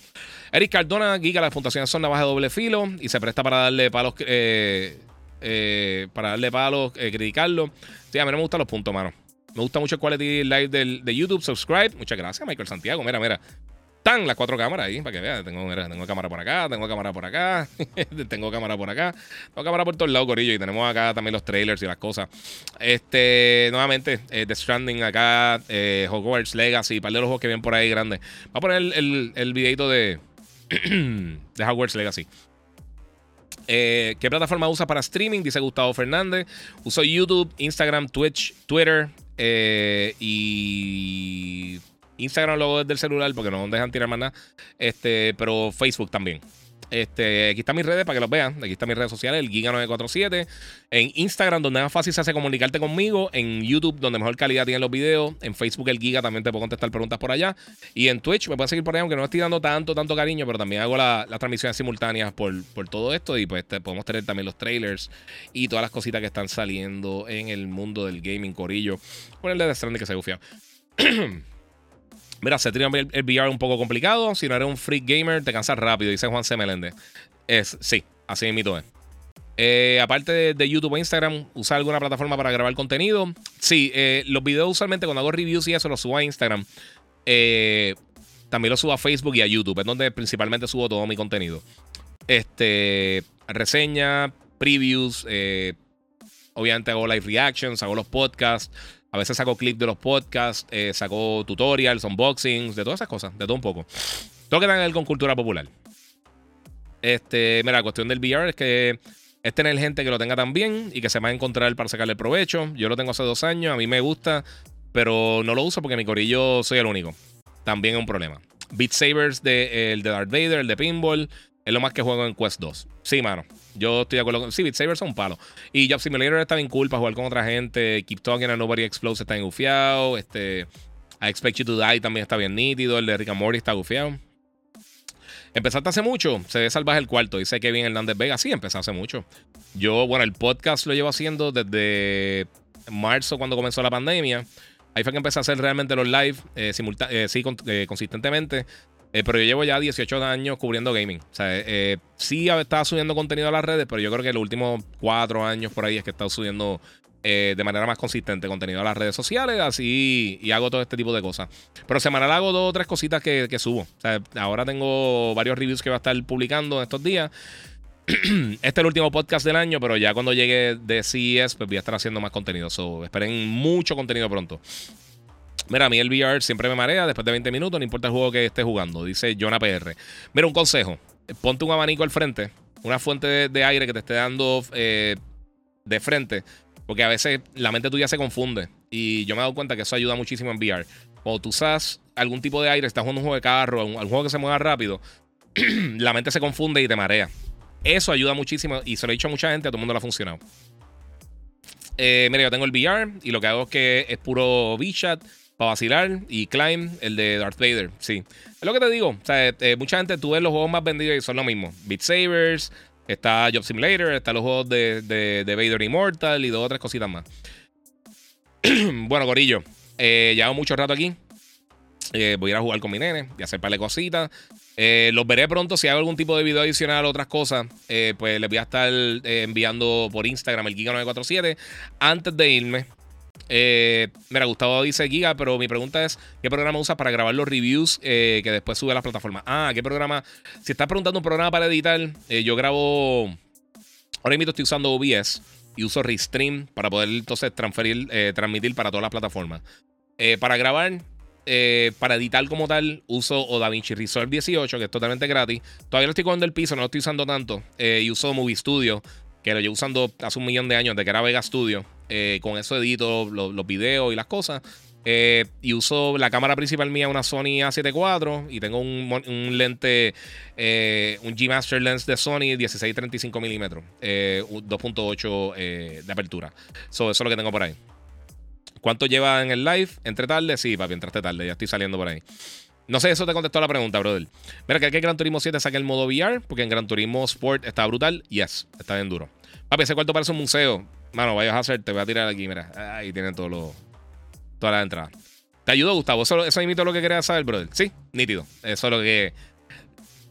Eric Cardona, Giga, las puntuaciones son navajas de doble filo y se presta para darle palos. Eh, para darle palos, criticarlo. Sí, a mí no me gustan los puntos, mano. Me gusta mucho el quality live del, de YouTube. Subscribe. Muchas gracias, Michael Santiago. Mira, mira. Están las cuatro cámaras ahí, para que vean. Tengo, tengo cámara por acá, tengo cámara por acá, tengo cámara por acá, tengo cámara por todos lados, Corillo. Y tenemos acá también los trailers y las cosas. Este, nuevamente, eh, The Stranding acá, eh, Hogwarts Legacy, par de los juegos que vienen por ahí grandes. Voy a poner el, el, videito de, de Hogwarts Legacy. Eh, ¿Qué plataforma usa para streaming? Dice Gustavo Fernández. Uso YouTube, Instagram, Twitch, Twitter eh, y Instagram luego desde el celular porque no dejan tirar más nada. Este, pero Facebook también. Este, aquí están mis redes para que los vean. Aquí están mis redes sociales, el Giga947. En Instagram, donde más fácil se hace comunicarte conmigo. En YouTube, donde mejor calidad tienen los videos. En Facebook, el Giga, también te puedo contestar preguntas por allá. Y en Twitch, me pueden seguir por allá, aunque no estoy dando tanto, tanto cariño, pero también hago las transmisiones simultáneas por, por todo esto. Y pues te podemos tener también los trailers y todas las cositas que están saliendo en el mundo del gaming, corillo. Con el de The Stranding que se gufiado. Mira, se tiene el, VR un poco complicado. Si no eres un freak gamer, te cansas rápido, dice Juan C. Meléndez. Es, sí, así mismo es. Eh, aparte de, YouTube e Instagram, ¿usa alguna plataforma para grabar contenido? Sí, eh, los videos usualmente cuando hago reviews y eso los subo a Instagram. Eh, también los subo a Facebook y a YouTube, es donde principalmente subo todo mi contenido. Este, reseña, previews, obviamente hago live reactions, hago los podcasts. A veces saco clips de los podcasts, eh, saco tutorials, unboxings, de todas esas cosas, de todo un poco. Todo que ver con cultura popular. Este, mira, la cuestión del VR es que es tener gente que lo tenga también y que se va a encontrar para sacarle provecho. Yo lo tengo hace dos años, a mí me gusta, pero no lo uso porque mi corillo soy el único. También es un problema. Beat Sabers, de, el de Darth Vader, el de Pinball, es lo más que juego en Quest 2. Sí, mano. Yo estoy de acuerdo con. Sí, Beat Sabers son un palo. Y Job Simulator está bien cool para jugar con otra gente. Keep Talking and Nobody Explodes está bien gufiado. Este. I Expect You to Die también está bien nítido. El de Rick and Morty está gufiado. Empezaste hace mucho. Se ve salvaje el cuarto. Dice Kevin Hernández Vega. Sí, empecé hace mucho. Yo, bueno, el podcast lo llevo haciendo desde marzo cuando comenzó la pandemia. Ahí fue que empecé a hacer realmente los live eh, eh sí, eh, consistentemente. Eh, pero yo llevo ya 18 años cubriendo gaming. O sea, sí estaba subiendo contenido a las redes, pero yo creo que los últimos 4 años por ahí es que he estado subiendo de manera más consistente contenido a las redes sociales, así y hago todo este tipo de cosas. Pero semanal hago dos o tres cositas que, que subo. O sea, ahora tengo varios reviews que voy a estar publicando en estos días. este es el último podcast del año, pero ya cuando llegue de CES, pues voy a estar haciendo más contenido. So, esperen mucho contenido pronto. Mira, a mí el VR siempre me marea después de 20 minutos, no importa el juego que esté jugando, dice Jonah PR. Mira, un consejo: ponte un abanico al frente, una fuente de, aire que te esté dando eh, de frente, porque a veces la mente tuya se confunde. Y yo me he dado cuenta que eso ayuda muchísimo en VR. Cuando tú usas algún tipo de aire, estás jugando un juego de carro, un, juego que se mueva rápido, la mente se confunde y te marea. Eso ayuda muchísimo y se lo he dicho a mucha gente, a todo el mundo le ha funcionado. Eh, mira, yo tengo el VR y lo que hago es que es puro V-Chat para vacilar y Climb, el de Darth Vader. Sí, es lo que te digo. O sea, eh, mucha gente, tú ves los juegos más vendidos y son lo mismo. Beat Sabers, está Job Simulator, está los juegos de, de, Vader Immortal y dos otras cositas más. bueno, Corillo, eh, llevo mucho rato aquí. Eh, voy a ir a jugar con mi nene y hacer par de cositas. Eh, los veré pronto. Si hago algún tipo de video adicional o otras cosas, eh, pues les voy a estar eh, enviando por Instagram el Giga947. Antes de irme, mira, Gustavo dice Giga, pero mi pregunta es: ¿qué programa usas para grabar los reviews que después sube a las plataformas? Ah, ¿qué programa? Si estás preguntando un programa para editar, yo grabo. Ahora mismo estoy usando OBS y uso Restream para poder entonces transferir, transmitir para todas las plataformas. para grabar, eh, para editar como tal, uso o DaVinci Resolve 18, que es totalmente gratis. Todavía lo estoy cogiendo el piso, no lo estoy usando tanto. Eh, y uso Movie Studio, que lo llevo usando hace un millón de años, de que era Vega Studio. Eh, con eso edito los, videos y las cosas. y uso la cámara principal mía, una Sony A7 IV. Y tengo un, lente, un G Master Lens de Sony 16-35 milímetros, 2.8 de apertura. eso es lo que tengo por ahí. ¿Cuánto lleva en el live? ¿Entre tarde? Sí, papi, entraste tarde. Ya estoy saliendo por ahí. No sé, eso te contestó la pregunta, brother. Mira, que aquí Gran Turismo 7 saque el modo VR, porque en Gran Turismo Sport está brutal. Yes, está bien duro. Papi, ese cuarto parece un museo. Mano, vayas a hacer, te voy a tirar aquí, mira. Ahí tienen todos los. Todas las entradas. ¿Te ayudó, Gustavo? Eso, eso es lo que querías saber, brother. Sí, nítido. Eso es lo que.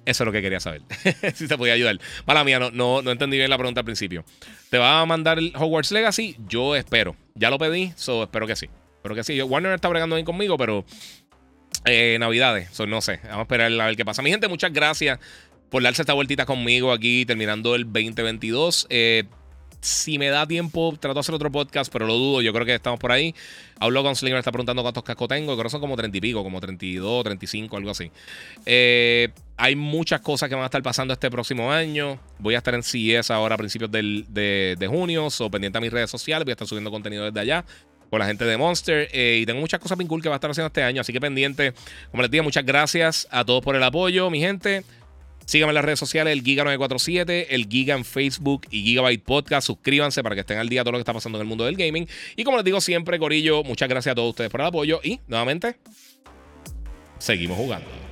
Eso es lo que quería saber. si te podía ayudar. Mala mía, no, no, no entendí bien la pregunta al principio. ¿Te va a mandar el Hogwarts Legacy? Yo espero. Ya lo pedí, so espero que sí. Espero que sí. Warner está bregando bien conmigo, pero eh, Navidades, so, no sé. Vamos a esperar a ver qué pasa. Mi gente, muchas gracias por darse esta vueltita conmigo aquí, terminando el 2022. Eh, si me da tiempo, trato de hacer otro podcast, pero lo dudo. Yo creo que estamos por ahí. Hablo con Slinger, está preguntando cuántos cascos tengo. Creo que son como 30 y pico, como 32, 35, algo así. Eh, hay muchas cosas que van a estar pasando este próximo año. Voy a estar en CES ahora a principios de, junio. O pendiente a mis redes sociales. Voy a estar subiendo contenido desde allá con la gente de Monster. Eh, y tengo muchas cosas bien cool que va a estar haciendo este año. Así que pendiente. Como les digo, muchas gracias a todos por el apoyo, mi gente. Síganme en las redes sociales, el Giga947, el Giga en Facebook y Gigabyte Podcast. Suscríbanse para que estén al día de todo lo que está pasando en el mundo del gaming. Y como les digo siempre, Corillo, muchas gracias a todos ustedes por el apoyo. Y nuevamente, seguimos jugando.